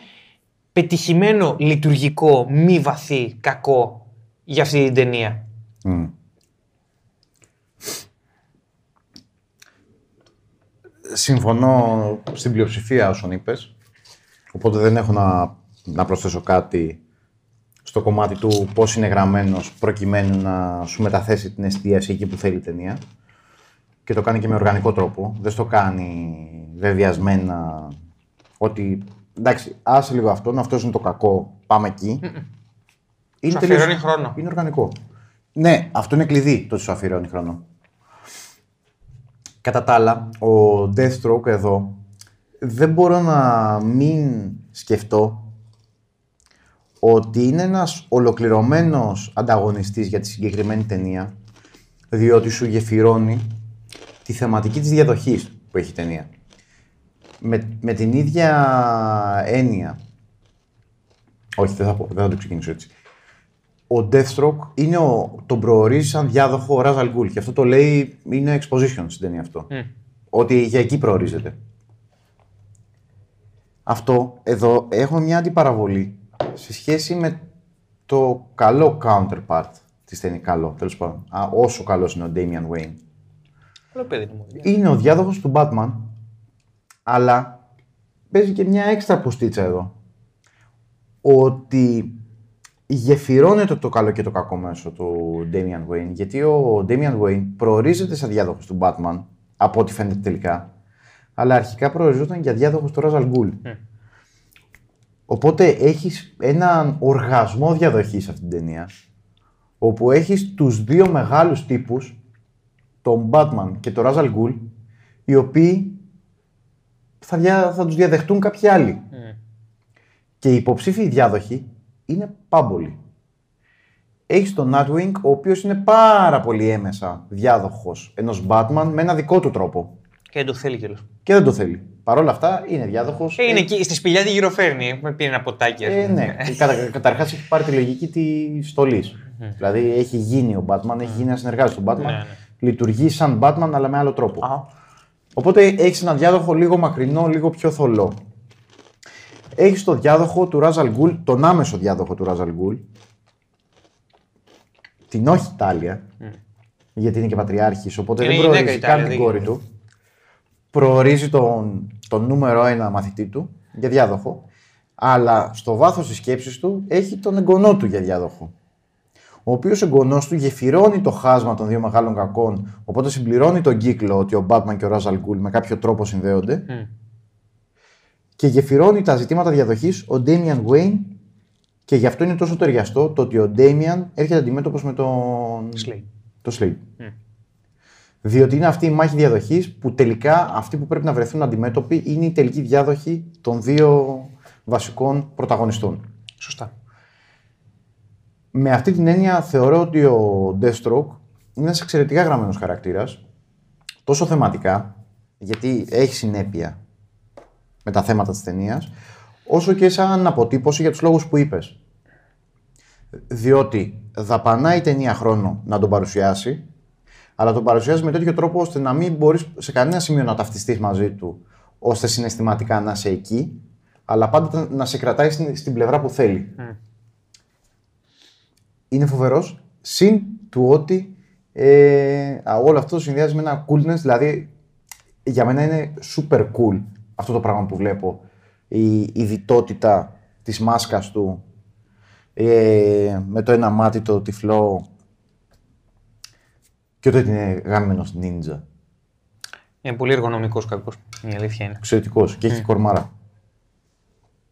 πετυχημένο, λειτουργικό, μη βαθύ, κακό για αυτή την ταινία. Μμ. Συμφωνώ στην πλειοψηφία όσων είπες, οπότε δεν έχω να, να προσθέσω κάτι στο κομμάτι του πώς είναι γραμμένος προκειμένου να σου μεταθέσει την εστίαση εκεί που θέλει η ταινία. Και το κάνει και με οργανικό τρόπο. Δεν στο κάνει βεβαιασμένα ότι εντάξει, άσε λίγο αυτόν, αυτός είναι το κακό, πάμε εκεί. Είναι Σου τελείως- αφιερώνει χρόνο. Είναι οργανικό. Ναι, αυτό είναι κλειδί το ότι σου αφιερώνει χρόνο. Κατά τα άλλα, ο Deathstroke εδώ δεν μπορώ να μην σκεφτώ ότι είναι ένας ολοκληρωμένος ανταγωνιστής για τη συγκεκριμένη ταινία διότι σου γεφυρώνει τη θεματική της διαδοχής που έχει η ταινία. Με, με την ίδια έννοια όχι, δεν θα, πω, δεν θα το ξεκινήσω έτσι. Ο Deathstroke είναι ο, τον προορίζει σαν διάδοχο ο Ράζαλ Γκουλ και αυτό το λέει, είναι exposition στην ταινία αυτό. Ότι για εκεί προορίζεται. Αυτό εδώ έχουμε μια αντιπαραβολή σε σχέση με το καλό counterpart της ταινία. Καλό, τέλος πάντων. Α, όσο καλός είναι ο Damian Wayne. Καλό παιδί είναι μου. Είναι ο διάδοχος του Batman, αλλά παίζει και μια έξτρα ποστίτσα εδώ. Ότι γεφυρώνεται το καλό και το κακό μέσω του Damian Wayne. Γιατί ο Damian Wayne προορίζεται σαν διάδοχο του Batman, από ό,τι φαίνεται τελικά. Αλλά αρχικά προοριζόταν για διάδοχο του Ράζαλ Γκουλ. Οπότε έχεις έναν οργασμό διαδοχής σε αυτήν την ταινία, όπου έχεις τους δύο μεγάλους τύπους, τον Batman και τον Ράζαλ Γκουλ, οι οποίοι θα, δια, θα τους διαδεχτούν κάποιοι άλλοι. Και οι υποψήφιοι διάδοχοι είναι πάμπολοι. Έχεις τον Nightwing, ο οποίος είναι πάρα πολύ έμεσα διάδοχος ενός Batman με ένα δικό του τρόπο. Και δεν το θέλει κιόλας. Και δεν το θέλει. Παρ' όλα αυτά είναι διάδοχος. Ε, είναι εκεί, στη σπηλιά τη γυροφέρνει. Με πήρε ένα ποτάκι. ας Ε, πούμε. ναι. Κατα, Καταρχάς έχει πάρει τη λογική τη στολής. Δηλαδή έχει γίνει ο Batman, έχει γίνει ένας συνεργάτης του Batman. Ναι, ναι. Λειτουργεί σαν Batman αλλά με άλλο τρόπο. Α. Οπότε έχεις ένα διάδοχο λίγο μακρινό, λίγο πιο θολό. Έχεις το διάδοχο του Ράζαλ Γκουλ, τον άμεσο διάδοχο του Ράζαλ Γκουλ. Την όχι Τάλια, γιατί είναι και πατριάρχης, οπότε Είναι δεν γυναίκα προορίζει η Τάλια, καν την δεν κόρη του. Προορίζει τον, τον νούμερο ένα μαθητή του για διάδοχο, αλλά στο βάθος της σκέψης του έχει τον εγγονό του για διάδοχο. Ο οποίος εγγονός του γεφυρώνει το χάσμα των δύο μεγάλων κακών, οπότε συμπληρώνει τον κύκλο ότι ο Batman και ο Ράζαλ Γκουλ με κάποιο τρόπο συνδέονται. Και γεφυρώνει τα ζητήματα διαδοχής ο Damian Wayne και γι' αυτό είναι τόσο ταιριαστό το ότι ο Damian έρχεται αντιμέτωπος με τον. Slade. Το Slade. Διότι είναι αυτή η μάχη διαδοχής που τελικά αυτοί που πρέπει να βρεθούν αντιμέτωποι είναι οι τελικοί διάδοχοι των δύο βασικών πρωταγωνιστών. Σωστά. Με αυτή την έννοια θεωρώ ότι ο Deathstroke είναι ένας εξαιρετικά γραμμένος χαρακτήρας, τόσο θεματικά, γιατί έχει συνέπεια με τα θέματα της ταινίας, όσο και σαν αποτύπωση για τους λόγους που είπες. Διότι δαπανάει η ταινία χρόνο να τον παρουσιάσει, αλλά τον παρουσιάζει με τέτοιο τρόπο ώστε να μην μπορείς σε κανένα σημείο να ταυτιστείς μαζί του, ώστε συναισθηματικά να είσαι εκεί, αλλά πάντα να σε κρατάει στην, στην πλευρά που θέλει είναι φοβερός. Συν του ότι ε, α, όλο αυτό συνδυάζει με ένα coolness, δηλαδή για μένα είναι super cool αυτό το πράγμα που βλέπω. Η, η λιτότητα της μάσκας του ε, με το ένα μάτι το τυφλό και ότι είναι γαμημένος ninja. Είναι πολύ εργονομικός κακός. Η αλήθεια είναι. Εξαιρετικός και έχει κορμάρα.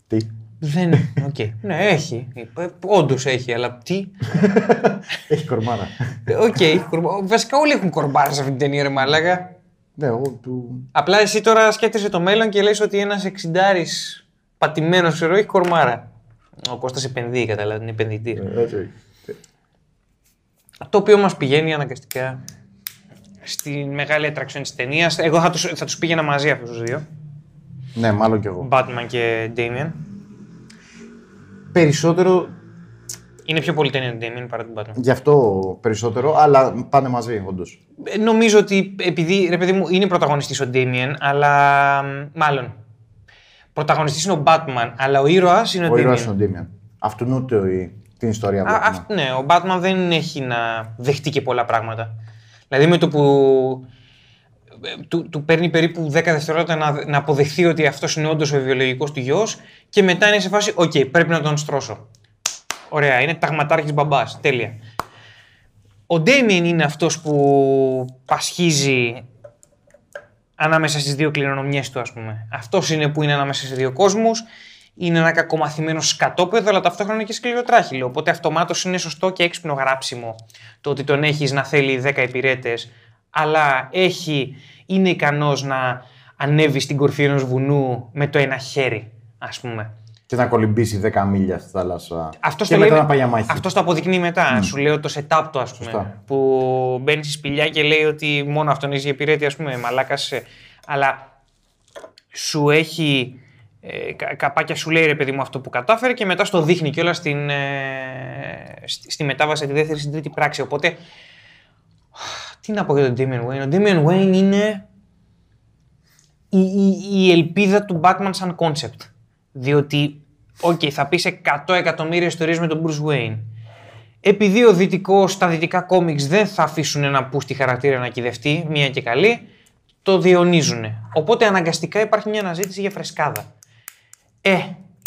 Τι; Δεν. Οκ. Ναι, έχει. Όντως έχει, αλλά τι; έχει κορμάρα. Οκ, έχει κορμά- Βασικά όλοι έχουν κορμάρα σε αυτή την ταινία, ρε μαλάκα. Ναι, εγώ του... Απλά εσύ τώρα σκέφτεσαι το μέλλον και λες ότι ένας εξιντάρης πατημένος ξέρω έχει κορμάρα. Ο Κώστας επενδύει, καταλάβει, είναι επενδυτής. Έτσι. Το οποίο μας πηγαίνει αναγκαστικά στη μεγάλη ατραξιόν της ταινίας. Εγώ θα τους θα τους πήγαινα μαζί αυτούς τους δύο. Ναι, μάλλον κι εγώ. Batman και Damien. Περισσότερο Είναι πιο πολύ ταινία του Damien παρά του Batman. Γι' αυτό περισσότερο, αλλά πάνε μαζί, όντως. Ε, Νομίζω ότι επειδή ρε παιδί μου είναι πρωταγωνιστής ο Damien, αλλά μ, μάλλον. Πρωταγωνιστής είναι ο Batman, αλλά ο ήρωας είναι ο, Ο Damien. ήρωας είναι ο Ντέιμιαν. Αυτουνού την ιστορία Α, βλέπουμε. αυ- ναι, ο Batman δεν έχει να δεχτεί και πολλά πράγματα. Δηλαδή με το που ε, του, του παίρνει περίπου 10 δευτερόλεπτα να, να αποδεχθεί ότι αυτός είναι όντως ο βιολογικός του γιος και μετά είναι σε φάση: Οκ, πρέπει να τον στρώσω. Ωραία, είναι ταγματάρχης μπαμπάς. Τέλεια. Ο Ντέμιεν είναι αυτός που πασχίζει ανάμεσα στις δύο κληρονομιές του, ας πούμε. Αυτός είναι που είναι ανάμεσα σε δύο κόσμους. Είναι ένα κακομαθημένο σκατόπεδο, αλλά ταυτόχρονα και σκληροτράχυλο. Οπότε αυτομάτως είναι σωστό και έξυπνο γράψιμο το ότι τον έχεις να θέλει 10 υπηρέτες, αλλά έχει, είναι ικανός να ανέβει στην κορφή ενός βουνού με το ένα χέρι, ας πούμε. Και να κολυμπήσει 10 μίλια στη θάλασσα. Αυτός και το μετά λέει- να πάει για μάχη. αυτός το αποδεικνύει μετά. Σου λέω το setup του, ας πούμε. Σωστά. Που μπαίνει στη σπηλιά και λέει ότι μόνο αυτόν έχει υπηρέτη, ας πούμε, μαλάκας. Αλλά σου έχει. Ε, κα- καπάκια σου λέει ρε παιδί μου αυτό που κατάφερε και μετά στο δείχνει κιόλας στην, ε, στη, στη μετάβαση τη δεύτερη στην τρίτη πράξη. Οπότε. Τι να πω για τον Damian Wayne. Ο Damian Wayne είναι η, η, η ελπίδα του Batman σαν concept. Διότι, οκ, θα πεις 100 εκατομμύρια ιστορίες με τον Bruce Wayne. Επειδή ο δυτικός, τα δυτικά κόμιξ δεν θα αφήσουν ένα πούστη χαρακτήρα να κηδευτεί, μία και καλή, το διαιωνίζουν. Οπότε αναγκαστικά υπάρχει μια αναζήτηση για φρεσκάδα. Ε,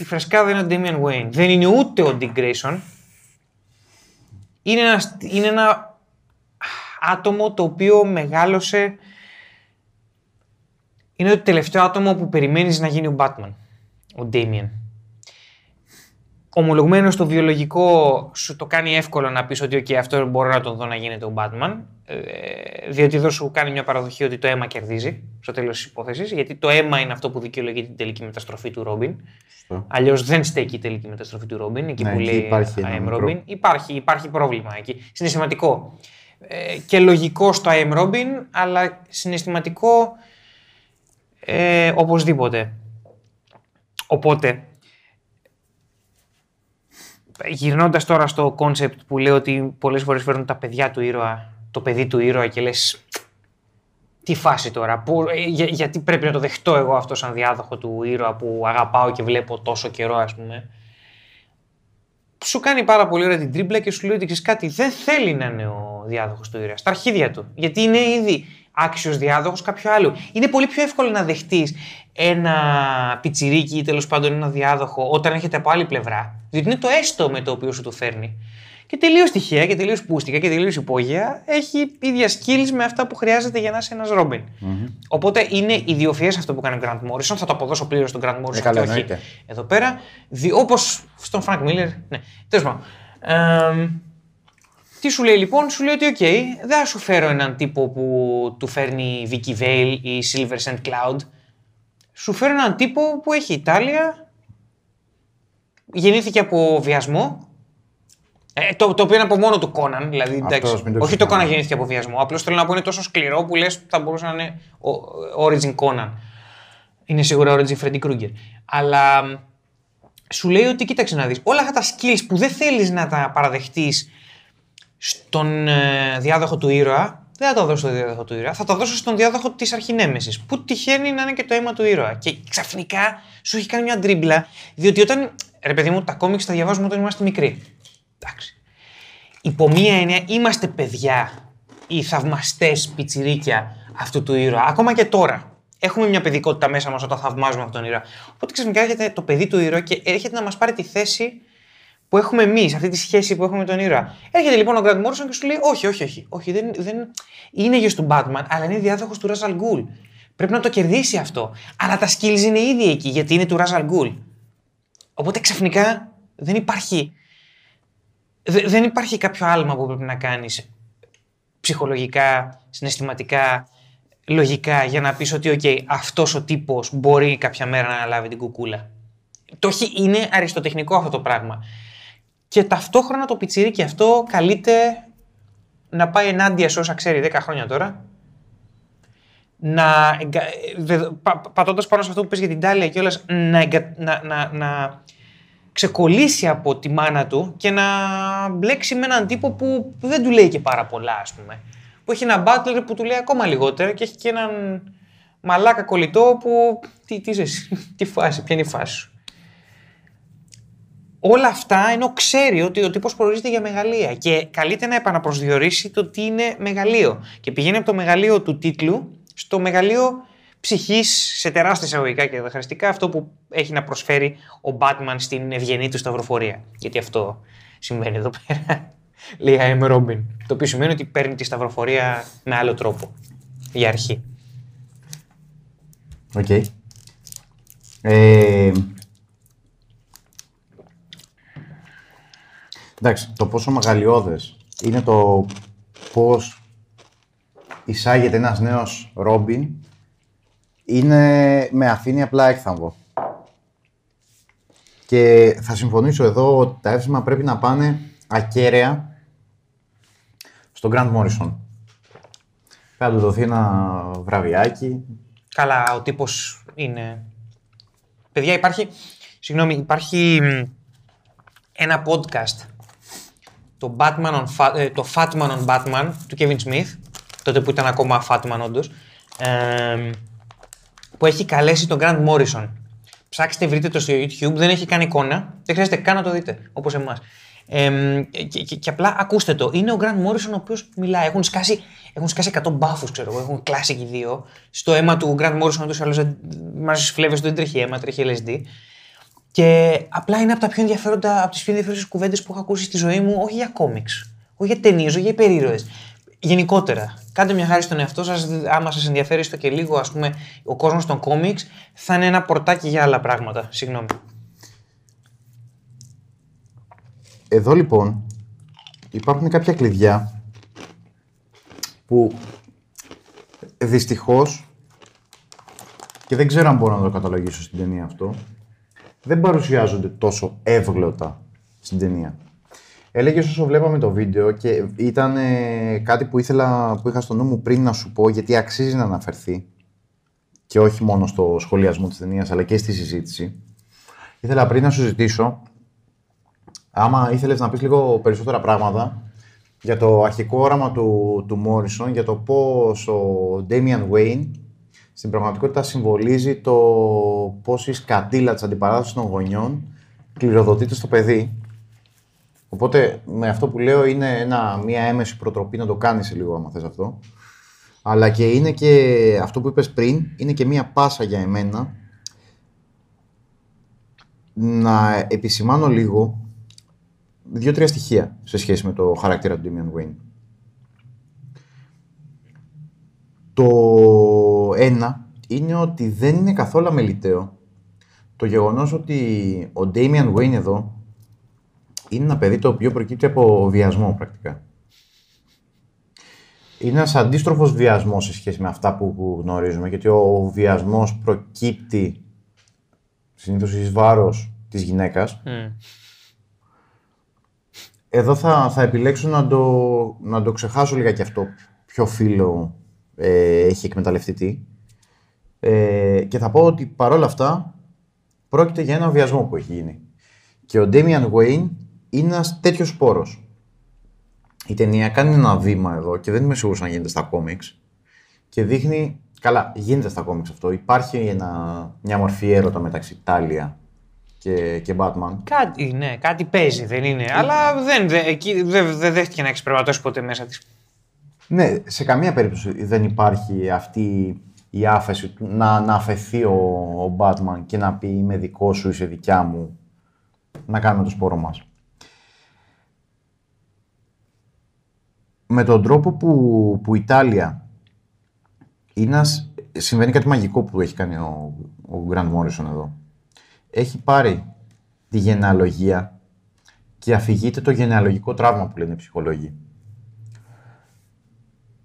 η φρεσκάδα είναι ο Damian Wayne. Δεν είναι ούτε ο Dick Grayson, είναι ένα, είναι ένα άτομο το οποίο μεγάλωσε. Είναι το τελευταίο άτομο που περιμένεις να γίνει ο Batman, ο Damien. Ομολογουμένως το βιολογικό σου το κάνει εύκολο να πεις ότι okay, αυτό μπορώ να τον δω να γίνεται ο Batman, ε, διότι εδώ σου κάνει μια παραδοχή ότι το αίμα κερδίζει στο τέλος της υπόθεσης, γιατί το αίμα είναι αυτό που δικαιολογεί την τελική μεταστροφή του Ρόμπιν. Αλλιώς δεν στέκει η τελική μεταστροφή του Ρόμπιν, εκεί Ναι, που εκεί λέει υπάρχει I ένα am μικρό- Robin. Υπάρχει, υπάρχει πρόβλημα εκεί. Συναισθηματικό. Ε, και λογικό στο I am Robin, αλλά συναισθηματικό ε, οπωσδήποτε. Οπότε, γυρνώντας τώρα στο κόνσεπτ που λέω ότι πολλές φορές φέρνουν τα παιδιά του ήρωα, το παιδί του ήρωα και λες τι φάση τώρα, που, ε, για- γιατί πρέπει να το δεχτώ εγώ αυτό σαν διάδοχο του ήρωα που αγαπάω και βλέπω τόσο καιρό ας πούμε. Σου κάνει πάρα πολύ ωραία την τρίμπλα και σου λέει ότι ξέρεις κάτι, δεν θέλει να είναι ο διάδοχος του ήρωας, στα αρχίδια του. Γιατί είναι ήδη άξιος διάδοχος κάποιου άλλου. Είναι πολύ πιο εύκολο να δεχτείς ένα πιτσιρίκι ή τέλος πάντων ένα διάδοχο όταν έρχεται από άλλη πλευρά. Διότι είναι το έστω με το οποίο σου το φέρνει. Και τελείως τυχαία και τελείως πούστικα και τελείως υπόγεια έχει ίδια skills με αυτά που χρειάζεται για να είσαι ένας Ρόμπιν. Οπότε είναι ιδιοφιέ αυτό που κάνει ο Grant Morrison. Θα το αποδώσω πλήρως στον Grant Morrison Ε, καλά, και όχι εννοείται. εδώ πέρα. Όπως στον Frank Miller. Ναι, τέλος πάντων. Εμ, τι σου λέει λοιπόν, σου λέει ότι οκ, δεν θα σου φέρω έναν τύπο που του φέρνει Vicky Vale ή Silver St. Cloud. Σου φέρω έναν τύπο που έχει η Τάλια, γεννήθηκε από βιασμό. Ε, το, το οποίο είναι από μόνο του canon. Δηλαδή, Αυτός εντάξει, μην το όχι το ξεχνάμε. Canon γεννήθηκε από βιασμό. Απλώς θέλω να πω είναι τόσο σκληρό που λες θα μπορούσε να είναι ο, ο Origin Conan. Είναι σίγουρα Origin Freddy Krueger. Αλλά μ, σου λέει ότι κοίταξε να δεις, όλα αυτά τα skills που δεν θέλεις να τα παραδεχτείς στον ε, διάδοχο του ήρωα, δεν θα τα δώσω στον διάδοχο του ήρωα, θα τα δώσω στον διάδοχο της αρχινέμεσης, που τυχαίνει να είναι και το αίμα του ήρωα. Και ξαφνικά σου έχει κάνει μια τρίμπλα, διότι όταν. Ρε παιδί μου, τα κόμιξ τα διαβάζουμε όταν είμαστε μικροί. Εντάξει. Υπό μία έννοια, είμαστε παιδιά, οι θαυμαστές πιτσιρίκια αυτού του ήρωα. Ακόμα και τώρα. Έχουμε μια παιδικότητα μέσα μας όταν θαυμάζουμε αυτόν τον ήρωα. Οπότε ξαφνικά έρχεται το παιδί του ήρωα και έρχεται να μας πάρει τη θέση που έχουμε εμείς, αυτή τη σχέση που έχουμε με τον ήρωα. Έρχεται λοιπόν ο Grant Morrison και σου λέει: Όχι, όχι, όχι. όχι δεν, δεν... Είναι γιος του Batman, αλλά είναι διάδοχος του Ραζαλ Γκουλ. Πρέπει να το κερδίσει αυτό. Αλλά τα skills είναι ήδη εκεί, γιατί είναι του Ραζαλ Γκουλ. Οπότε ξαφνικά δεν υπάρχει. δε- δεν υπάρχει κάποιο άλμα που πρέπει να κάνεις ψυχολογικά, συναισθηματικά, λογικά για να πεις ότι οκ, αυτός ο τύπος μπορεί κάποια μέρα να αναλάβει την κουκούλα. Το έχει, είναι αριστοτεχνικό αυτό το πράγμα. Και ταυτόχρονα το πιτσιρίκι αυτό καλείται να πάει ενάντια σε όσα ξέρει 10 χρόνια τώρα. Να, εγκα... δε- πα, πατώντας πάνω σε αυτό που πες για την Τάλια και όλες, να, εγκα... να, να, να ξεκολλήσει από τη μάνα του και να μπλέξει με έναν τύπο που δεν του λέει και πάρα πολλά, ας πούμε. Που έχει έναν butler που του λέει ακόμα λιγότερα και έχει και έναν μαλάκα κολλητό που... Τι, τι είσαι εσύ, τι φάση, ποια είναι η φάση σου; Όλα αυτά ενώ ξέρει ότι ο τύπος προορίζεται για μεγαλεία και καλείται να επαναπροσδιορίσει το τι είναι μεγαλείο. Και πηγαίνει από το μεγαλείο του τίτλου στο μεγαλείο ψυχής σε τεράστια εισαγωγικά και διαχειριστικά αυτό που έχει να προσφέρει ο Batman στην ευγενή του σταυροφορία. Γιατί αυτό συμβαίνει εδώ πέρα. Λέει I am Robin. Το οποίο σημαίνει ότι παίρνει τη σταυροφορία με άλλο τρόπο. Για αρχή. Οκ. Ε, εντάξει, το πόσο μεγαλειώδες είναι το πώς εισάγεται ένας νέος Ρόμπιν είναι με αφήνει απλά έκθαμβο. Και θα συμφωνήσω εδώ ότι τα εύσημα πρέπει να πάνε ακέραια στον Grant Morrison. Θα του δοθεί ένα βραβιάκι, Καλά, ο τύπος είναι... Παιδιά, υπάρχει... Συγγνώμη, υπάρχει μ, ένα podcast. Το, Batman on Fa- ε, το Fatman on Batman του Kevin Smith. Τότε που ήταν ακόμα Fatman όντως. εμ, που έχει καλέσει τον Grant Morrison. Ψάξτε, βρείτε το στο YouTube. Δεν έχει καν εικόνα. Δεν χρειάζεται καν να το δείτε, όπως εμάς. Εμ, και, και- και απλά ακούστε το. Είναι ο Grant Morrison ο οποίος μιλάει. Έχουν σκάσει, έχουν σκάσει 100 μπάφους, ξέρω εγώ. Έχουν κλάσει και οι δύο. Στο αίμα του Grant Morrison ούτως ή άλλως μαζί στι φλέβε του δεν τρέχει αίμα, τρέχει LSD. Και απλά είναι από τα πιο ενδιαφέροντα, από τις πιο ενδιαφέρουσες κουβέντες που έχω ακούσει στη ζωή μου, όχι για κόμιξ. Όχι για ταινίες, όχι για υπερήρωες. Γενικότερα. Κάντε μια χάρη στον εαυτό σας, άμα σας ενδιαφέρει στο και λίγο, ας πούμε, ο κόσμος των κόμιξ, θα είναι ένα πορτάκι για άλλα πράγματα. Συγγνώμη. Εδώ λοιπόν υπάρχουν κάποια κλειδιά που δυστυχώς και δεν ξέρω αν μπορώ να το καταλογίσω στην ταινία αυτό δεν παρουσιάζονται τόσο εύγλωτα στην ταινία. Έλεγε όσο βλέπαμε το βίντεο και ήταν ε, κάτι που, ήθελα, που είχα στο νου μου πριν να σου πω γιατί αξίζει να αναφερθεί και όχι μόνο στο σχολιασμό της ταινίας, αλλά και στη συζήτηση. Ήθελα πριν να σου ζητήσω άμα ήθελες να πεις λίγο περισσότερα πράγματα για το αρχικό όραμα του, του Morrison, για το πώς ο Damian Wayne στην πραγματικότητα συμβολίζει το πώς η σκατήλα της αντιπαράθεσης των γονιών κληροδοτείται στο παιδί. Οπότε με αυτό που λέω είναι ένα, μια έμεση προτροπή να το κάνεις λίγο άμα θες αυτό. Αλλά και είναι και αυτό που είπες πριν, είναι και μια πάσα για εμένα να επισημάνω λίγο δύο-τρία στοιχεία σε σχέση με το χαρακτήρα του Damian Wayne. Το ένα είναι ότι δεν είναι καθόλου αμεληταίο το γεγονός ότι ο Damian Wayne εδώ είναι ένα παιδί το οποίο προκύπτει από βιασμό πρακτικά. Είναι ένας αντίστροφος βιασμός σε σχέση με αυτά που γνωρίζουμε, γιατί ο βιασμός προκύπτει συνήθως εις βάρος της γυναίκας. Εδώ θα, θα επιλέξω να το, να το ξεχάσω λίγα και αυτό. Ποιο φίλο ε, έχει εκμεταλλευτεί τι. Ε, και θα πω ότι παρόλα αυτά πρόκειται για ένα βιασμό που έχει γίνει. Και ο Damian Wayne είναι ένας τέτοιος σπόρος. Η ταινία κάνει ένα βήμα εδώ και δεν είμαι σίγουρος αν γίνεται στα κόμιξ. Και δείχνει. Καλά, γίνεται στα κόμιξ αυτό. Υπάρχει ένα, μια μορφή έρωτα μεταξύ Τάλια και, και Batman. Κάτι, ναι, κάτι παίζει, δεν είναι. Αλλά δεν, δεν, εκεί, δεν, δεν δέχτηκε να εξυπηρετώσει ποτέ μέσα της. Ναι, σε καμία περίπτωση δεν υπάρχει αυτή η άφεση του να, να αφαιθεί ο, ο Batman και να πει είμαι δικός σου, είσαι δικιά μου, να κάνουμε το σπόρο μας. Με τον τρόπο που, που η Ιτάλια είναι συμβαίνει κάτι μαγικό που έχει κάνει ο, ο Grand Morrison εδώ έχει πάρει τη γενεαλογία και αφηγείται το γενεαλογικό τραύμα που λένε οι ψυχολόγοι.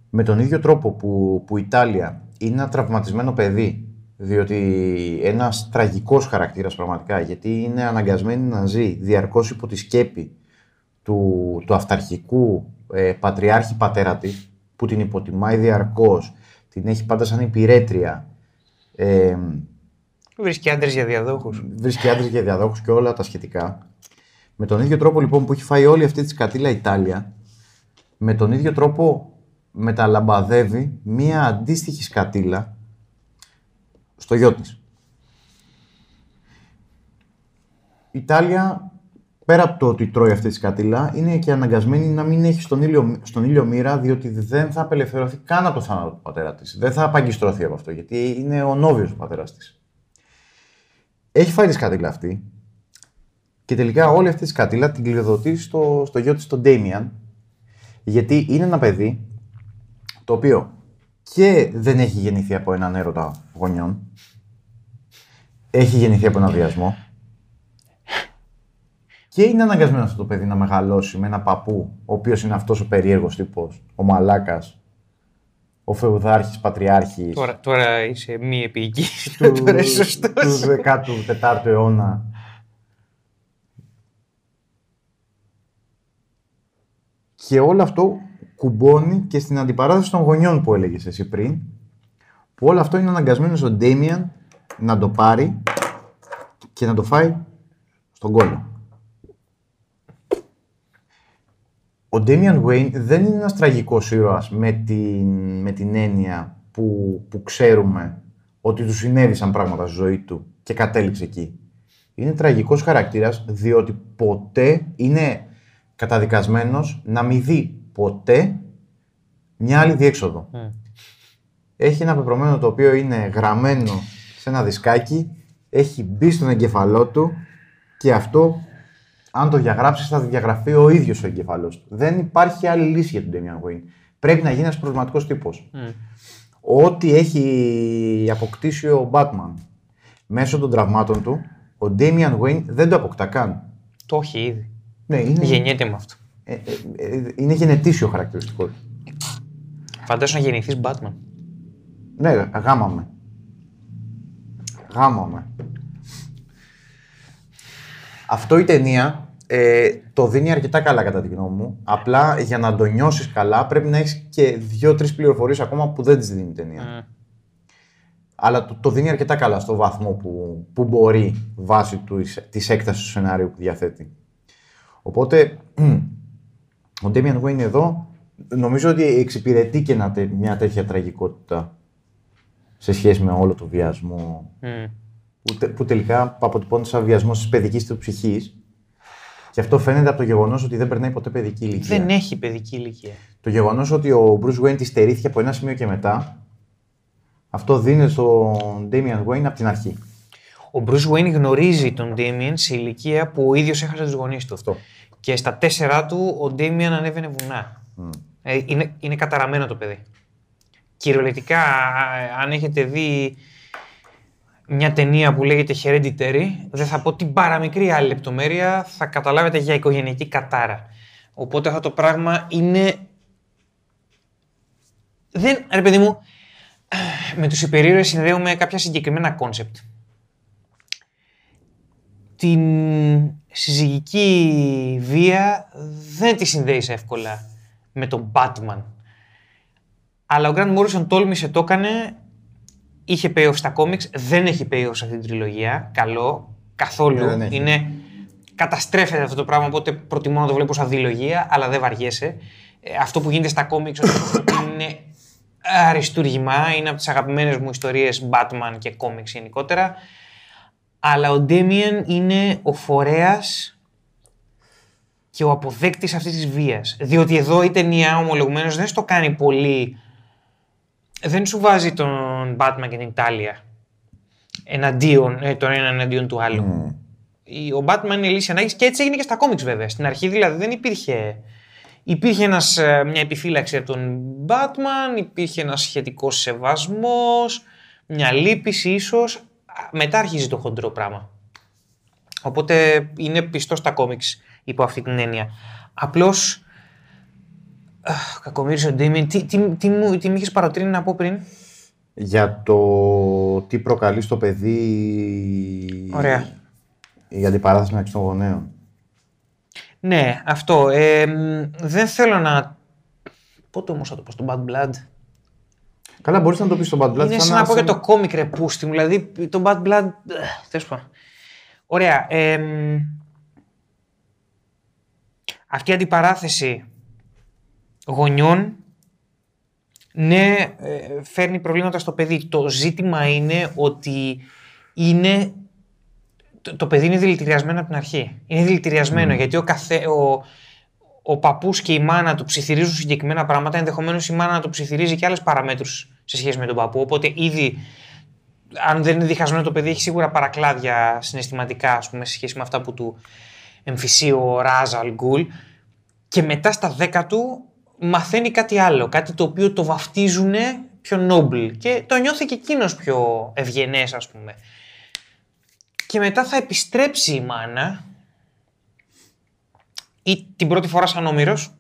Με τον ίδιο τρόπο που, που η Ιτάλια είναι ένα τραυματισμένο παιδί, διότι ένας τραγικός χαρακτήρας πραγματικά, γιατί είναι αναγκασμένη να ζει διαρκώς υπό τη σκέπη του, του αυταρχικού ε, πατριάρχη πατέρα της, που την υποτιμάει διαρκώς, την έχει πάντα σαν υπηρέτρια, ε, Βρίσκει άντρες για διαδόχους. Βρίσκει άντρες για διαδόχους και όλα τα σχετικά. Με τον ίδιο τρόπο λοιπόν που έχει φάει όλη αυτή τη σκατήλα Ιτάλια, με τον ίδιο τρόπο μεταλαμπαδεύει μία αντίστοιχη σκατήλα στο γιο της. Η Ιτάλια, πέρα από το ότι τρώει αυτή τη σκατήλα, είναι και αναγκασμένη να μην έχει στον ήλιο, στον ήλιο μοίρα, διότι δεν θα απελευθερωθεί καν από το θάνατο του πατέρα της. Δεν θα απαγκιστρωθεί από αυτό, γιατί είναι ο νόβιος ο πατέρας της. Έχει φάει τη σκατήλα αυτή και τελικά όλη αυτή τη σκατήλα την κλειδωτεί στο, στο γιο της, τον Ντέμιαν, γιατί είναι ένα παιδί το οποίο και δεν έχει γεννηθεί από έναν έρωτα γονιών, έχει γεννηθεί από έναν βιασμό και είναι αναγκασμένος αυτό το παιδί να μεγαλώσει με ένα παππού, ο οποίος είναι αυτός ο περίεργος τύπος, ο μαλάκας, ο Φεουδάρχης Πατριάρχης. Τώρα, τώρα είσαι μη επίοικης. Του, τώρα είσαι σωστός. Του 14ου αιώνα. Και όλο αυτό κουμπώνει και στην αντιπαράθεση των γονιών που έλεγες εσύ πριν. Που όλο αυτό είναι αναγκασμένο στον Ντέμιαν να το πάρει και να το φάει στον κόλλο. ο Damian Wayne δεν είναι ένας τραγικός ήρωας με την, με την έννοια που, που ξέρουμε ότι του συνέβησαν πράγματα στη ζωή του και κατέληξε εκεί. Είναι τραγικός χαρακτήρας διότι ποτέ είναι καταδικασμένος να μην δει ποτέ μια άλλη διέξοδο. Mm. Έχει ένα πεπρωμένο το οποίο είναι γραμμένο σε ένα δισκάκι, έχει μπει στον εγκεφαλό του και αυτό αν το διαγράψεις, θα διαγραφεί ο ίδιος ο εγκεφαλός του. Δεν υπάρχει άλλη λύση για τον Damian Wayne. Πρέπει να γίνει ένας προβληματικός τύπος. Ό,τι έχει αποκτήσει ο Batman μέσω των τραυμάτων του, ο Damian Wayne δεν το αποκτά καν. Το έχει ήδη. Ναι, είναι, Γεννιέται με αυτό. Ε, ε, ε, είναι γενετήσιο χαρακτηριστικό του. Φαντάσου να γεννηθείς Batman. Ναι, γάμαμε. Γάμαμε. Αυτό η ταινία ε, το δίνει αρκετά καλά κατά τη γνώμη μου. Απλά για να το νιώσεις καλά πρέπει να έχεις και δύο-τρεις πληροφορίες ακόμα που δεν τι δίνει η ταινία. Mm. Αλλά το, το δίνει αρκετά καλά στο βαθμό που, που μπορεί βάσει του, της έκτασης του σενάριου που διαθέτει. Οπότε, ο Damian Wayne εδώ νομίζω ότι εξυπηρετεί και ένα τε- μια τέτοια τραγικότητα σε σχέση με όλο το βιασμό Mm. που, τε- που τελικά αποτυπώνεται σαν βιασμός της παιδικής του ψυχής. Και αυτό φαίνεται από το γεγονός ότι δεν περνάει ποτέ παιδική ηλικία. Δεν έχει παιδική ηλικία. Το γεγονός ότι ο Bruce Wayne της στερήθηκε από ένα σημείο και μετά, αυτό δίνει στον Damian Wayne από την αρχή. Ο Bruce Wayne γνωρίζει τον Damien σε ηλικία που ο ίδιος έχασε τους γονείς του. Αυτό. Και στα τέσσερα του ο Damien ανέβαινε βουνά. Ε, είναι, είναι καταραμένο το παιδί. Κυριολεκτικά, α, αν έχετε δει μια ταινία που λέγεται Hereditary, δεν θα πω την παραμικρή άλλη λεπτομέρεια, θα καταλάβετε για οικογενειακή κατάρα. Οπότε αυτό το πράγμα είναι... Δεν, ρε παιδί μου, με τους υπερήρωες συνδέουμε κάποια συγκεκριμένα κόνσεπτ. Την συζυγική βία δεν τη συνδέεις εύκολα με τον Batman. Αλλά ο Grant Morrison τόλμησε, το έκανε, είχε payoff στα κόμιξ, δεν έχει payoff σε αυτή την τριλογία. Καλό, καθόλου. Ναι, δεν έχει. Είναι, καταστρέφεται αυτό το πράγμα, οπότε προτιμώ να το βλέπω σαν διλογία, αλλά δεν βαριέσαι. Ε, αυτό που γίνεται στα κόμιξ όπως είναι αριστούργημα, είναι από τις αγαπημένες μου ιστορίες Batman και κόμιξ γενικότερα. Αλλά ο Damien είναι ο φορέας και ο αποδέκτης αυτής της βίας. Διότι εδώ η ταινία ομολογουμένως δεν στο κάνει πολύ... Δεν σου βάζει τον Batman και την Τάλια εναντίον, ε, τον ένα εναντίον του άλλου. Η- Ο Batman είναι η λύση ανάγκης και έτσι έγινε και στα κόμιξ βέβαια. Στην αρχή δηλαδή δεν υπήρχε... Υπήρχε ένας, ε, μια επιφύλαξη από τον Batman, υπήρχε ένας σχετικός σεβασμός, μια λύπηση ίσως. Α, Μετά αρχίζει το χοντρό πράγμα. Οπότε είναι πιστός στα κόμιξ υπό αυτή την έννοια. Απλώς, αχ, κακομοίρης ο Ντέμιν, τι, τι, τι, μου, τι μου είχες παροτρύνει να πω πριν; Για το τι προκαλείς στο παιδί Ωραία. η αντιπαράθεση μεταξύ των γονέων. Ναι, αυτό. Ε, μ, δεν θέλω να... Πότε όμως θα το πω στο Bad Blood. Καλά, μπορείς να το πεις στον Bad Blood. Είναι σαν να πω για το κόμικ ρε πούστη μου, δηλαδή το Bad Blood... Τέλος πάντων. Ωραία. ε, μ, αυτή η αντιπαράθεση γονιών ναι, ε, φέρνει προβλήματα στο παιδί. Το ζήτημα είναι ότι είναι το, το παιδί είναι δηλητηριασμένο από την αρχή. Είναι δηλητηριασμένο γιατί ο, καθέ, ο, ο παππούς και η μάνα του ψιθυρίζουν συγκεκριμένα πράγματα. Ενδεχομένως η μάνα του ψιθυρίζει και άλλες παραμέτρους σε σχέση με τον παππού. Οπότε ήδη, αν δεν είναι διχασμένο το παιδί, έχει σίγουρα παρακλάδια συναισθηματικά ας πούμε, σε σχέση με αυτά που του εμφυσεί ο Ra's al Ghul. Και μετά στα 10 του μαθαίνει κάτι άλλο. Κάτι το οποίο το βαφτίζουν πιο noble. Και το νιώθει και εκείνος πιο ευγενές, ας πούμε. Και μετά θα επιστρέψει η μάνα ή την πρώτη φορά σαν όμηρος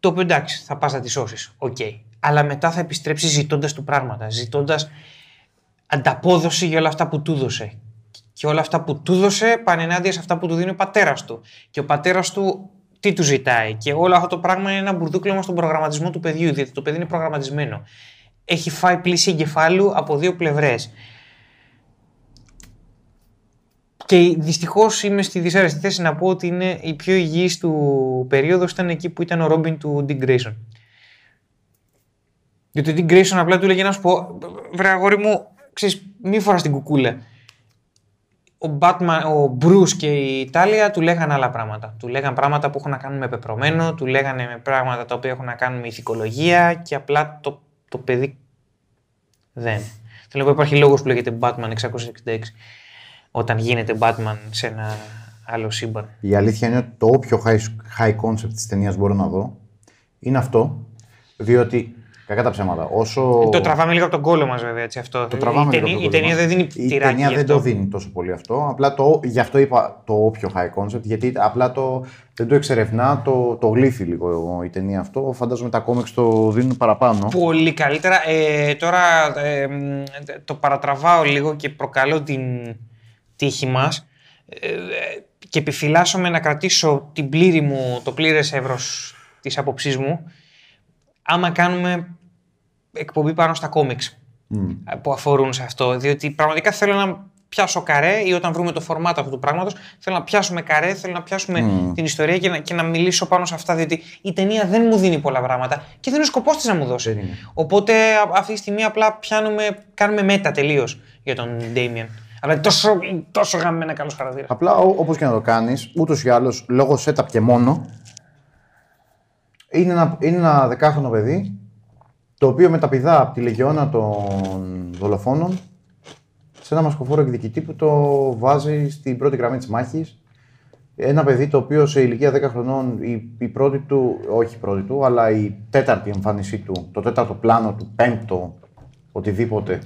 το οποίο εντάξει θα πας να τη σώσεις, οκ. Αλλά μετά θα επιστρέψεις ζητώντας του πράγματα, ζητώντας ανταπόδοση για όλα αυτά που του δώσε. Και όλα αυτά που του δώσε πάνε ενάντια σε αυτά που του δίνει ο πατέρας του. Και ο πατέρας του τι του ζητάει; Και όλο αυτό το πράγμα είναι ένα μπουρδούκλωμα στον προγραμματισμό του παιδιού, διότι το παιδί είναι προγραμματισμένο. Έχει φάει πλήση εγκεφάλου από δύο πλευρές. Και δυστυχώς είμαι στη δυσάρεστη θέση να πω ότι είναι η πιο υγιής του περίοδος ήταν εκεί που ήταν ο Ρόμπιν του Dick Grayson. Γιατί ο Dick Grayson απλά του έλεγε να σου πω, βρε αγόρι μου, ξέρεις, μη φοράς την κουκούλα. Ο, Batman, ο Bruce και η Ιτάλια του λέγανε άλλα πράγματα. Του λέγανε πράγματα που έχουν να κάνουν με πεπρωμένο, του λέγανε με πράγματα τα οποία έχουν να κάνουν με ηθικολογία και απλά το, το παιδί δεν. Θέλω να πω, υπάρχει λόγος που λέγεται Batman 666. Όταν γίνεται Batman σε ένα άλλο σύμπαν. Η αλήθεια είναι ότι το όποιο high, high concept της ταινίας μπορώ να δω είναι αυτό, διότι κακά τα ψέματα. Όσο... Το τραβάμε λίγο από τον κόλλο μας, βέβαια. Έτσι, αυτό. Το τραβάμε η, λίγο ταινία, από τον η ταινία κόλλο δεν δίνει μας. Η τυράκι. ταινία γι' δεν αυτό. το δίνει τόσο πολύ αυτό. Απλά το, γι' αυτό είπα το όποιο high concept, γιατί απλά το, δεν το εξερευνά, το, το γλύφει λίγο η ταινία αυτό. Φαντάζομαι τα comics το δίνουν παραπάνω. Πολύ καλύτερα. Ε, τώρα ε, μ, το παρατραβάω λίγο και προκαλώ την τύχη μας ε, ε, και επιφυλάσσομαι να κρατήσω την πλήρη μου, το πλήρες εύρος της άποψής μου άμα κάνουμε εκπομπή πάνω στα κόμιξ που αφορούν σε αυτό. Διότι πραγματικά θέλω να πιάσω καρέ ή όταν βρούμε το φορμάτ αυτού του πράγματος θέλω να πιάσουμε καρέ, θέλω να πιάσουμε την ιστορία και να, και να μιλήσω πάνω σε αυτά. Διότι η ταινία δεν μου δίνει πολλά πράγματα και δεν είναι ο σκοπός της να μου δώσει. Δεν είναι. Οπότε α- αυτή τη στιγμή απλά πιάνουμε, κάνουμε μέτα τελείως για τον Damien. Αλλά είναι τόσο, είναι τόσο γαμμένα καλός χαρακτήρας. Απλά όπως και να το κάνεις, ούτως ή άλλως λόγω setup και μόνο, είναι ένα, είναι ένα δεκάχρονο παιδί το οποίο μεταπηδά από τη λεγιώνα των δολοφόνων σε ένα μασκοφόρο εκδικητή που το βάζει στην πρώτη γραμμή της μάχης. Ένα παιδί το οποίο σε ηλικία 10 χρονών η, η πρώτη του, όχι η πρώτη του, αλλά η τέταρτη εμφάνισή του, το τέταρτο πλάνο του, πέμπτο, οτιδήποτε,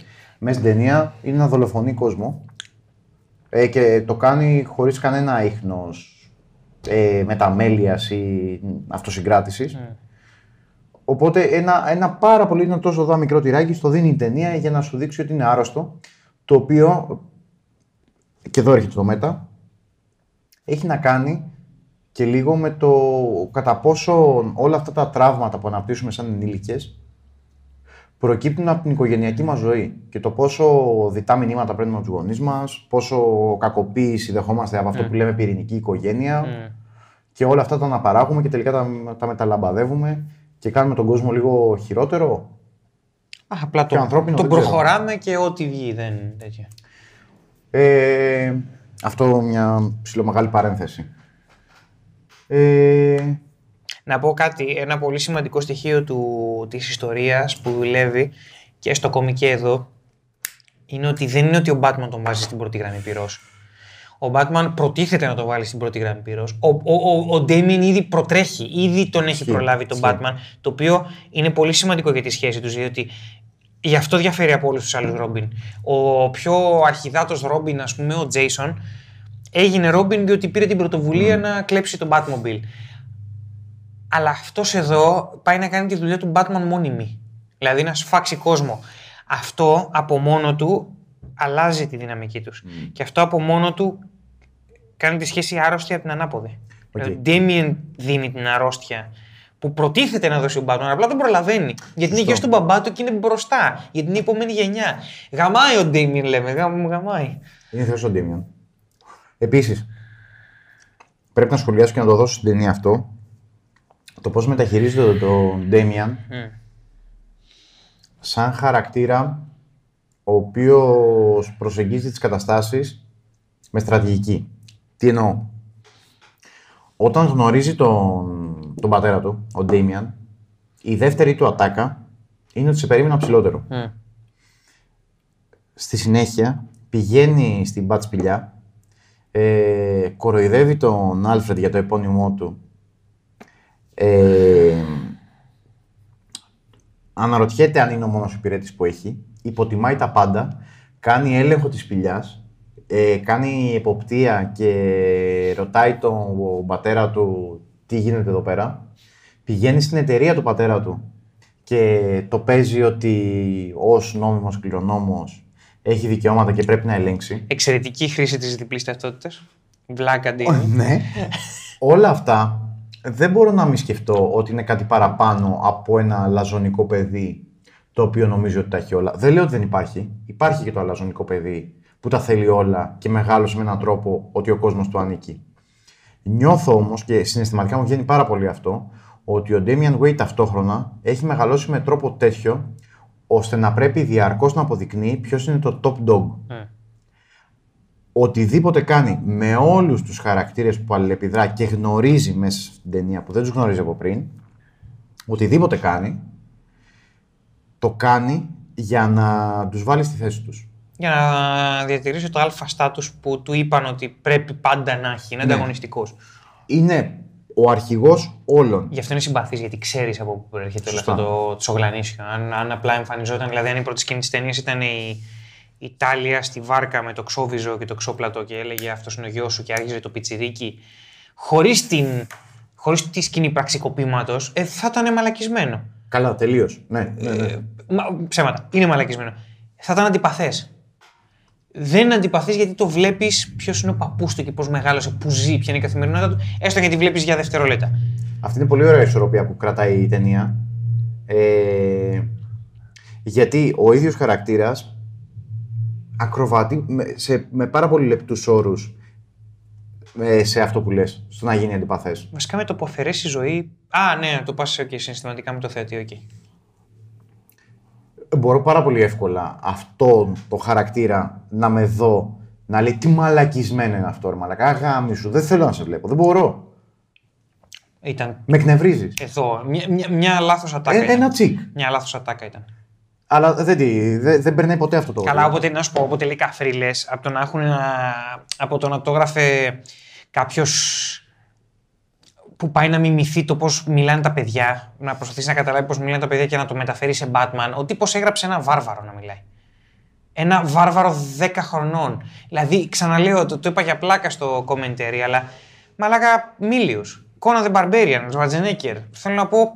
μέσα στην ταινία είναι να δολοφονεί κόσμο ε, και το κάνει χωρίς κανένα ίχνος ε, μεταμέλειας ή αυτοσυγκράτησης. Οπότε ένα, ένα πάρα πολύ είναι τόσο εδώ μικρό τυράκι στο δίνει η ταινία για να σου δείξει ότι είναι άρρωστο. Το οποίο, και εδώ έρχεται το μέτα, έχει να κάνει και λίγο με το κατά πόσο όλα αυτά τα τραύματα που αναπτύσσουμε σαν ενήλικες προκύπτουν από την οικογενειακή μας ζωή και το πόσο διτά μηνύματα παίρνουμε από τους γονείς μας, πόσο κακοποίηση δεχόμαστε από αυτό που λέμε πυρηνική οικογένεια και όλα αυτά τα αναπαράγουμε και τελικά τα, τα μεταλαμπαδεύουμε και κάνουμε τον κόσμο λίγο χειρότερο. Α, απλά Και το, ανθρώπινο τον δεν ξέρω. προχωράμε και ό,τι βγει δεν είναι τέτοια. Ε, αυτό μια ψηλομεγάλη παρένθεση. Ε, Να πω κάτι, ένα πολύ σημαντικό στοιχείο του, της ιστορίας που δουλεύει και στο κόμικ και εδώ είναι ότι δεν είναι ότι ο Batman τον βάζει στην πρώτη γραμμή πυρός. Ο Batman προτίθεται να το βάλει στην πρώτη γραμμή πυρός. Ο, ο, ο, ο Damien ήδη προτρέχει, ήδη τον έχει προλάβει τον Batman, το οποίο είναι πολύ σημαντικό για τη σχέση τους, διότι γι' αυτό διαφέρει από όλους τους άλλους Robin. Ο πιο αρχιδάτος Robin, ας πούμε, ο Jason, έγινε Robin διότι πήρε την πρωτοβουλία να κλέψει τον Batmobile. Αλλά αυτός εδώ πάει να κάνει τη δουλειά του Batman μόνιμη. Δηλαδή να σφάξει κόσμο. Αυτό από μόνο του αλλάζει τη δυναμική τους. Και αυτό από μόνο του κάνει τη σχέση άρρωστη από την ανάποδη. Οκ. Ο Damian δίνει την αρρώστια που προτίθεται να δώσει ο Batman, απλά δεν προλαβαίνει. Γιατί είναι γιος του μπαμπά του και είναι μπροστά. Γιατί είναι η επόμενη γενιά. Γαμάει ο Damien, λέμε. Γαμ, γαμάει. είναι θεός ο Ντίμιον. Επίσης, πρέπει να σχολιάσω και να το δώσω στην ταινία αυτό, το πώς μεταχειρίζεται τον Ντέμιαν σαν χαρακτήρα ο οποίος προσεγγίζει τις καταστάσεις με στρατηγική. Τι εννοώ; Όταν γνωρίζει τον, τον πατέρα του, ο Ντέμιαν, η δεύτερη του ατάκα είναι ότι σε περίμενα ψηλότερο. Στη συνέχεια πηγαίνει στην Μπατ Σπηλιά, ε, κοροϊδεύει τον Άλφρεντ για το επώνυμό του. Ε, αναρωτιέται αν είναι ο μόνος υπηρέτης που έχει, υποτιμάει τα πάντα, κάνει έλεγχο της σπηλιάς, ε, κάνει εποπτεία και ρωτάει τον πατέρα του τι γίνεται εδώ πέρα. Πηγαίνει στην εταιρεία του πατέρα του και το παίζει ότι ως νόμιμος κληρονόμος έχει δικαιώματα και πρέπει να ελέγξει. Εξαιρετική χρήση της διπλής ταυτότητας. Βλάκα Damien. ναι. Όλα αυτά δεν μπορώ να μην σκεφτώ ότι είναι κάτι παραπάνω από ένα λαζονικό παιδί το οποίο νομίζει ότι τα έχει όλα. Δεν λέω ότι δεν υπάρχει. Υπάρχει και το αλαζονικό παιδί που τα θέλει όλα και μεγάλωσε με έναν τρόπο ότι ο κόσμος του ανήκει. Νιώθω όμως και συναισθηματικά μου βγαίνει πάρα πολύ αυτό ότι ο Damian Wade ταυτόχρονα έχει μεγαλώσει με τρόπο τέτοιο ώστε να πρέπει διαρκώς να αποδεικνύει ποιος είναι το top dog. Οτιδήποτε κάνει με όλους τους χαρακτήρες που αλληλεπιδρά και γνωρίζει μέσα στην ταινία που δεν τους γνωρίζει από πριν, οτιδήποτε κάνει, το κάνει για να τους βάλει στη θέση τους. για να διατηρήσει το αλφα στάτους που του είπαν ότι πρέπει πάντα να έχει, είναι Ναι. ανταγωνιστικός. Είναι ο αρχηγός όλων. Γι' αυτό είναι συμπαθής, γιατί ξέρεις από πού προέρχεται όλο Σωστά. αυτό το τσογλανίσιο. Αν, αν απλά εμφανιζόταν, δηλαδή αν η πρώτη σκηνή της ταινίας ήταν η, η Τάλια στη βάρκα με το ξόβιζο και το ξόπλατο και έλεγε Αυτός είναι ο γιος σου και άρχιζε το πιτσιρίκι, χωρίς την. Χωρίς τη σκηνή πραξικοπήματος, ε, θα ήταν μαλακισμένο. Καλά, τελείως. Ναι, ναι, ναι. Ε, μα, ψέματα. Είναι μαλακισμένο. Θα ήταν αντιπαθές. Δεν είναι αντιπαθή γιατί το βλέπεις ποιος είναι ο παππούς του και πώς μεγάλωσε, που ζει, ποια είναι η καθημερινότητα του, έστω γιατί βλέπεις για δευτερόλεπτα. Αυτή είναι πολύ ωραία ισορροπία που κρατάει η ταινία. Ε, γιατί ο ίδιος χαρακτήρας ακροβατεί με, σε, με πάρα πολύ λεπτούς όρους ε, σε αυτό που λες, στο να γίνει αντιπαθές. Βασικά με το που αφαιρέσεις η ζωή. Α, ναι, το πας και συναισθηματικά με το θεατή, οκ. Μπορώ πάρα πολύ εύκολα αυτό το χαρακτήρα να με δω, να λέει τι μαλακισμένο είναι αυτό ρε μαλακά, γάμι σου, δεν θέλω να σε βλέπω, δεν μπορώ. Ήταν Με εκνευρίζεις. εδώ. Μια, μια, μια λάθος ατάκα. Ε, ήταν. ένα τσικ. Μια λάθος ατάκα ήταν. Αλλά δεν, τη- δεν, δεν περνάει ποτέ αυτό το Καλά, όποτε να σου πω, όποτε λέει καφρίλε, από το να έχουν ένα, από το να το έγραφε κάποιος που πάει να μιμηθεί το πώς μιλάνε τα παιδιά, να προσπαθήσει να καταλάβει πώς μιλάνε τα παιδιά και να το μεταφέρει σε Batman, ο τύπος έγραψε ένα βάρβαρο να μιλάει. Ένα βάρβαρο 10 χρονών. Δηλαδή, ξαναλέω, το, το είπα για πλάκα στο commentary, αλλά μαλάκα μίλιος. Conan the Barbarian, Schwarzenegger. Θέλω να πω,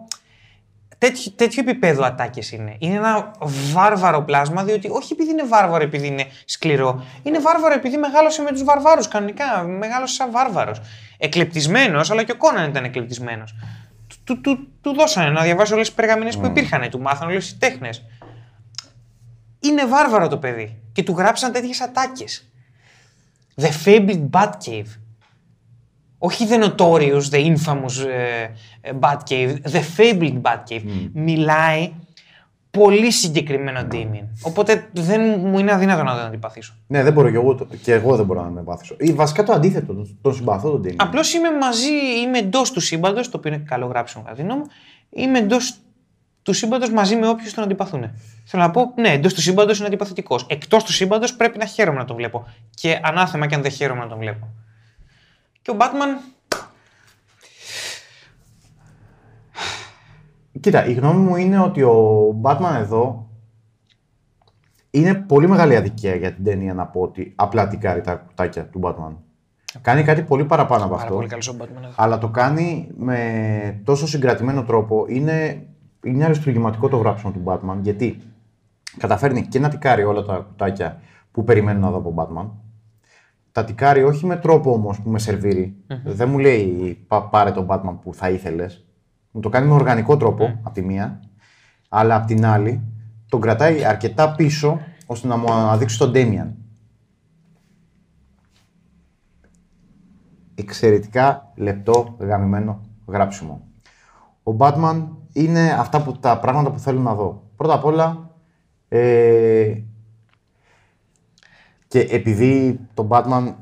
τέτοιο, τέτοιο επίπεδο ατάκες είναι. Είναι ένα βάρβαρο πλάσμα, διότι όχι επειδή είναι βάρβαρο επειδή είναι σκληρό, είναι βάρβαρο επειδή μεγάλωσε με τους βαρβάρους κανονικά. Μεγάλωσε σαν βάρβαρος. Εκλεπτισμένος, αλλά και ο Κόναν ήταν εκλεπτισμένος. Του, του, του, του δώσανε να διαβάσει όλες τις περγαμηνές που υπήρχαν, του μάθανε όλες τι τέχνες. Είναι βάρβαρο το παιδί και του γράψαν τέτοιες ατάκες. The Fabled Batcave. Όχι The Notorious, The Infamous ε, ε, Batcave, The Fabled Batcave. Μιλάει πολύ συγκεκριμένο Damien. Οπότε δεν μου είναι αδύνατο να τον αντιπαθήσω. Ναι, δεν μπορώ και εγώ, το- και εγώ δεν μπορώ να με πάθησω. Ή βασικά το αντίθετο, τον, τον συμπαθώ τον Τίμι. Απλώς είμαι μαζί, είμαι εντός του σύμπαντος, το οποίο είναι καλό γράψιμο κατά τη γνώμη μου. Είμαι εντός του σύμπαντος μαζί με όποιους τον αντιπαθούν. Θέλω να πω, ναι, εντός του σύμπαντος είναι αντιπαθητικός. Εκτός του σύμπαντος πρέπει να χαίρομαι να τον βλέπω. Και ανάθεμα και αν δεν χαίρομαι να τον βλέπω. Και ο Batman Κοίτα, η γνώμη μου είναι ότι ο Batman εδώ είναι πολύ μεγάλη αδικία για την ταινία να πω ότι απλά τικάρει τα κουτάκια του Batman. Κάνει κάτι πολύ παραπάνω από Πάρα αυτό. πολύ καλός ο Batman. εδώ. Αλλά το κάνει με τόσο συγκρατημένο τρόπο. Είναι, είναι αριστουργηματικό το γράψιμο του Batman γιατί καταφέρνει και να τικάρει όλα τα κουτάκια που περιμένω να δω από Batman. Τα τικάρει όχι με τρόπο όμως που με σερβιρει Δεν μου λέει «Πα- πάρε τον Batman που θα ήθελες. Μου το κάνει με οργανικό τρόπο από τη μία. Αλλά από την άλλη τον κρατάει αρκετά πίσω ώστε να μου αναδείξει τον Damian. εξαιρετικά λεπτό, γαμημένο γράψιμο. Ο Batman είναι αυτά που, τα πράγματα που θέλω να δω. Πρώτα απ' όλα, ε, και επειδή το Batman,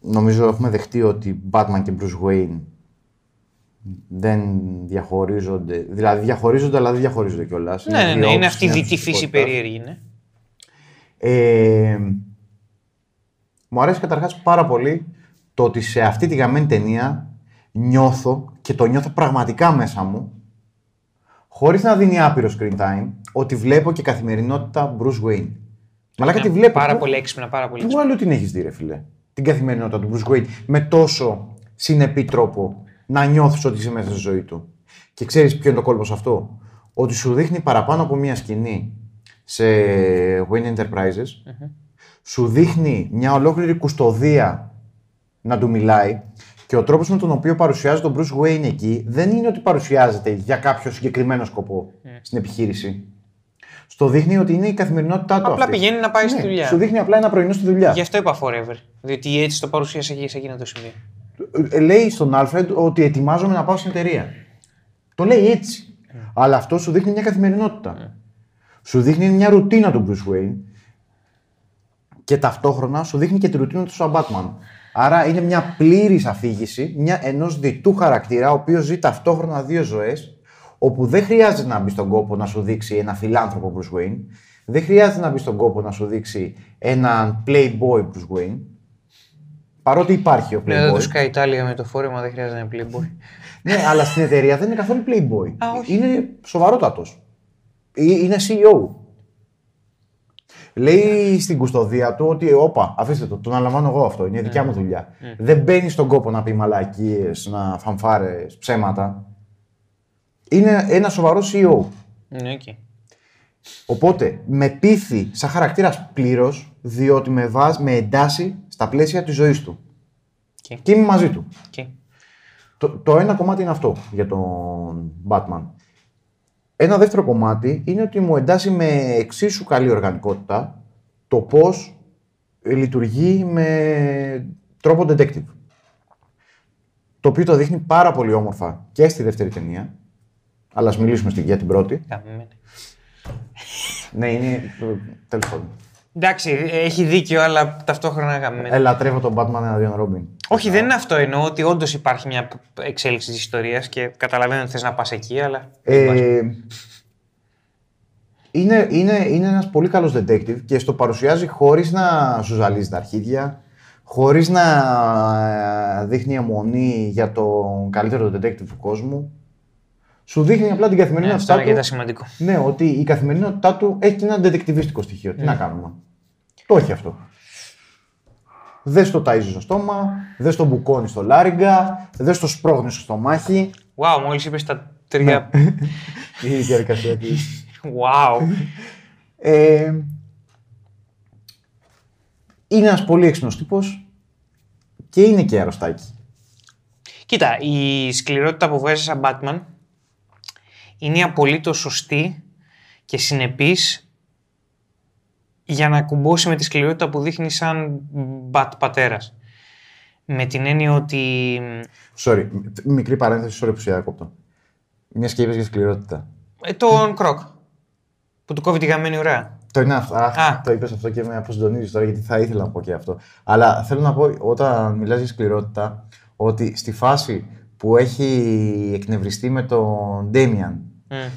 νομίζω έχουμε δεχτεί ότι Batman και Bruce Wayne δεν διαχωρίζονται, δηλαδή διαχωρίζονται αλλά δεν διαχωρίζονται κιόλας. Ναι, ναι, ναι, είναι αυτή η δυτή φύση περίεργη. Ναι. Ε, μου αρέσει καταρχάς πάρα πολύ το ότι σε αυτή τη γαμμένη ταινία νιώθω και το νιώθω πραγματικά μέσα μου χωρίς να δίνει άπειρο screen time ότι βλέπω και καθημερινότητα Bruce Wayne. Μαλάκα τη Είναι βλέπω. Πάρα Πού- πολύ έξυπνα, πάρα πολύ Πού έξυπνα. άλλο την έχεις δει ρε φίλε. Την καθημερινότητα του Bruce Wayne με τόσο συνεπή τρόπο να νιώθεις ότι είσαι μέσα στη ζωή του; Και ξέρεις ποιο είναι το κόλπο σε αυτό; Ότι σου δείχνει παραπάνω από μία σκηνή σε Wayne Enterprises σου δείχνει μια ολόκληρη κουστοδία να του μιλάει και ο τρόπος με τον οποίο παρουσιάζει τον Bruce Wayne εκεί δεν είναι ότι παρουσιάζεται για κάποιο συγκεκριμένο σκοπό στην επιχείρηση. Στο δείχνει ότι είναι η καθημερινότητά του. Απλά αυτή. πηγαίνει να πάει στη Ναι, δουλειά. Σου δείχνει απλά ένα πρωινό στη δουλειά. Γι' αυτό είπα forever. Διότι έτσι το παρουσίασε και σε εκείνο το σημείο. Ε, Λέει στον Άλφρεντ ότι ετοιμάζομαι να πάω στην εταιρεία. Το λέει έτσι. Αλλά αυτό σου δείχνει μια καθημερινότητα. Σου δείχνει μια ρουτίνα του Bruce Wayne και ταυτόχρονα σου δείχνει και τη ρουτίνα του σαν Batman. Άρα είναι μια πλήρης αφήγηση μια, ενός διτού χαρακτήρα, ο οποίος ζει ταυτόχρονα δύο ζωές, όπου δεν χρειάζεται να μπει στον κόπο να σου δείξει ένα φιλάνθρωπο Bruce Wayne. Δεν χρειάζεται να μπει στον κόπο να σου δείξει έναν Playboy Bruce Wayne. Παρότι υπάρχει ο Ναι, εδώ Playboy. το Sky Italia με το φόρεμα δεν χρειάζεται να είναι Playboy. ναι, αλλά στην εταιρεία δεν είναι καθόλου Playboy. Α, όχι. Είναι σοβαρότατος. Είναι CEO. Λέει στην κουστοδία του ότι, όπα, αφήστε το, τον αναλαμβάνω εγώ αυτό, είναι δικιά μου δουλειά. Δεν μπαίνει στον κόπο να πει μαλακίες, να φανφάρες, ψέματα. Είναι ένα σοβαρό CEO. Ναι, εκεί. Οπότε με πείθει σαν χαρακτήρας πλήρως, διότι με, βάζει, με εντάσσει στα πλαίσια της ζωής του. Εκεί. Και είμαι μαζί του. εκεί. Το, το ένα κομμάτι είναι αυτό για τον Batman. Ένα δεύτερο κομμάτι είναι ότι μου εντάσσει με εξίσου καλή οργανικότητα το πώς λειτουργεί με τρόπο detective. Το οποίο το δείχνει πάρα πολύ όμορφα και στη δεύτερη ταινία. Αλλά ας μιλήσουμε στη- για την πρώτη. Γαμμένη. Ναι, είναι. Τέλος πάντων. Εντάξει, έχει δίκιο, αλλά ταυτόχρονα γαμμένη. Ελατρεύω τον Batman εναντίον Robin. Όχι, δεν είναι αυτό. Εννοώ ότι όντως υπάρχει μια εξέλιξη της ιστορίας και καταλαβαίνω ότι θες να πας εκεί, αλλά. Ε, είναι, είναι, είναι ένας πολύ καλός detective και στο παρουσιάζει χωρίς να σου ζαλίζει τα αρχίδια, χωρίς να ε, δείχνει αιμονή για τον καλύτερο detective του κόσμου. Σου δείχνει απλά την Ναι, αυτό καθημερινότητά είναι του. αρκετά σημαντικό. Ναι, ότι η καθημερινότητά του έχει και ένα detectivistικό στοιχείο. Τι να κάνουμε. Το έχει αυτό. Δεν στο ταΐζεις στο στόμα, δεν στο μπουκώνεις στο λάριγκα, δεν στο σπρώχνεις στο στομάχι. Wow, μόλις είπες τα τρία. Η διαδικασία της. wow. Ε, είναι ένας πολύ έξυπνος τύπος και είναι και αρρωστάκι. Κοίτα, η σκληρότητα που βγάζει σαν Batman είναι απολύτως σωστή και συνεπής για να κουμπώσει με τη σκληρότητα που δείχνει σαν Bat πατέρας. Με την έννοια ότι Sorry, μικρή παρένθεση, sorry που σε διακόπτω. Μιας και είπες για σκληρότητα. ε, τον Κροκ που του κόβει τη γαμμένη ουρά. Το είναι αυτό. Αχ, Α. το είπες αυτό και με αποσυντονίζεις τώρα γιατί θα ήθελα να πω και αυτό. Αλλά θέλω να πω όταν μιλάς για σκληρότητα ότι στη φάση που έχει εκνευριστεί με τον Ντέμιαν Mm.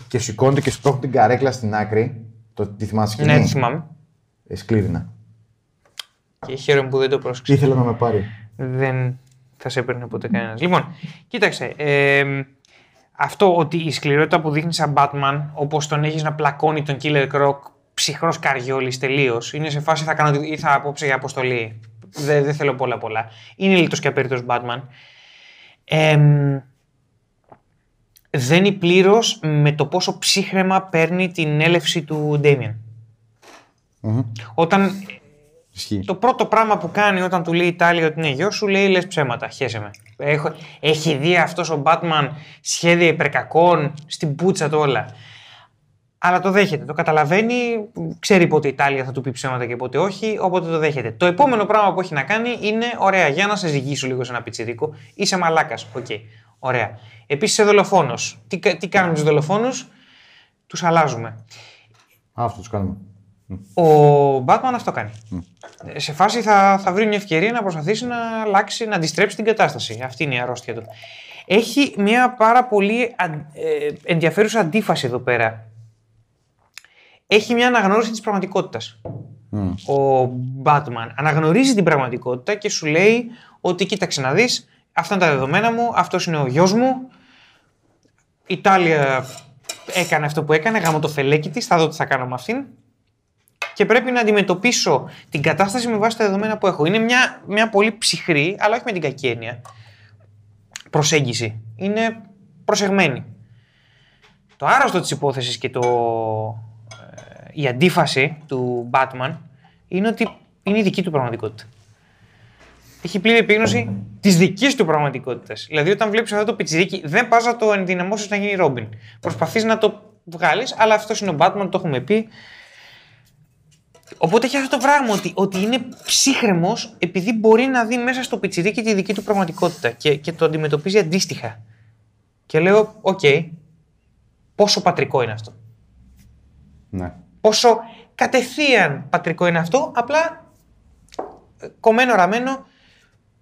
Και σηκώνεται και σπρώχνει την καρέκλα στην άκρη, το τη θυμάσαι σκηνή. Ναι, τη θυμάμαι. Ε, σκλήρινα. Και χαίρομαι που δεν το πρόσεξα. Ήθελα να με πάρει. δεν θα σε έπαιρνε ποτέ κανένας. Λοιπόν, κοίταξε. ε, αυτό ότι η σκληρότητα που δείχνει σαν Batman, όπως τον έχεις να πλακώνει τον Killer Croc, ψυχρός καριόλης τελείως, είναι σε φάση θα κάνω ή θα απόψε για αποστολή. Δεν, δεν θέλω πολλά πολλά. Είναι λίτο και απέριτο Batman. Ε, δένει πλήρως με το πόσο ψύχραιμα παίρνει την έλευση του Damian. Όταν Ισχύει. το πρώτο πράγμα που κάνει όταν του λέει η Τάλια ότι είναι γιος σου, λέει λες ψέματα. Χέσε με. Έχω, έχει δει αυτός ο Batman σχέδια υπερκακών στην πούτσα του όλα. Αλλά το δέχεται, το καταλαβαίνει, ξέρει πότε η Τάλια θα του πει ψέματα και πότε όχι, οπότε το δέχεται. Το επόμενο πράγμα που έχει να κάνει είναι: Ωραία, για να σε ζυγίσω λίγο εσένα πιτσιρίκο. Είσαι μαλάκας. Οκ. Ωραία. Επίσης είσαι δολοφόνο. Τι, κα- τι κάνουμε τους δολοφόνους, τους αλλάζουμε. Α, αυτό τους κάνουμε. Ο Batman αυτό κάνει. Ε, Σε φάση θα, θα βρει μια ευκαιρία να προσπαθήσει να αλλάξει, να αντιστρέψει την κατάσταση. Αυτή είναι η αρρώστια του. Έχει μια πάρα πολύ αν- ε, ενδιαφέρουσα αντίφαση εδώ πέρα. Έχει μια αναγνώριση της πραγματικότητας. Ο Batman αναγνωρίζει την πραγματικότητα και σου λέει ότι κοίταξε να δεις, αυτά είναι τα δεδομένα μου, αυτός είναι ο γιος μου, η Τάλια έκανε αυτό που έκανε, γάμω το φελέκι της, θα δω τι θα κάνω με αυτήν και πρέπει να αντιμετωπίσω την κατάσταση με βάση τα δεδομένα που έχω. Είναι μια, μια πολύ ψυχρή, αλλά όχι με την κακή έννοια, προσέγγιση. Είναι προσεγμένη. Το άρρωστο της υπόθεσης και το, ε, η αντίφαση του Batman είναι ότι είναι η δική του πραγματικότητα. Έχει πλήρη επίγνωση της δικής του πραγματικότητας. Δηλαδή, όταν βλέπεις αυτό το πιτσιρίκι, δεν πας να το ενδυναμώσεις να γίνει Ρόμπιν. Προσπαθείς να το βγάλεις, αλλά αυτό είναι ο Batman, το έχουμε πει. Οπότε έχει αυτό το πράγμα ότι, ότι είναι ψύχραιμος επειδή μπορεί να δει μέσα στο πιτσιρίκι τη δική του πραγματικότητα και, και το αντιμετωπίζει αντίστοιχα. Και λέω, οκ, πόσο πατρικό είναι αυτό. Ναι. Πόσο κατευθείαν πατρικό είναι αυτό, απλά ε, κομμένο ραμμένο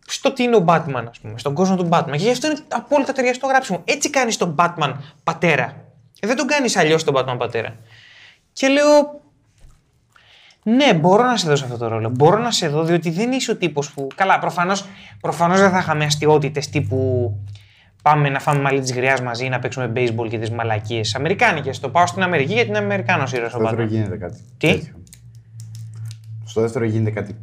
στο τι είναι ο Batman, ας πούμε, στον κόσμο του Batman. Και γι' αυτό είναι απόλυτα ταιριαστό γράψιμο. Έτσι κάνει τον Batman πατέρα. Ε, δεν τον κάνεις αλλιώς τον Batman πατέρα. Και λέω, Ναι, μπορώ να σε δώσω αυτό το ρόλο. Μπορώ να σε δω διότι δεν είσαι ο τύπος που. Καλά, προφανώς προφανώς δεν θα είχαμε αστείωτητες τύπου. Πάμε να φάμε μαλλί της γριάς μαζί ή να παίξουμε baseball και τις μαλακίες. Αμερικάνικες. Το πάω στην Αμερική γιατί είναι Αμερικάνος ήρωας ο Στο δεύτερο Batman. γίνεται κάτι. Τι; τέτοιο. Στο δεύτερο γίνεται κάτι.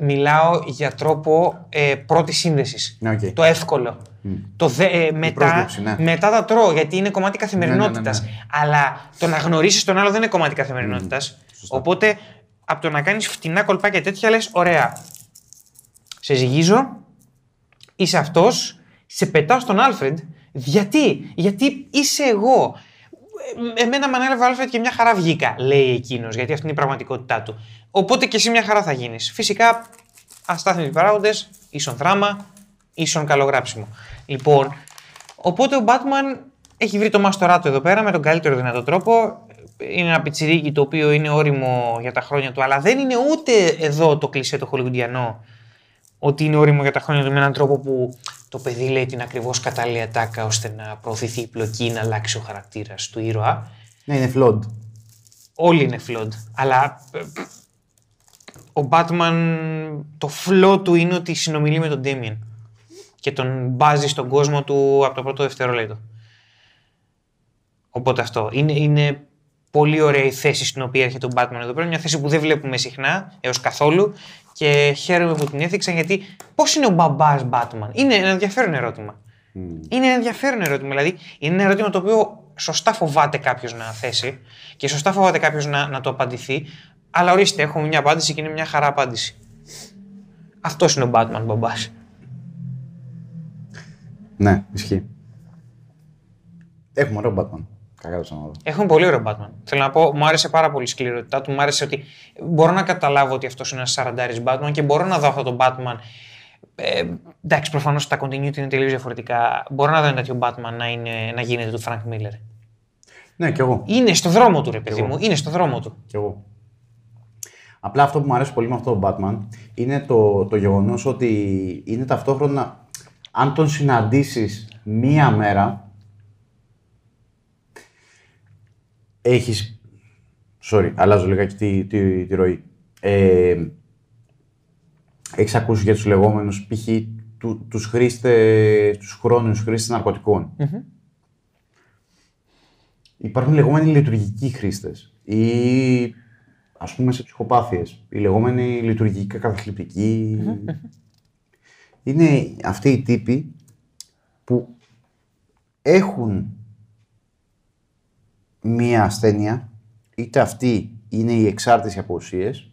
Μιλάω για τρόπο ε, πρώτης σύνδεσης. Ναι, οκ. Το εύκολο. Το δε, ε, μετά, πρόσληψη, ναι. μετά τα τρώω γιατί είναι κομμάτι καθημερινότητας. Ναι, ναι, ναι, Αλλά το να γνωρίσεις τον άλλο δεν είναι κομμάτι καθημερινότητας. Οπότε από το να κάνεις φτηνά κολπάκια και τέτοια λες: Ωραία. Σε ζυγίζω, είσαι αυτός, σε πετάω στον Άλφρεντ. Γιατί, γιατί είσαι εγώ. Ε, Εμένα με ανέλαβε ο Άλφρεντ και μια χαρά βγήκα, λέει εκείνος, γιατί αυτή είναι η πραγματικότητά του. Οπότε και εσύ μια χαρά θα γίνεις. Φυσικά, αστάθμιτοι παράγοντες, ίσον δράμα, ίσον καλογράψιμο. Λοιπόν, οπότε ο Batman έχει βρει το μάστορά του εδώ πέρα με τον καλύτερο δυνατό τρόπο. Είναι ένα πιτσιρίκι το οποίο είναι όριμο για τα χρόνια του, αλλά δεν είναι ούτε εδώ το κλισέ το χολιγουντιανό ότι είναι όριμο για τα χρόνια του με έναν τρόπο που το παιδί λέει την ακριβώς κατάλληλη ατάκα ώστε να προωθηθεί η πλοκή ή να αλλάξει ο χαρακτήρας του ήρωα. Ναι, είναι flawed. Όλοι είναι flawed. Αλλά ε, ο Batman, το flow του είναι ότι συνομιλεί με τον Damien. Και τον μπάζει στον κόσμο του από το πρώτο δευτερόλεπτο. Οπότε αυτό. Είναι, είναι πολύ ωραία η θέση στην οποία έρχεται ο Batman εδώ πέρα. Μια θέση που δεν βλέπουμε συχνά έως καθόλου. Και χαίρομαι που την έθιξαν γιατί πώς είναι ο μπαμπάς Batman; Είναι ένα ενδιαφέρον ερώτημα. Είναι ένα ενδιαφέρον ερώτημα. Δηλαδή, είναι ένα ερώτημα το οποίο σωστά φοβάται κάποιος να θέσει και σωστά φοβάται κάποιος να, να το απαντηθεί. Αλλά ορίστε, έχουμε μια απάντηση και είναι μια χαρά απάντηση. Αυτός είναι ο Batman μπαμπάς. Ναι, ισχύει. Έχουμε ωραίο Batman. Κακά το ξαναδώ. Έχουμε πολύ ωραίο Batman. Θέλω να πω, μου άρεσε πάρα πολύ η σκληρότητά του. Μου άρεσε ότι μπορώ να καταλάβω ότι αυτός είναι ένας σαραντάρι Batman και μπορώ να δω αυτό το Batman. Ε, εντάξει, προφανώς τα continuity είναι τελείως διαφορετικά. Μπορώ να δω ένα τέτοιο Batman να, είναι, να γίνεται του Frank Miller. Ναι, κι εγώ. Είναι στο δρόμο του, ρε παιδί μου. Είναι στο δρόμο του. Κι εγώ. Απλά αυτό που μου αρέσει πολύ με αυτό το Batman είναι το, το γεγονός ότι είναι ταυτόχρονα. Αν τον συναντήσεις μία μέρα. Έχεις... Sorry, αλλάζω λιγάκι τη, τη, τη ροή. Ε, έχεις ακούσει για τους λεγόμενους π.χ. Του, τους χρήστες, τους χρόνους χρήστες ναρκωτικών; Υπάρχουν οι λεγόμενοι λειτουργικοί χρήστες ή ας πούμε σε ψυχοπάθειες, οι λεγόμενοι λειτουργικά καταθλιπτικοί. Είναι αυτοί οι τύποι που έχουν μία ασθένεια, είτε αυτή είναι η εξάρτηση από ουσίες,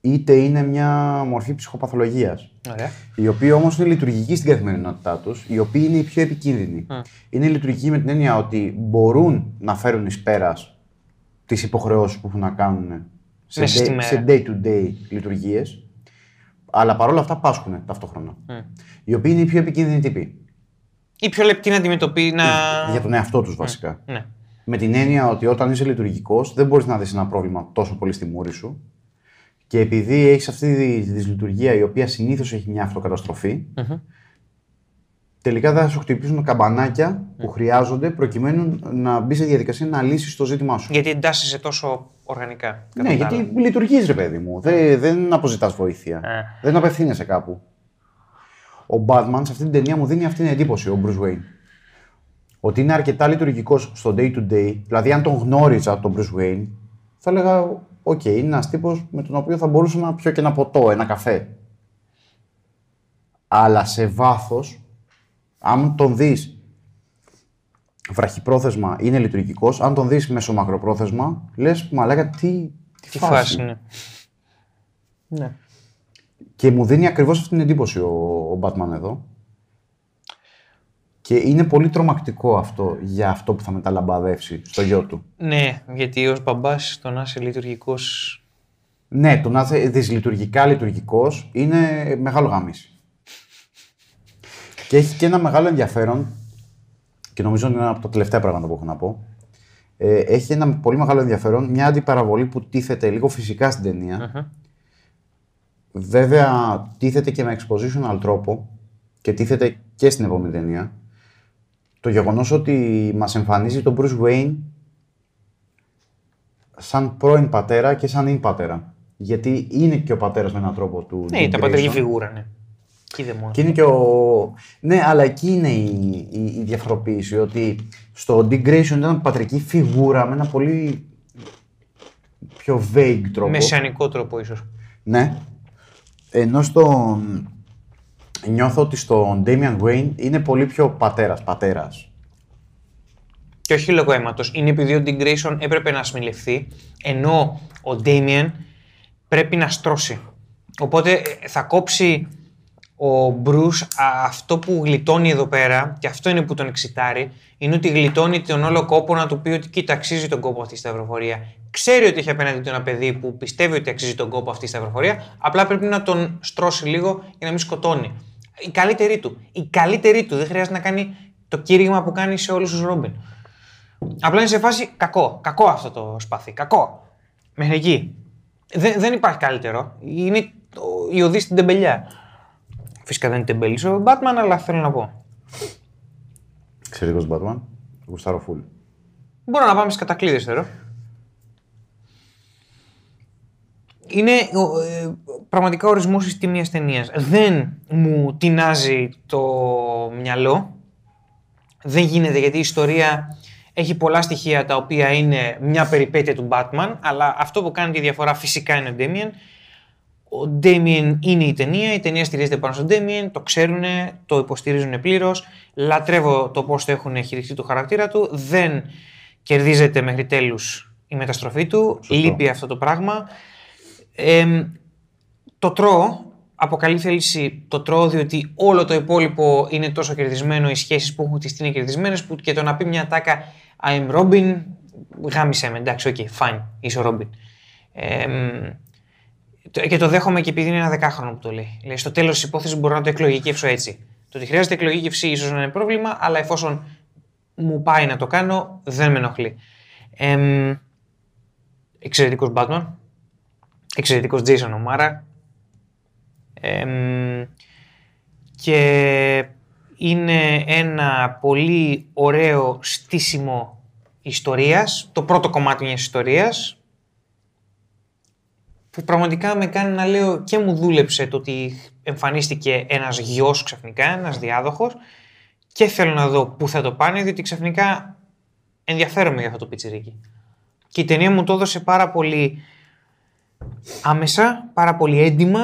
είτε είναι μια μορφή ψυχοπαθολογίας. Ωραία. Οι οποίοι όμως είναι λειτουργικοί στην καθημερινότητά τους, οι οποίοι είναι οι πιο επικίνδυνοι. Είναι λειτουργικοί με την έννοια ότι μπορούν να φέρουν εις πέρας τις υποχρεώσεις που έχουν να κάνουν σε, Μέσα στη day, μέρα. σε day-to-day λειτουργίες, αλλά παρόλα αυτά πάσχουν ταυτόχρονα. Οι οποίοι είναι οι πιο επικίνδυνοι τύποι. Ή πιο λεπτή να αντιμετωπίσει. Να... Για τον εαυτό τους βασικά. Ναι. Με την έννοια ότι όταν είσαι λειτουργικός, δεν μπορείς να δεις ένα πρόβλημα τόσο πολύ στη μούρη σου. Και επειδή έχεις αυτή τη δυσλειτουργία η οποία συνήθως έχει μια αυτοκαταστροφή, τελικά δεν θα σου χτυπήσουν καμπανάκια που χρειάζονται προκειμένου να μπει σε διαδικασία να λύσεις το ζήτημά σου. Γιατί εντάσσεσαι τόσο οργανικά. κατά Ναι, τα άλλα. γιατί λειτουργείς, ρε παιδί μου. Δεν, δεν αποζητάς βοήθεια. Ε. Δεν απευθύνεσαι κάπου. Ο Batman σε αυτή την ταινία μου δίνει αυτή την εντύπωση, ο Bruce Wayne. Ότι είναι αρκετά λειτουργικός στο day to day. Δηλαδή, αν τον γνώριζα τον Bruce Wayne, θα έλεγα: Οκ, είναι ένας τύπος με τον οποίο θα μπορούσα να πιω και ένα ποτό, ένα καφέ. Αλλά σε βάθος, αν τον δεις βραχυπρόθεσμα είναι λειτουργικός, αν τον δεις μεσομακροπρόθεσμα, λες μαλάκα τι, τι, Τι φάση. φάση είναι. Ναι. Και μου δίνει ακριβώς αυτή την εντύπωση ο, ο Batman εδώ. Και είναι πολύ τρομακτικό αυτό για αυτό που θα μεταλαμπαδεύσει στο γιο του. Ναι, γιατί ω μπαμπάς το να είσαι λειτουργικός. Ναι, το να είσαι δυσλειτουργικά λειτουργικός είναι μεγάλο γαμίση. Και έχει και ένα μεγάλο ενδιαφέρον, και νομίζω είναι ένα από τα τελευταία πράγματα που έχω να πω. Ε, έχει ένα πολύ μεγάλο ενδιαφέρον, μια αντιπαραβολή που τίθεται λίγο φυσικά στην ταινια Βέβαια, τίθεται και με expositional τρόπο και τίθεται και στην επόμενη ταινία. Το γεγονός ότι μας εμφανίζει τον Bruce Wayne σαν πρώην πατέρα και σαν είναι πατέρα. Γιατί είναι και ο πατέρας με έναν τρόπο του. Ναι, Dick ήταν πατρική Grayson. φιγούρα, ναι. Και δεν μόνος. Και είναι και ο. Ναι, αλλά εκεί είναι η, η, η διαφοροποίηση. Ότι στο Dick Grayson ήταν πατρική φιγούρα με ένα πολύ πιο vague τρόπο. Μεσιανικό τρόπο, ίσως. Ναι. Ενώ στο. Νιώθω ότι στον Damian Wayne είναι πολύ πιο πατέρας, πατέρας. Και όχι λόγω αίματος. Είναι επειδή ο Dick Grayson έπρεπε να σμιλευτεί, ενώ ο Damien πρέπει να στρώσει. Οπότε ε, θα κόψει ο Bruce α, αυτό που γλιτώνει εδώ πέρα, και αυτό είναι που τον εξητάρει, είναι ότι γλιτώνει τον όλο κόπο να του πει ότι κοίτα, αξίζει τον κόπο αυτή η σταυροφορία. Ξέρει ότι έχει απέναντι του ένα παιδί που πιστεύει ότι αξίζει τον κόπο αυτή η σταυροφορία, απλά πρέπει να τον στρώσει λίγο για να μην σκοτώνει. Η καλύτερη του. Η καλύτερη του. Δεν χρειάζεται να κάνει το κήρυγμα που κάνει σε όλους τους Ρόμπιν. Απλά είναι σε φάση κακό. Κακό αυτό το σπαθί. Κακό. Μέχρι εκεί. Δεν, δεν υπάρχει καλύτερο. Είναι το, η οδή στην τεμπελιά. Φυσικά δεν είναι τεμπέλης ο Batman, αλλά θέλω να πω. Εξαιρετικός Batman; Γουστάρω φουλ. Μπορώ να πάμε στις κατακλείδες θεωρώ. Είναι ο, ε, πραγματικά ο ορισμός της τιμίας ταινίας. Δεν μου τεινάζει το μυαλό. Δεν γίνεται γιατί η ιστορία έχει πολλά στοιχεία τα οποία είναι μια περιπέτεια του Batman, αλλά αυτό που κάνει τη διαφορά φυσικά είναι ο Damien. Ο Damien είναι η ταινία, η ταινία στηρίζεται πάνω στον Damien, το ξέρουν, το υποστηρίζουν πλήρως. Λατρεύω το πώς το έχουν χειριστεί το χαρακτήρα του. Δεν κερδίζεται μέχρι τέλους η μεταστροφή του. Λείπει αυτό το πράγμα. Ε, το τρώω. Από καλή θέληση το τρώω διότι όλο το υπόλοιπο είναι τόσο κερδισμένο, οι σχέσεις που έχουν χτιστεί είναι κερδισμένες, που και το να πει μια τάκα I'm Robin, γάμησέ με, εντάξει, OK, okay, fine, είσαι ο Robin. Ε, και το δέχομαι και επειδή είναι ένα δεκάχρονο που το λέει. Λέει στο τέλος της υπόθεσης μπορώ να το εκλογικεύσω έτσι. Το ότι χρειάζεται εκλογικεύση ίσως να είναι πρόβλημα, αλλά εφόσον μου πάει να το κάνω, δεν με ενοχλεί. Ε, Εξαιρετικός Batman. Εξαιρετικός Jason O'Mara. Ε, και είναι ένα πολύ ωραίο στήσιμο ιστορίας, το πρώτο κομμάτι μιας ιστορίας, που πραγματικά με κάνει να λέω και μου δούλεψε το ότι εμφανίστηκε ένας γιος ξαφνικά, ένας διάδοχος και θέλω να δω πού θα το πάνε, διότι ξαφνικά ενδιαφέρομαι για αυτό το πιτσιρίκι. Και η ταινία μου το έδωσε πάρα πολύ άμεσα, πάρα πολύ έντιμα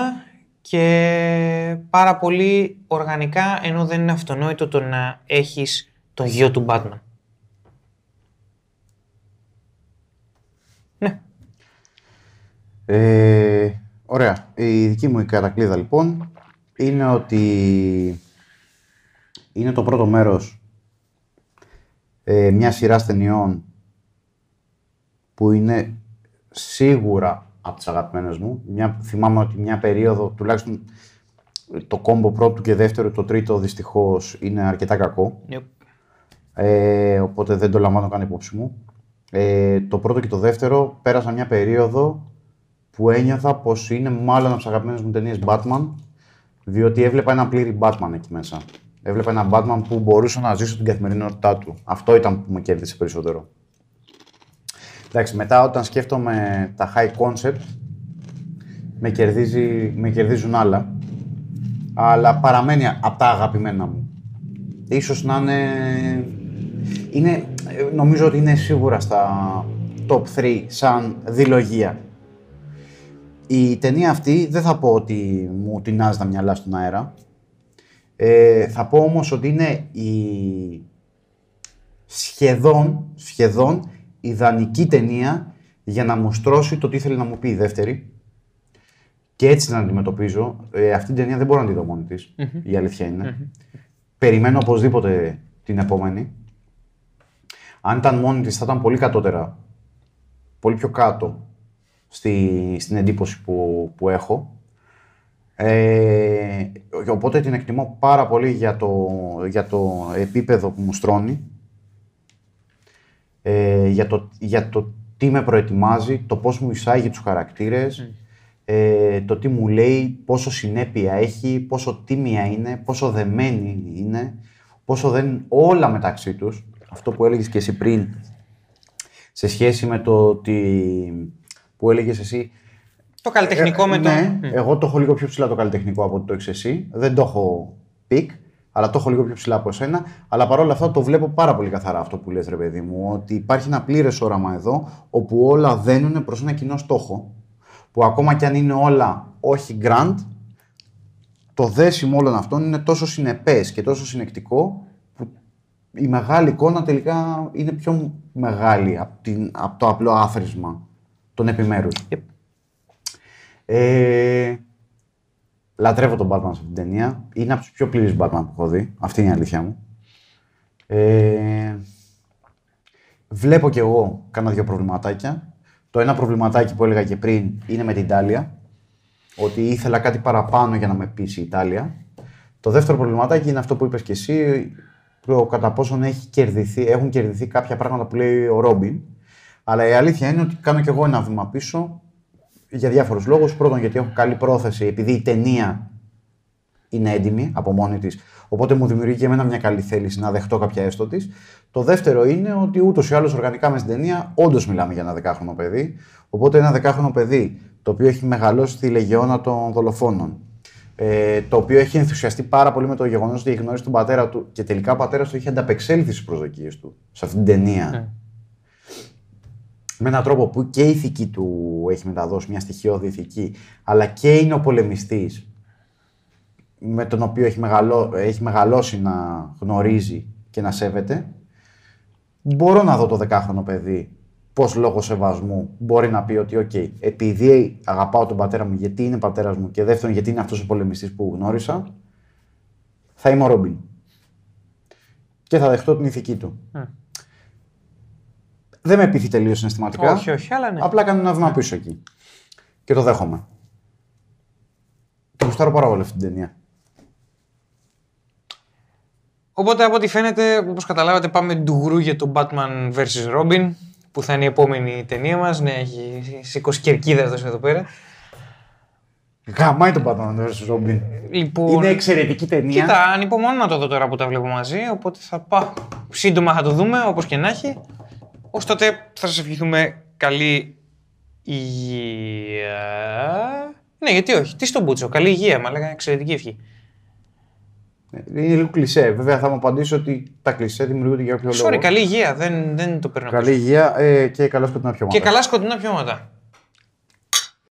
και πάρα πολύ οργανικά, ενώ δεν είναι αυτονόητο το να έχεις το γιο του Batman. Ναι. Ε, ωραία. Η δική μου η κατακλείδα λοιπόν είναι ότι είναι το πρώτο μέρος ε, μια σειρά ταινιών που είναι σίγουρα από τις αγαπημένες μου. Μια, θυμάμαι ότι μια περίοδο, τουλάχιστον το κόμπο πρώτου και δεύτερου, το τρίτο δυστυχώς είναι αρκετά κακό. Yep. Ε, οπότε δεν το λαμβάνω καν υπόψη μου. Ε, το πρώτο και το δεύτερο πέρασα μια περίοδο που ένιωθα πως είναι μάλλον από τις αγαπημένες μου ταινίες Batman, διότι έβλεπα ένα πλήρη Batman εκεί μέσα. Έβλεπα ένα Batman που μπορούσα να ζήσω την καθημερινότητά του. Αυτό ήταν που με κέρδισε περισσότερο. Εντάξει, μετά όταν σκέφτομαι τα high concept, με, κερδίζει, με κερδίζουν άλλα. Αλλά παραμένει από τα αγαπημένα μου. Ίσως να είναι... είναι... Νομίζω ότι είναι σίγουρα στα top 3 σαν δηλογία. Η ταινία αυτή δεν θα πω ότι μου τεινάζει τα μυαλά στον αέρα. Ε, θα πω όμως ότι είναι η σχεδόν, σχεδόν ιδανική ταινία για να μου στρώσει το τι ήθελε να μου πει η δεύτερη. Και έτσι την αντιμετωπίζω. Ε, αυτή την ταινία δεν μπορώ να τη δω μόνη της, η αλήθεια είναι. Περιμένω οπωσδήποτε την επόμενη. Αν ήταν μόνη της θα ήταν πολύ κατώτερα, πολύ πιο κάτω στη, στην εντύπωση που, που έχω. Ε, οπότε την εκτιμώ πάρα πολύ για το, για το επίπεδο που μου στρώνει, ε, για, το, για το τι με προετοιμάζει, το πώς μου εισάγει τους χαρακτήρες, ε, το τι μου λέει, πόσο συνέπεια έχει, πόσο τίμια είναι, πόσο δεμένη είναι, πόσο δένουν όλα μεταξύ τους. Αυτό που έλεγες και εσύ πριν, σε σχέση με το ότι που έλεγες εσύ. Το καλλιτεχνικό Ε, με το. ναι, Μμ. εγώ το έχω λίγο πιο ψηλά το καλλιτεχνικό από ότι το έχεις εσύ. Δεν το έχω peak, αλλά το έχω λίγο πιο ψηλά από εσένα. Αλλά παρόλα αυτά το βλέπω πάρα πολύ καθαρά αυτό που λες ρε παιδί μου. Ότι υπάρχει ένα πλήρες όραμα εδώ, όπου όλα δένουν προς ένα κοινό στόχο. Που ακόμα κι αν είναι όλα όχι grand, το δέσιμο όλων αυτών είναι τόσο συνεπές και τόσο συνεκτικό που η μεγάλη εικόνα τελικά είναι πιο μεγάλη από, την, από το απλό άθροισμα των επιμέρους. Yep. Ε, λατρεύω τον Batman σε αυτήν την ταινία. Είναι από τους πιο πλήρεις Batman που έχω δει. Αυτή είναι η αλήθεια μου. Ε, βλέπω κι εγώ κάνα δύο προβληματάκια. Το ένα προβληματάκι που έλεγα και πριν είναι με την Ιταλία. Ότι ήθελα κάτι παραπάνω για να με πείσει η Ιταλία. Το δεύτερο προβληματάκι είναι αυτό που είπες και εσύ, το κατά πόσον έχει κερδιθεί, έχουν κερδιθεί κάποια πράγματα που λέει ο Ρόμπιν. Αλλά η αλήθεια είναι ότι κάνω κι εγώ ένα βήμα πίσω για διάφορους λόγους. Πρώτον, γιατί έχω καλή πρόθεση, επειδή η ταινία είναι έντιμη από μόνη της. Οπότε μου δημιουργεί και εμένα μια καλή θέληση να δεχτώ κάποια έστω της. Το δεύτερο είναι ότι ούτως ή άλλως οργανικά μες στην ταινία όντως μιλάμε για ένα δεκάχρονο παιδί. Οπότε ένα δεκάχρονο παιδί το οποίο έχει μεγαλώσει στη λεγεώνα των δολοφόνων. Ε, το οποίο έχει ενθουσιαστεί πάρα πολύ με το γεγονός ότι έχει γνωρίσει τον πατέρα του και τελικά ο πατέρας του έχει ανταπεξέλθει στις προσδοκίες του σε αυτήν την ταινία. Ναι. Με έναν τρόπο που και η ηθική του έχει μεταδώσει, μια στοιχειώδη ηθική, αλλά και είναι ο πολεμιστής με τον οποίο έχει, μεγαλώ, έχει μεγαλώσει να γνωρίζει και να σέβεται. Μπορώ να δω το δεκάχρονο παιδί πώς λόγω σεβασμού μπορεί να πει ότι «ΟΚ, επειδή αγαπάω τον πατέρα μου γιατί είναι πατέρας μου και δεύτερον γιατί είναι αυτός ο πολεμιστής που γνώρισα, θα είμαι ο Ρόμπιν. Και θα δεχτώ την ηθική του. Μμ. Δεν με πείθει τελείως συναισθηματικά. Όχι, όχι, αλλά ναι. Απλά κάνω ένα βήμα πίσω εκεί. Και το δέχομαι. Την γουστάρω πάρα πολύ αυτή την ταινία. Οπότε από ό,τι φαίνεται, όπως καταλάβατε, πάμε ντουγρού για το Batman vs. Robin, που θα είναι η επόμενη ταινία μας. Ναι, έχει σηκώσει κερκίδα αυτός εδώ πέρα. Γαμάει τον Batman vs. Robin. Λοιπόν, Είναι εξαιρετική ταινία. Κοίτα, ανυπομονώ να το δω τώρα που τα βλέπω μαζί, οπότε θα πάω. Σύντομα θα το δούμε, όπως και να έχει. Ως τότε θα σας ευχηθούμε καλή υγεία. Ναι, γιατί όχι. Τι στον Μπούτσο, καλή υγεία, μα λέγανε εξαιρετική ευχή. Είναι λίγο κλισέ. Βέβαια θα μου απαντήσω ότι τα κλισέ δημιουργούνται για όποιο Sorry, λόγο. καλή υγεία, δεν, δεν το παίρνω. Καλή υγεία ε, και καλά σκοτεινά πιώματα. Και καλά σκοτεινά πιώματα.